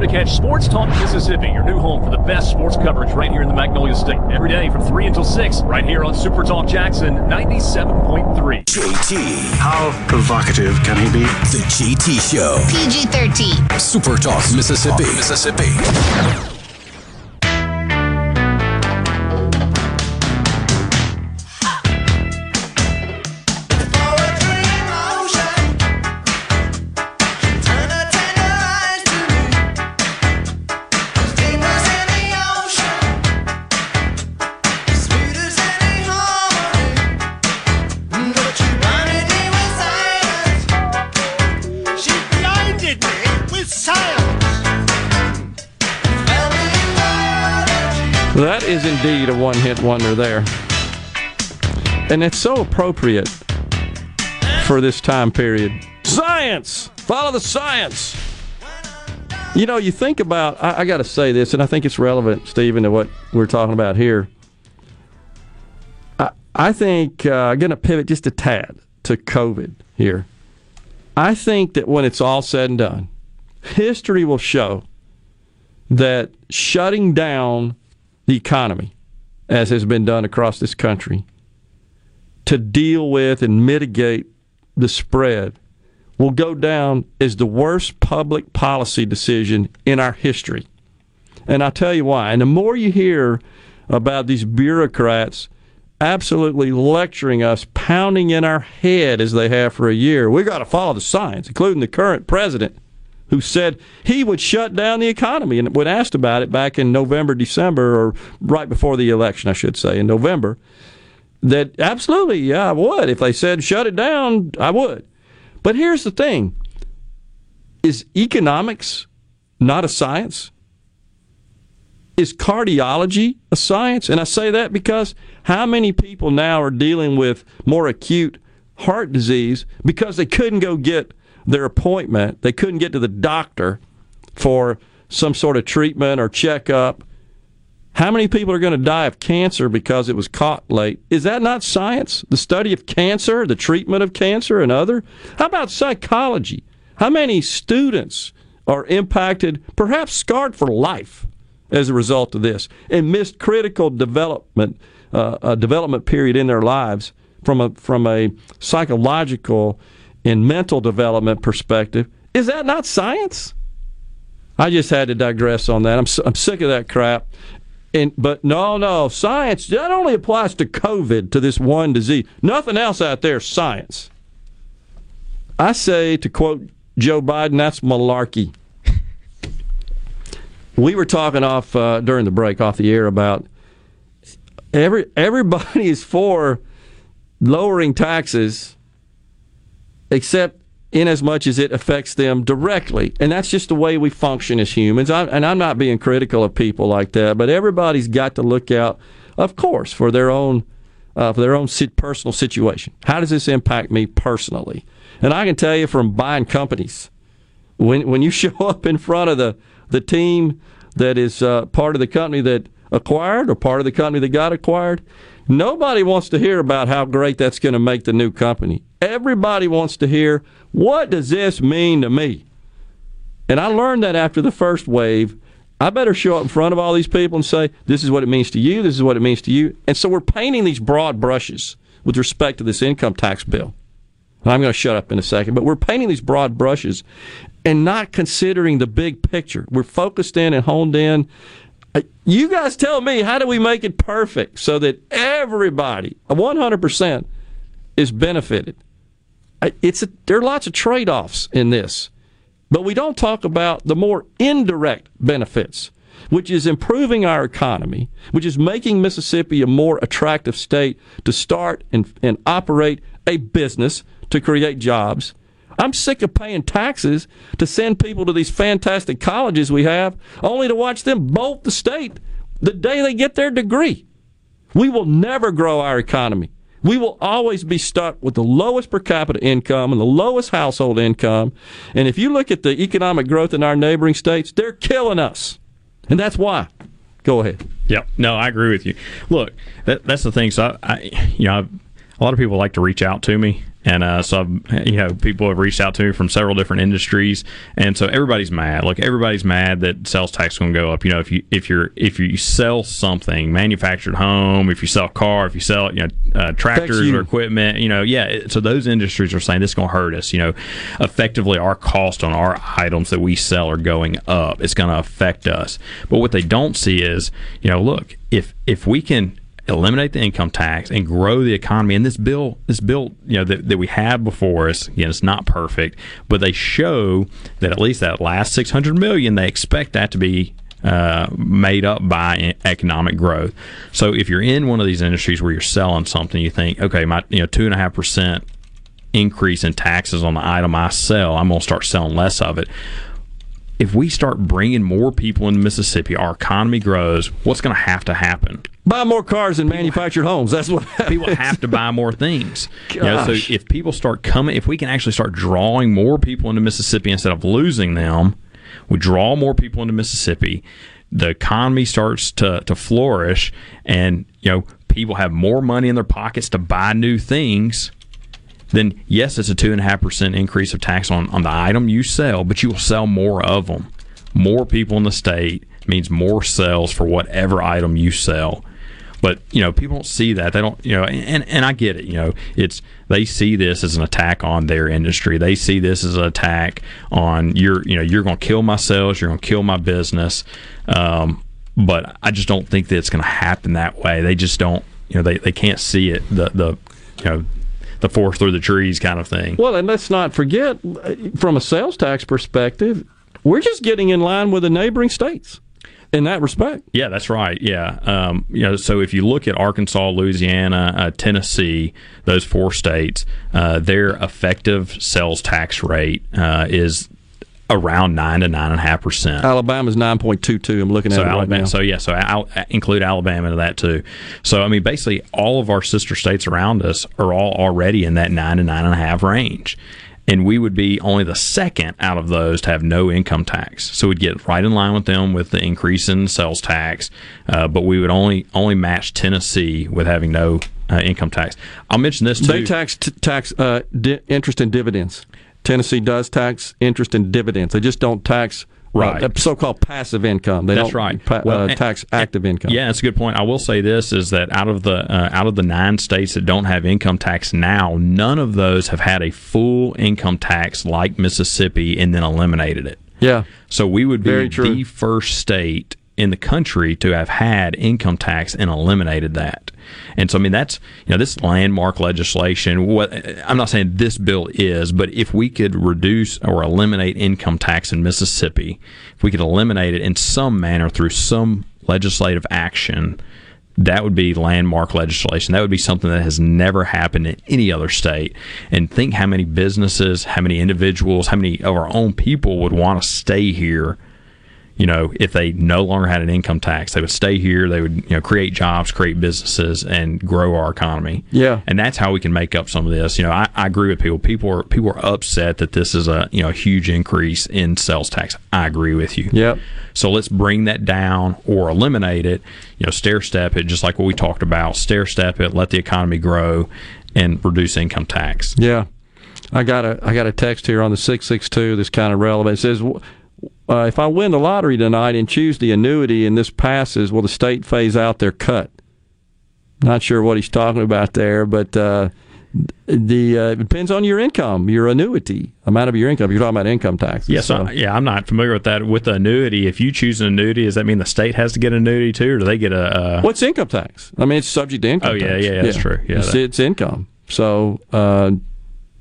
Cross, be sure to catch Sports Talk Mississippi, your new home for the best sports coverage right here in the Magnolia State. Every day from 3 until 6, right here on Super Talk Jackson 97.3. JT. How provocative can he be? The JT Show. PG 13. Super Talk, Mississippi. Mississippi. Indeed a one hit wonder there. And it's so appropriate for this time period. Science! Follow the science! You know, you think about, I, I got to say this, and I think it's relevant, Stephen, to what we're talking about here. I, I think, uh, I'm going to pivot just a tad to COVID here. I think that when it's all said and done, history will show that shutting down the economy, as has been done across this country, to deal with and mitigate the spread will go down as the worst public policy decision in our history. And I'll tell you why. And the more you hear about these bureaucrats absolutely lecturing us, pounding in our head as they have for a year, we've got to follow the science, including the current president who said he would shut down the economy. And when asked about it back in November, December, or right before the election, I should say, in November, that absolutely, yeah, I would. If they said shut it down, I would. But here's the thing is economics not a science? Is cardiology a science? And I say that because how many people now are dealing with more acute heart disease because they couldn't go get their appointment. They couldn't get to the doctor for some sort of treatment or checkup. How many people are going to die of cancer because it was caught late? Is that not science? The study of cancer, the treatment of cancer, and other? How about psychology? How many students are impacted, perhaps scarred for life, as a result of this, and missed critical development, uh, a development period in their lives from a from a psychological and mental development perspective? Is that not science? I just had to digress on that. I'm I'm sick of that crap. And but no, no, science that only applies to COVID, to this one disease. Nothing else out there, science. I say to quote Joe Biden, that's malarkey. we were talking off uh, during the break, off the air, about every everybody is for lowering taxes, except in as much as it affects them directly. And that's just the way we function as humans. I, and I'm not being critical of people like that, but everybody's got to look out, of course, for their own uh, for their own personal situation. How does this impact me personally? And I can tell you from buying companies, when when you show up in front of the the team that is uh, part of the company that acquired or part of the company that got acquired, nobody wants to hear about how great that's going to make the new company. Everybody wants to hear what does this mean to me. And I learned that after the first wave. I better show up in front of all these people and say, this is what it means to you, this is what it means to you. And so we're painting these broad brushes with respect to this income tax bill. And I'm going to shut up in a second, but we're painting these broad brushes and not considering the big picture. We're focused in and honed in. Uh, You guys tell me, how do we make it perfect so that everybody, 100%, is benefited? It's a, there are lots of trade offs in this, but we don't talk about the more indirect benefits, which is improving our economy, which is making Mississippi a more attractive state to start and, and operate a business to create jobs. I'm sick of paying taxes to send people to these fantastic colleges we have, only to watch them bolt the state the day they get their degree. We will never grow our economy. We will always be stuck with the lowest per capita income and the lowest household income. And if you look at the economic growth in our neighboring states, they're killing us. And that's why. Go ahead. Yep. No, I agree with you. Look, that, that's the thing. So, I, I you know, I've, a lot of people like to reach out to me, and uh, so I've, you know, people have reached out to me from several different industries, and so everybody's mad. Like everybody's mad that sales tax is going to go up. You know, if you if you're if you sell something, manufactured home, if you sell a car, if you sell you know uh, tractors you. or equipment, you know, yeah. So those industries are saying this is going to hurt us. You know, effectively our cost on our items that we sell are going up. It's going to affect us. But what they don't see is, you know, look if if we can eliminate the income tax and grow the economy. And this bill, this bill, you know, that, that we have before us, again, it's not perfect, but they show that at least that last six hundred million, they expect that to be uh, made up by economic growth. So if you're in one of these industries where you're selling something, you think, okay, my you know two and a half percent increase in taxes on the item I sell, I'm going to start selling less of it. If we start bringing more people into Mississippi, our economy grows. What's going to have to happen? Buy more cars and manufactured homes. That's what people have to buy more things. You know, so if people start coming, if we can actually start drawing more people into Mississippi instead of losing them, we draw more people into Mississippi. The economy starts to to flourish, and you know people have more money in their pockets to buy new things. Then yes, it's a two and a half percent increase of tax on on the item you sell, but you will sell more of them. More people in the state means more sales for whatever item you sell. But you know, people don't see that. They don't, you know, and and I get it. You know, it's they see this as an attack on their industry. They see this as an attack on your, you know, you're going to kill my sales. You're going to kill my business. Um, but I just don't think that it's going to happen that way. They just don't, you know, they, they can't see it. The the you know the forest through the trees kind of thing. Well, and let's not forget, uh, from a sales tax perspective, we're just getting in line with the neighboring states in that respect. Yeah, that's right. Yeah, um, you know, so if you look at Arkansas, Louisiana, uh, Tennessee, those four states, uh, their effective sales tax rate uh, is around nine to nine and a half percent. Alabama's nine point two two. I'm looking at So it right Alabama, now. so yeah, so I'll include Alabama into that too. So I mean, basically, all of our sister states around us are all already in that nine to nine and a half range, and we would be only the second out of those to have no income tax. So we'd get right in line with them with the increase in sales tax, uh, but we would only only match Tennessee with having no uh, income tax. I'll mention this too. They tax t- tax uh, di- interest and dividends. Tennessee does tax interest and dividends. They just don't tax Right. uh, so-called passive income. They That's don't right. pa- Well, uh, tax active income. Yeah, that's a good point. I will say this is that out of the uh, out of the nine states that don't have income tax now, none of those have had a full income tax like Mississippi and then eliminated it. Yeah. So we would be the first state in the country to have had income tax and eliminated that. And so, I mean, that's you know this landmark legislation. What I'm not saying this bill is, but if we could reduce or eliminate income tax in Mississippi, if we could eliminate it in some manner through some legislative action, that would be landmark legislation. That would be something that has never happened in any other state. And think how many businesses, how many individuals, how many of our own people would want to stay here you know, if they no longer had an income tax, they would stay here. They would, you know, create jobs, create businesses, and grow our economy. Yeah, and that's how we can make up some of this. You know, I, I agree with people. People are people are upset that this is a you know a huge increase in sales tax. I agree with you. Yep. So let's bring that down or eliminate it. You know, stair step it, just like what we talked about. Stair step it, let the economy grow, and reduce income tax. Yeah. I got a I got a text here on the six six two that's kind of relevant. It says uh, if I win the lottery tonight and choose the annuity and this passes, will the state phase out their cut? Not sure what he's talking about there, but uh, the uh, it depends on your income, your annuity amount of your income. You're talking about income tax. Yes, so. I, yeah, I'm not familiar with that. With the annuity, if you choose an annuity, does that mean the state has to get an annuity too, or do they get a? What's income tax? I mean, it's subject to income. Oh yeah, tax. yeah, yeah, that's yeah. true. Yeah, it's, that. it's income. So, uh,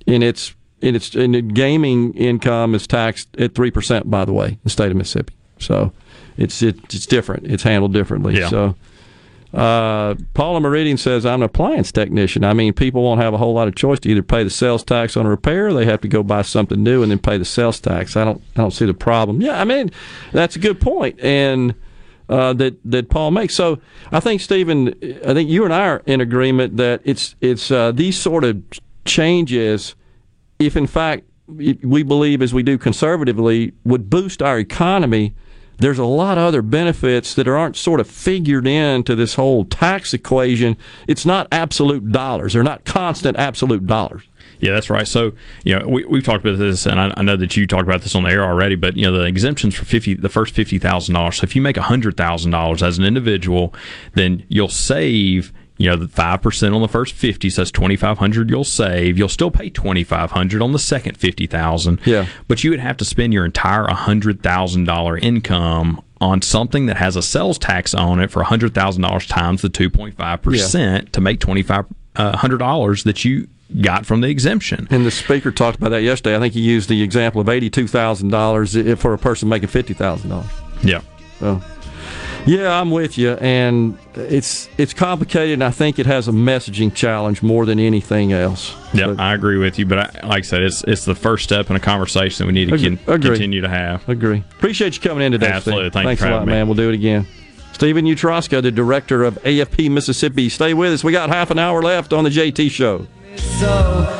and it's and it's and gaming income is taxed at three percent. By the way, in the state of Mississippi. So it's it, it's different. It's handled differently. Yeah. So. Uh, Paula Meridian says, I'm an appliance technician. I mean, people won't have a whole lot of choice to either pay the sales tax on a repair or they have to go buy something new and then pay the sales tax. I don't, I don't see the problem. Yeah, I mean, that's a good point. And, uh, that that Paul makes. So I think Stephen, I think you and I are in agreement that it's it's uh, these sort of changes, if in fact we believe as we do conservatively, would boost our economy. There's a lot of other benefits that aren't sort of figured into this whole tax equation. It's not absolute dollars. They're not constant absolute dollars. Yeah, that's right. So, you know, we, we've talked about this, and I, I, know that you talked about this on the air already. But you know, the exemptions for fifty, the first fifty thousand dollars. So, if you make hundred thousand dollars as an individual, then you'll save. You know, the five percent on the first fifty, so that's twenty five hundred. You'll save. You'll still pay twenty five hundred on the second fifty thousand. Yeah, but you would have to spend your entire hundred thousand dollar income on something that has a sales tax on it for hundred thousand dollars times the two point five percent to make twenty five uh, hundred dollars that you got from the exemption. And the speaker talked about that yesterday. I think he used the example of eighty-two thousand dollars for a person making fifty thousand dollars. Yeah. So, yeah, I'm with you, and it's it's complicated. and I think it has a messaging challenge more than anything else. Yeah, but, I agree with you. But I, like I said, it's it's the first step in a conversation that we need to agree, con- continue to have. Agree. Appreciate you coming in today. Absolutely. Steve. Thank Thanks you a lot, me. man. We'll do it again. Stephen Utroska, the director of AFP Mississippi. Stay with us. We got half an hour left on the JT Show. So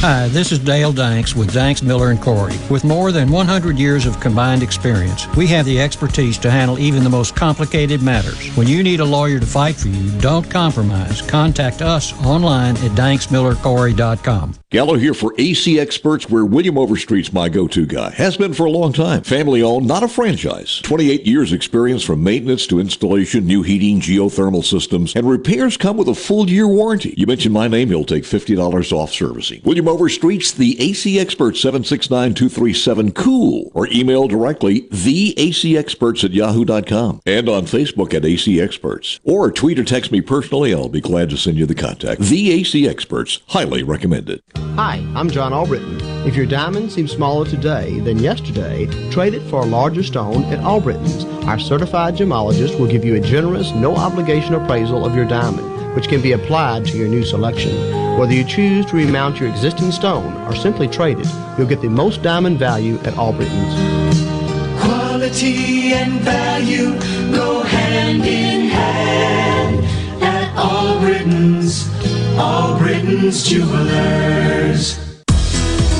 Hi, this is Dale Danks with Danks Miller and Corey. With more than 100 years of combined experience, we have the expertise to handle even the most complicated matters. When you need a lawyer to fight for you, don't compromise. Contact us online at danksmillercorey.com. Gallo here for AC Experts, where William Overstreet's my go-to guy. Has been for a long time. Family owned, not a franchise. 28 years experience from maintenance to installation, new heating, geothermal systems, and repairs come with a full year warranty. You mention my name, he'll take $50 off servicing. William Overstreet's the AC Expert 769-237-COOL or email directly theacexperts at yahoo.com and on Facebook at AC Experts. Or tweet or text me personally, I'll be glad to send you the contact. The AC Experts, highly recommended. Hi, I'm John Albritton. If your diamond seems smaller today than yesterday, trade it for a larger stone at Albritton's. Our certified gemologist will give you a generous, no obligation appraisal of your diamond, which can be applied to your new selection. Whether you choose to remount your existing stone or simply trade it, you'll get the most diamond value at Albritton's. Quality Quality and value go hand in hand at Albritton's, All Britain's Jewelers.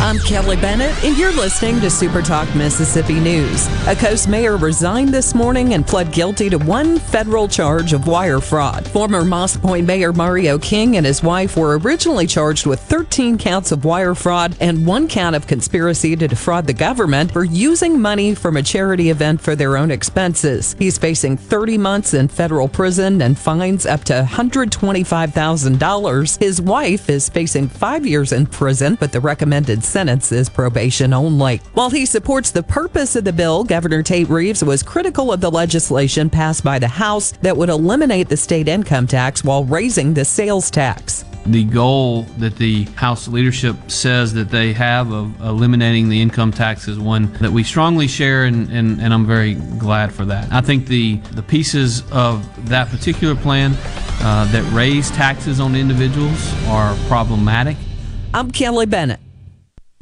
I'm Kelly Bennett, and you're listening to Super Talk Mississippi News. A Coast mayor resigned this morning and pled guilty to one federal charge of wire fraud. Former Moss Point Mayor Mario King and his wife were originally charged with 13 counts of wire fraud and one count of conspiracy to defraud the government for using money from a charity event for their own expenses. He's facing 30 months in federal prison and fines up to $125,000. His wife is facing five years in prison, but the recommended sentence is probation only. While he supports the purpose of the bill, Governor Tate Reeves was critical of the legislation passed by the House that would eliminate the state income tax while raising the sales tax. The goal that the House leadership says that they have of eliminating the income tax is one that we strongly share, and, and, and I'm very glad for that. I think the, the pieces of that particular plan uh, that raise taxes on individuals are problematic. I'm Kelly Bennett.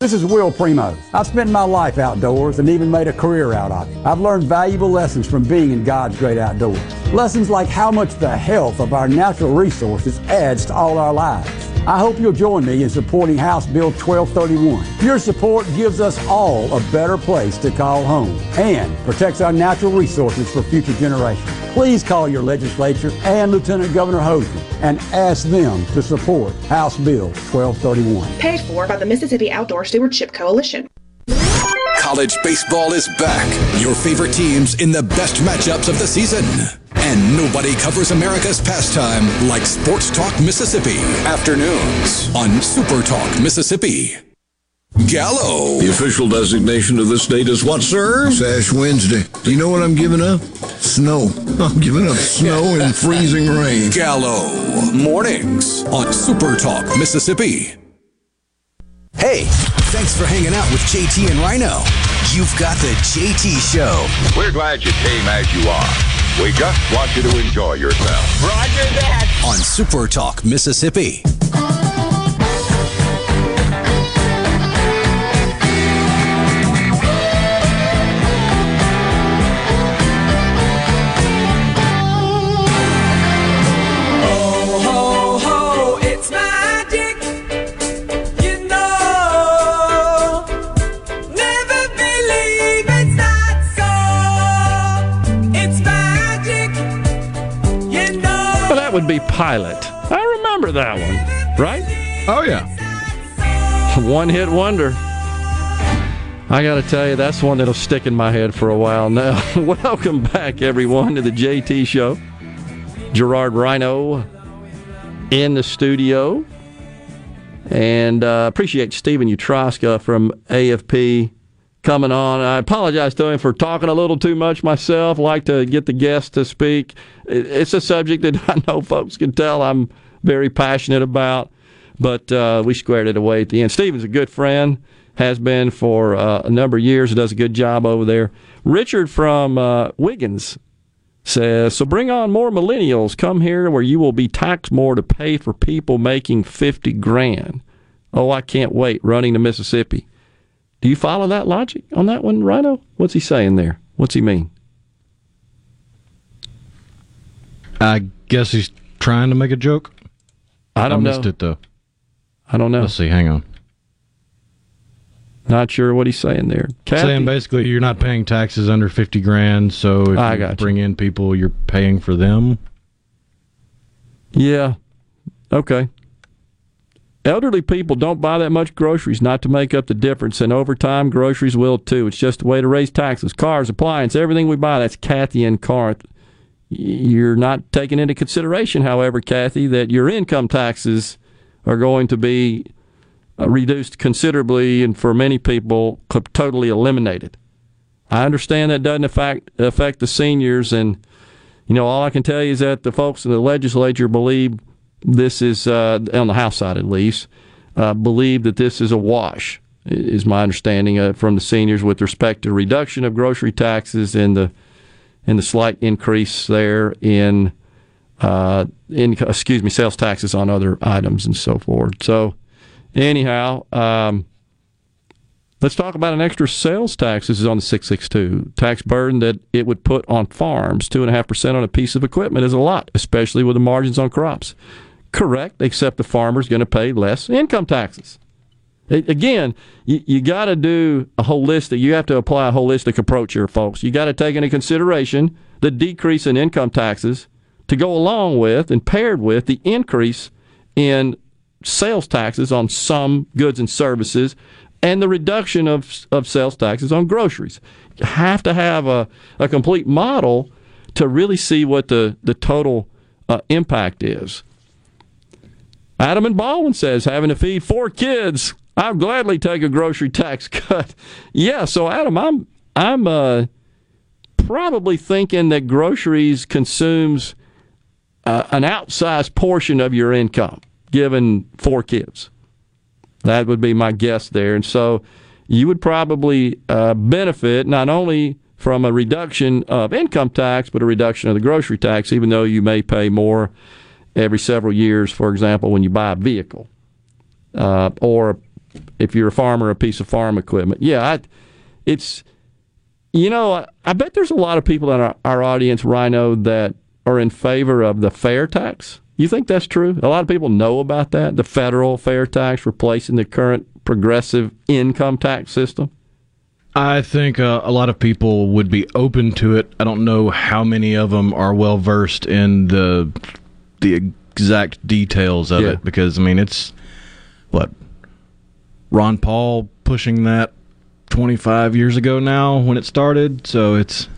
This is Will Primo. I've spent my life outdoors and even made a career out of it. I've learned valuable lessons from being in God's great outdoors. Lessons like how much the health of our natural resources adds to all our lives. I hope you'll join me in supporting House Bill 1231. Your support gives us all a better place to call home and protects our natural resources for future generations. Please call your legislature and Lieutenant Governor Hosey and ask them to support House Bill 1231. Paid for by the Mississippi Outdoor Stewardship Coalition. College baseball is back. Your favorite teams in the best matchups of the season. And nobody covers America's pastime like Sports Talk Mississippi. Afternoons on Super Talk Mississippi. Gallo. The official designation of this date is what, sir? Ash Wednesday. Do you know what I'm giving up? Snow. I'm giving up snow and freezing rain. Gallo. Mornings on Super Talk Mississippi. Hey, thanks for hanging out with JT and Rhino. You've got the JT Show. We're glad you came as you are. We just want you to enjoy yourself. Roger that. On Super Talk Mississippi. Would be Pilot. I remember that one, right? Oh, yeah. One hit wonder. I got to tell you, that's one that'll stick in my head for a while now. Welcome back, everyone, to the JT Show. Gerard Rhino in the studio. And uh, appreciate Stephen Utroska from AFP coming on. I apologize to him for talking a little too much myself. like to get the guests to speak. It's a subject that I know folks can tell I'm very passionate about, but uh, we squared it away at the end. Stephen's a good friend, has been for uh, a number of years, does a good job over there. Richard from uh, Wiggins says, So bring on more millennials. Come here where you will be taxed more to pay for people making 50 grand. Oh, I can't wait running to Mississippi. Do you follow that logic on that one, Rhino? What's he saying there? What's he mean? I guess he's trying to make a joke. I don't I missed know. it though. I don't know. Let's see. Hang on. Not sure what he's saying there. Kathy? Saying basically you're not paying taxes under fifty grand, so if I you got you. bring in people, you're paying for them. Yeah. Okay. Elderly people don't buy that much groceries not to make up the difference, and over time, groceries will too. It's just a way to raise taxes. Cars, appliances, everything we buy. That's Kathy and Corinth. You're not taking into consideration, however, Kathy, that your income taxes are going to be uh, reduced considerably, and for many people, totally eliminated. I understand that doesn't affect affect the seniors, and you know all I can tell you is that the folks in the legislature believe this is uh, on the House side at least uh, believe that this is a wash. Is my understanding uh, from the seniors with respect to reduction of grocery taxes and the and the slight increase there in uh, in excuse me sales taxes on other items and so forth. So anyhow. Um, Let's talk about an extra sales tax. This is on the 662. Tax burden that it would put on farms. 2.5% on a piece of equipment is a lot, especially with the margins on crops. Correct, except the farmer's going to pay less income taxes. Again, you, you got to do a holistic, you have to apply a holistic approach here, folks. You got to take into consideration the decrease in income taxes to go along with and paired with the increase in sales taxes on some goods and services and the reduction of, of sales taxes on groceries. You have to have a, a complete model to really see what the, the total uh, impact is. Adam and Baldwin says having to feed four kids, I'd gladly take a grocery tax cut. yeah, so Adam, I'm I'm uh, probably thinking that groceries consumes uh, an outsized portion of your income, given four kids. That would be my guess there. And so you would probably uh, benefit not only from a reduction of income tax, but a reduction of the grocery tax, even though you may pay more every several years, for example, when you buy a vehicle. Uh, or if you're a farmer, a piece of farm equipment. Yeah, I, it's, you know, I, I bet there's a lot of people in our, our audience, Rhino, that are in favor of the fair tax. You think that's true? A lot of people know about that, the federal fair tax replacing the current progressive income tax system. I think uh, a lot of people would be open to it. I don't know how many of them are well versed in the the exact details of Yeah. it because I mean it's what Ron Paul pushing that 25 years ago now when it started, so it's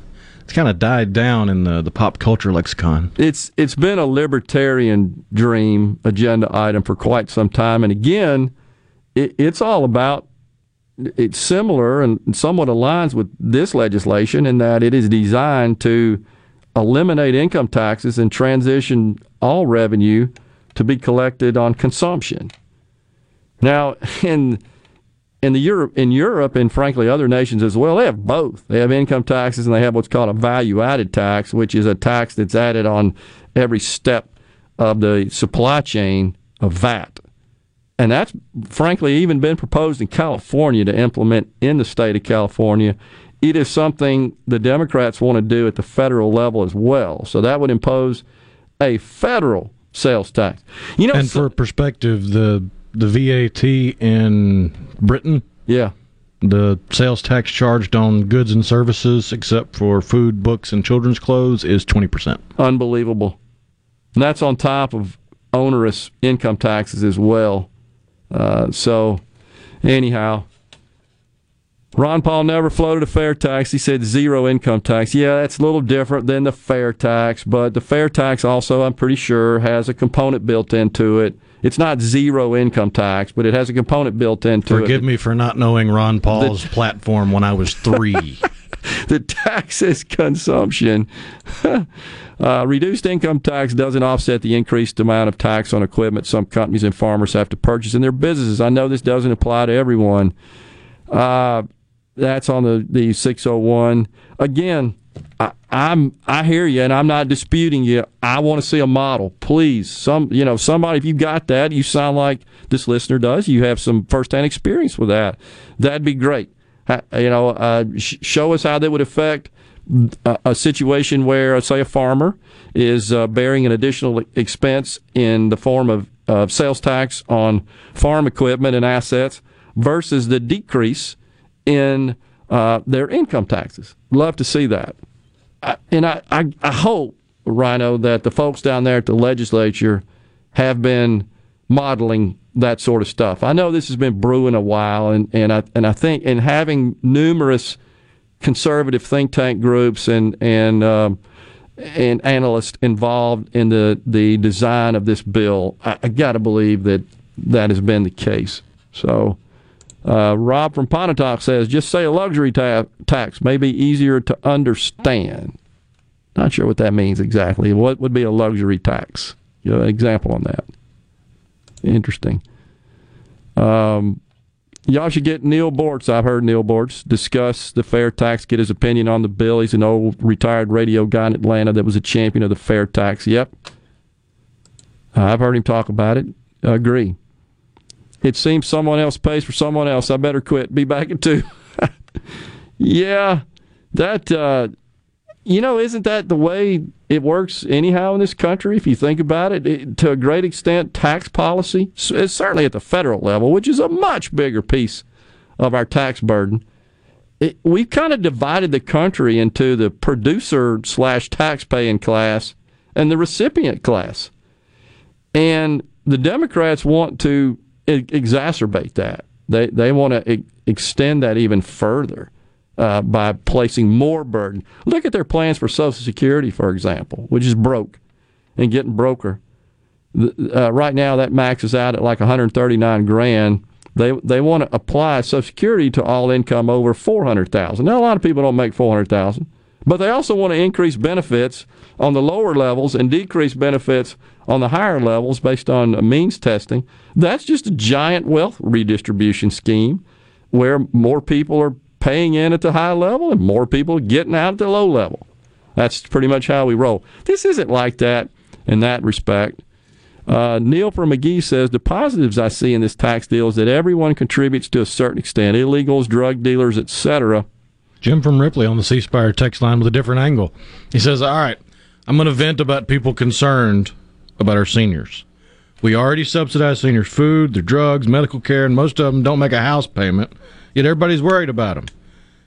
it's kind of died down in the the pop culture lexicon. It's it's been a libertarian dream agenda item for quite some time, and again, it, it's all about. It's similar and somewhat aligns with this legislation in that it is designed to eliminate income taxes and transition all revenue to be collected on consumption. Now, in in the Europe in Europe and frankly other nations as well, they have both. They have income taxes and they have what's called a value added tax, which is a tax that's added on every step of the supply chain of VAT. And that's frankly even been proposed in California to implement in the state of California. It is something the Democrats want to do at the federal level as well. So that would impose a federal sales tax. You know, and for perspective, the the VAT in Britain, yeah, the sales tax charged on goods and services, except for food, books, and children's clothes, is twenty percent. Unbelievable. And that's on top of onerous income taxes as well. Uh, so, anyhow, Ron Paul never floated a fair tax. He said zero income tax. Yeah, that's a little different than the fair tax, but the fair tax also, I'm pretty sure, has a component built into it. It's not zero income tax, but it has a component built into it. Forgive me for not knowing Ron Paul's platform when I was three. the taxes consumption. uh, reduced income tax doesn't offset the increased amount of tax on equipment some companies and farmers have to purchase in their businesses. I know this doesn't apply to everyone. Uh, that's on the, the 601. Again, I, I'm I hear you, and I'm not disputing you. I want to see a model, please. Some you know somebody. If you've got that, you sound like this listener does. You have some firsthand experience with that. That'd be great. You know, uh, sh- show us how that would affect a, a situation where, say, a farmer is uh, bearing an additional expense in the form of, of sales tax on farm equipment and assets versus the decrease in uh, their income taxes. Love to see that. I, and I, I, I hope, Rhino, that the folks down there at the legislature have been modeling that sort of stuff. I know this has been brewing a while, and, and I and I think in having numerous conservative think tank groups and and um, and analysts involved in the the design of this bill, I, I got to believe that that has been the case. So. Uh, Rob from Pontotoc says, just say a luxury ta- tax may be easier to understand. Not sure what that means exactly. What would be a luxury tax? You know, example on that. Interesting. Um, y'all should get Neal Boortz. I've heard Neal Boortz discuss the fair tax, get his opinion on the bill. He's an old retired radio guy in Atlanta that was a champion of the fair tax. Yep. I've heard him talk about it. Agree. It seems someone else pays for someone else. I better quit. Be back in two. yeah, that uh, you know, isn't that the way it works anyhow in this country? If you think about it, it to a great extent, tax policy, it's certainly at the federal level, which is a much bigger piece of our tax burden. It, we've kind of divided the country into the producer slash tax paying class and the recipient class. And the Democrats want to exacerbate that. They they want to e- extend that even further uh, by placing more burden. Look at their plans for Social Security, for example, which is broke and getting broker. Uh, right now, that maxes out at like 139 grand. They they want to apply Social Security to all income over 400,000. Now, a lot of people don't make 400,000, but they also want to increase benefits on the lower levels and decrease benefits on the higher levels based on means testing. That's just a giant wealth redistribution scheme where more people are paying in at the high level and more people getting out at the low level. That's pretty much how we roll. This isn't like that in that respect. Uh, Neil from Magee says the positives I see in this tax deal is that everyone contributes to a certain extent, illegals, drug dealers, etc. Jim from Ripley on the C Spire text line with a different angle. He says, All right, I'm going to vent about people concerned about our seniors. We already subsidize seniors' food, their drugs, medical care, and most of them don't make a house payment, yet everybody's worried about them.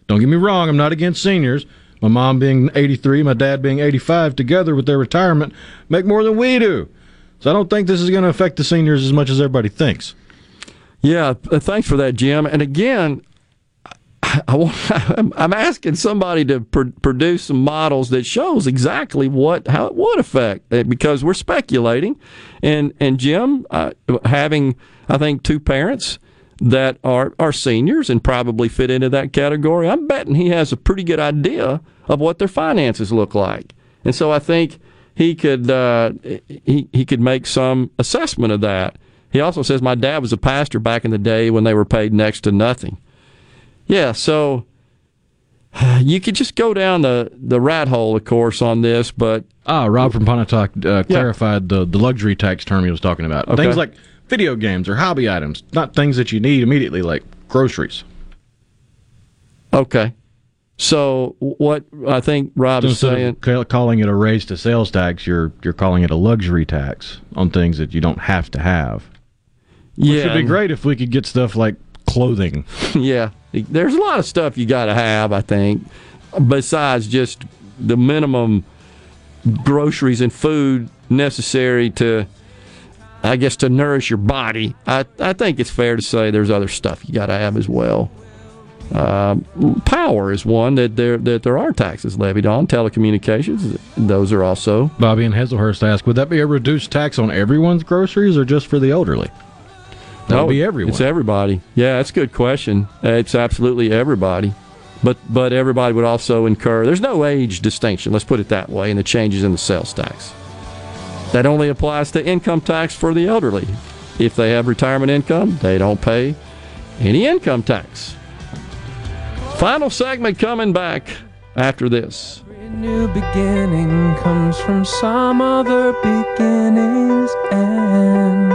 Don't get me wrong, I'm not against seniors. My mom being 83, my dad being 85, together with their retirement, make more than we do. So I don't think this is going to affect the seniors as much as everybody thinks. Yeah, thanks for that, Jim. And again, I, want, I'm, asking somebody to pr- produce some models that shows exactly what how it would affect uh, because we're speculating. And and Jim, uh, having I think two parents that are are seniors and probably fit into that category, I'm betting he has a pretty good idea of what their finances look like. And so I think he could uh, he he could make some assessment of that. He also says my dad was a pastor back in the day when they were paid next to nothing. Yeah, so you could just go down the the rat hole, of course, on this, but Ah, Rob from Pontotoc uh, clarified the, the luxury tax term he was talking about. Okay. Things like video games or hobby items, not things that you need immediately, like groceries. okay. So what I think Rob is saying, of calling it a raise to sales tax, you're you're calling it a luxury tax on things that you don't have to have. Which Yeah, would be great if we could get stuff like clothing. yeah, there's a lot of stuff you got to have. I think besides just the minimum groceries and food necessary to, I guess, to nourish your body. I I think it's fair to say there's other stuff you got to have as well. Uh, power is one that there that there are taxes levied on. Telecommunications, those are also. Bobby and Hazlehurst ask, would that be a reduced tax on everyone's groceries or just for the elderly? That would be everyone. It's everybody. Yeah, that's a good question. It's absolutely everybody. But but everybody would also incur. There's no age distinction. Let's put it that way. In the changes in the sales tax, that only applies to income tax for the elderly. If they have retirement income, they don't pay any income tax. Final segment coming back after this. new beginning comes from some other beginning's end.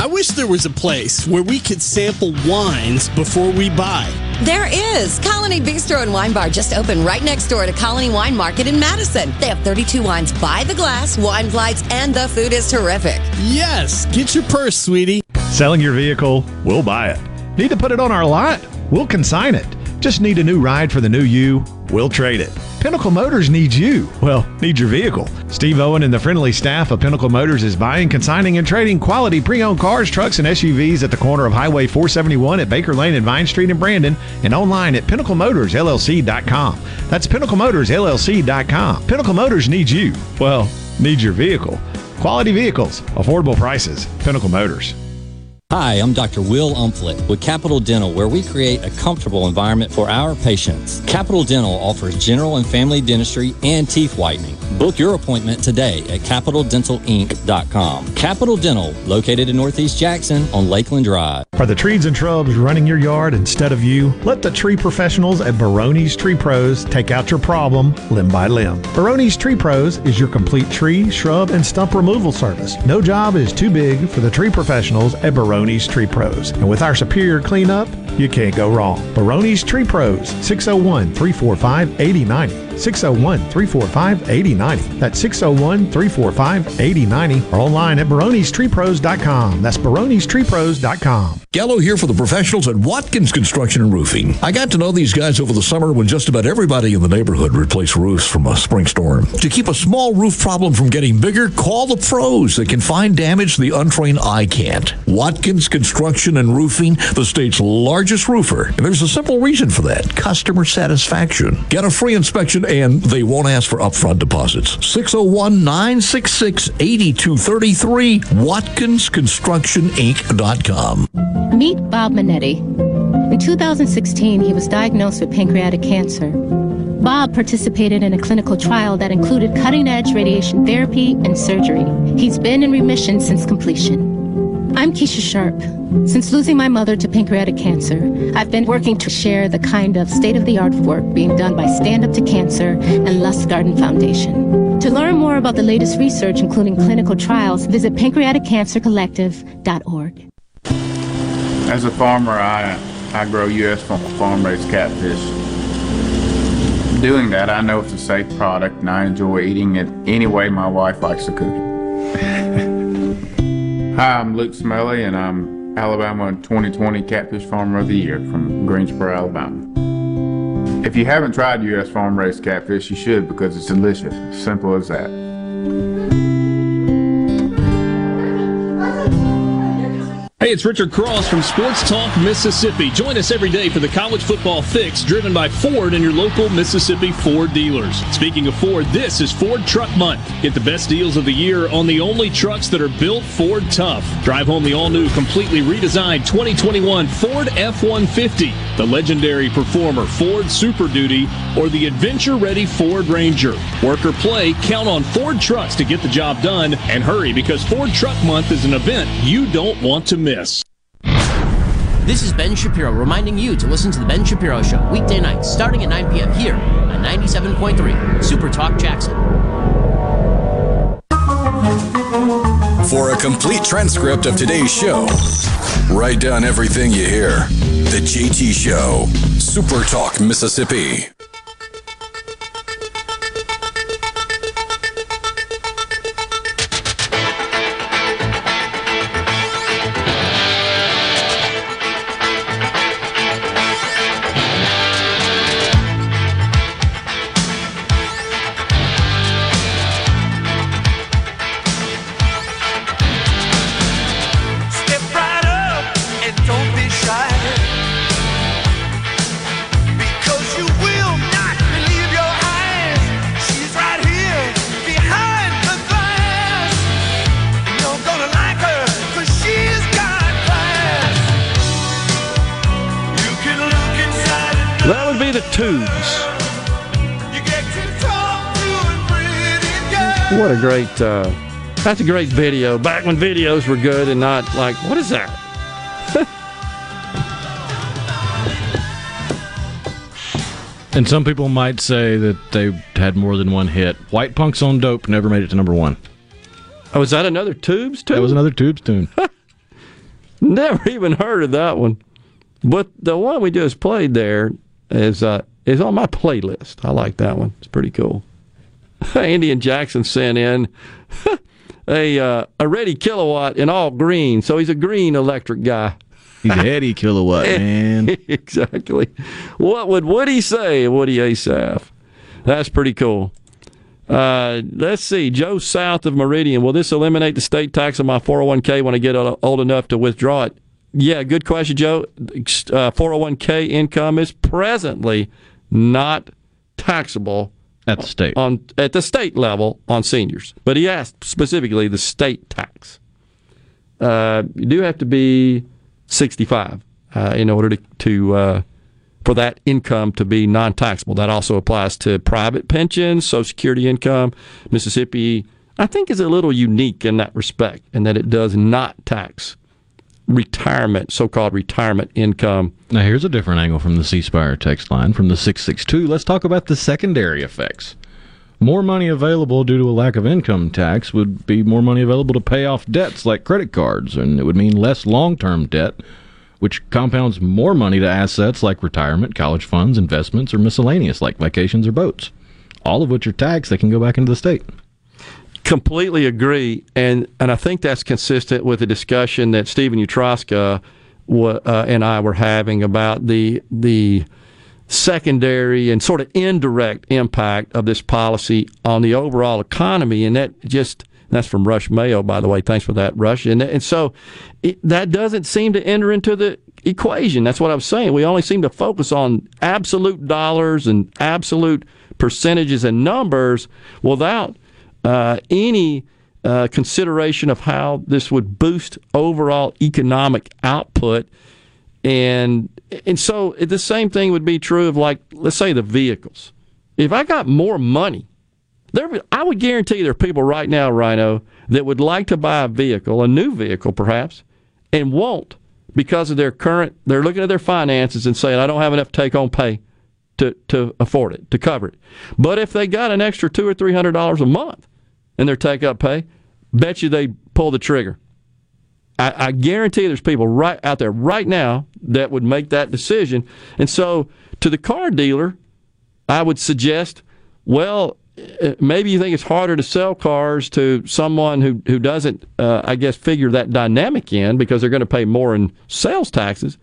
I wish there was a place where we could sample wines before we buy. There is. Colony Bistro and Wine Bar just opened right next door to Colony Wine Market in Madison. They have 32 wines by the glass, wine flights, and the food is terrific. Yes, get your purse, sweetie. Selling your vehicle? We'll buy it. Need to put it on our lot? We'll consign it. Just need a new ride for the new you? We'll trade it. Pinnacle Motors needs you. Well, needs your vehicle. Steve Owen and the friendly staff of Pinnacle Motors is buying, consigning, and trading quality pre-owned cars, trucks, and SUVs at the corner of Highway 471 at Baker Lane and Vine Street in Brandon, and online at PinnacleMotorsLLC.com. That's PinnacleMotorsLLC.com. Pinnacle Motors needs you. Well, needs your vehicle. Quality vehicles, affordable prices. Pinnacle Motors. Hi, I'm Dr. Will Umflett with Capital Dental, where we create a comfortable environment for our patients. Capital Dental offers general and family dentistry and teeth whitening. Book your appointment today at capitaldentalinc.com. Capital Dental, located in Northeast Jackson on Lakeland Drive. Are the trees and shrubs running your yard instead of you? Let the tree professionals at Baroni's Tree Pros take out your problem limb by limb. Baroni's Tree Pros is your complete tree, shrub, and stump removal service. No job is too big for the tree professionals at Baroni's Tree Pros. And with our superior cleanup, you can't go wrong. Baroni's Tree Pros, 601 345 8090. 601 345 8090. That's 601 345 8090 or online at baronestreepros.com. That's baronestreepros.com. Gallo here for the professionals at Watkins Construction and Roofing. I got to know these guys over the summer when just about everybody in the neighborhood replaced roofs from a spring storm. To keep a small roof problem from getting bigger, call the pros that can find damage the untrained eye can't. Watkins Construction and Roofing, the state's largest roofer. And there's a simple reason for that customer satisfaction. Get a free inspection and they won't ask for upfront deposits. 601 966 8233, WatkinsConstructionInc.com. Meet Bob Minetti. In 2016, he was diagnosed with pancreatic cancer. Bob participated in a clinical trial that included cutting edge radiation therapy and surgery. He's been in remission since completion. I'm Keesha Sharp. Since losing my mother to pancreatic cancer, I've been working to share the kind of state of the art work being done by Stand Up to Cancer and Lustgarten Foundation. To learn more about the latest research, including clinical trials, visit pancreaticcancercollective.org. As a farmer, I, I grow U.S. farm raised catfish. Doing that, I know it's a safe product and I enjoy eating it any way my wife likes to cook it. Hi, I'm Luke Smelly and I'm Alabama 2020 Catfish Farmer of the Year from Greensboro, Alabama. If you haven't tried U.S. farm raised catfish, you should because it's delicious. Simple as that. Hey, it's Richard Cross from Sports Talk Mississippi. Join us every day for the college football fix driven by Ford and your local Mississippi Ford dealers. Speaking of Ford, this is Ford Truck Month. Get the best deals of the year on the only trucks that are built Ford tough. Drive home the all new, completely redesigned 2021 Ford F 150, the legendary performer Ford Super Duty, or the adventure ready Ford Ranger. Work or play, count on Ford trucks to get the job done and hurry because Ford Truck Month is an event you don't want to miss. This is Ben Shapiro reminding you to listen to The Ben Shapiro Show weekday nights starting at 9 p.m. here on 97.3 Super Talk Jackson. For a complete transcript of today's show, write down everything you hear. The JT Show, Super Talk, Mississippi. What a great, uh, that's a great video. Back when videos were good and not like, what is that? And some people might say that they had more than one hit. White Punks on Dope never made it to number one. Oh, was that another Tubes tune? That was another Tubes tune. Never even heard of that one. But the one we just played there is uh, is on my playlist. I like that one. It's pretty cool. Andy and Jackson sent in a uh, a Reddy Kilowatt in all green, so he's a green electric guy. He's a heady kilowatt, man. exactly. What would Woody say, Woody Assaf? That's pretty cool. Uh, let's see. Joe South of Meridian. Will this eliminate the state tax on my 401k when I get old enough to withdraw it? Yeah, good question, Joe. Uh, 401k income is presently not taxable at the state on at the state level on seniors. But he asked specifically the state tax. Uh, you do have to be 65 uh, in order to, to uh, for that income to be non-taxable. That also applies to private pensions, Social Security income. Mississippi, I think, is a little unique in that respect, in that it does not tax retirement, so-called retirement income. Now, here's a different angle from the C Spire text line from the 662. Let's talk about the secondary effects. More money available due to a lack of income tax would be more money available to pay off debts like credit cards, and it would mean less long term debt, which compounds more money to assets like retirement, college funds, investments, or miscellaneous like vacations or boats. All of which are taxed that can go back into the state. completely agree, and and I think that's consistent with the discussion that Stephen Utroska uh, and I were having about the the secondary and sort of indirect impact of this policy on the overall economy, and that just that's from Rush Mayo, by the way. Thanks for that, Rush. And and so it, that doesn't seem to enter into the equation. That's what I was saying. We only seem to focus on absolute dollars and absolute percentages and numbers without uh, any uh, consideration of how this would boost overall economic output. And and so the same thing would be true of like let's say the vehicles. If I got more money, there I would guarantee there are people right now, Rhino, that would like to buy a vehicle, a new vehicle perhaps, and won't because of their current. They're looking at their finances and saying, "I don't have enough take home pay to to afford it to cover it." But if they got an extra two or three hundred dollars a month in their take up pay, bet you they pull the trigger. I, I guarantee there's people right out there right now that would make that decision. And so, to the car dealer, I would suggest, well, uh, maybe you think it's harder to sell cars to someone who who doesn't, uh, I guess, figure that dynamic in because they're going to pay more in sales taxes.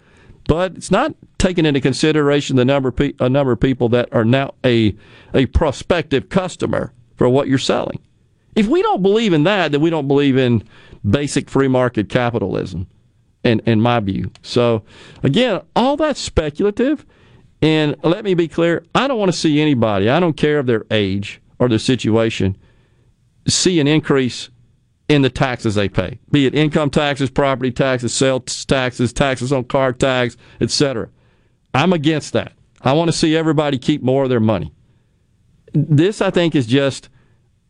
But it's not taking into consideration the number of pe- a number of people that are now a a prospective customer for what you're selling. If we don't believe in that, then we don't believe in basic free market capitalism, in, in my view. So, again, all that's speculative. And let me be clear I don't want to see anybody, I don't care of their age or their situation, see an increase in the taxes they pay, be it income taxes, property taxes, sales taxes, taxes on car tags, etc. I'm against that. I want to see everybody keep more of their money. This, I think, is just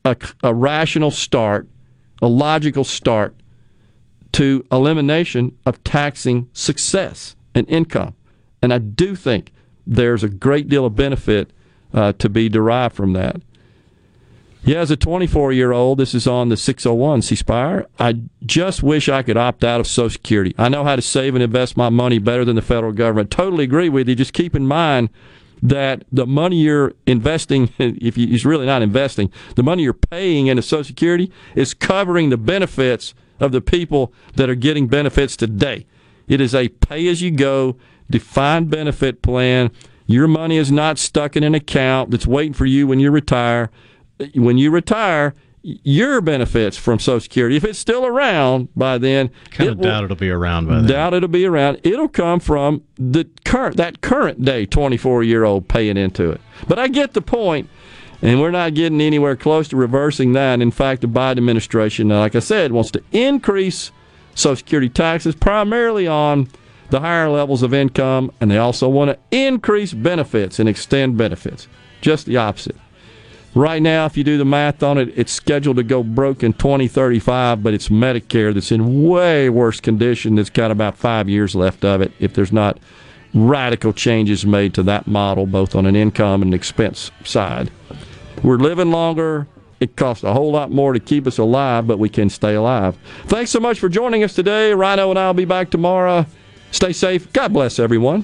a, a rational start, a logical start to elimination of taxing success and income. And I do think there's a great deal of benefit uh, to be derived from that. Yeah, as a 24 year old, this is on the 601 C Spire. I just wish I could opt out of Social Security. I know how to save and invest my money better than the federal government. Totally agree with you. Just keep in mind that the money you're investing, if you, it's really not investing, the money you're paying into Social Security is covering the benefits of the people that are getting benefits today. It is a pay as you go, defined benefit plan. Your money is not stuck in an account that's waiting for you when you retire. When you retire, your benefits from Social Security, if it's still around by then, Kind it of will- doubt it'll be around by then. doubt it'll be around. It'll come from the current that current day 24 year old paying into it. But I get the point, and we're not getting anywhere close to reversing that. In fact, the Biden administration, uh, like I said, wants to increase Social Security taxes primarily on the higher levels of income, and they also want to increase benefits and extend benefits. Just the opposite. Right now, if you do the math on it, it's scheduled to go broke in 2035, but it's Medicare that's in way worse condition. That's got about five years left of it if there's not radical changes made to that model, both on an income and expense side. We're living longer. It costs a whole lot more to keep us alive, but we can stay alive. Thanks so much for joining us today. Rhino and I will be back tomorrow. Stay safe. God bless everyone.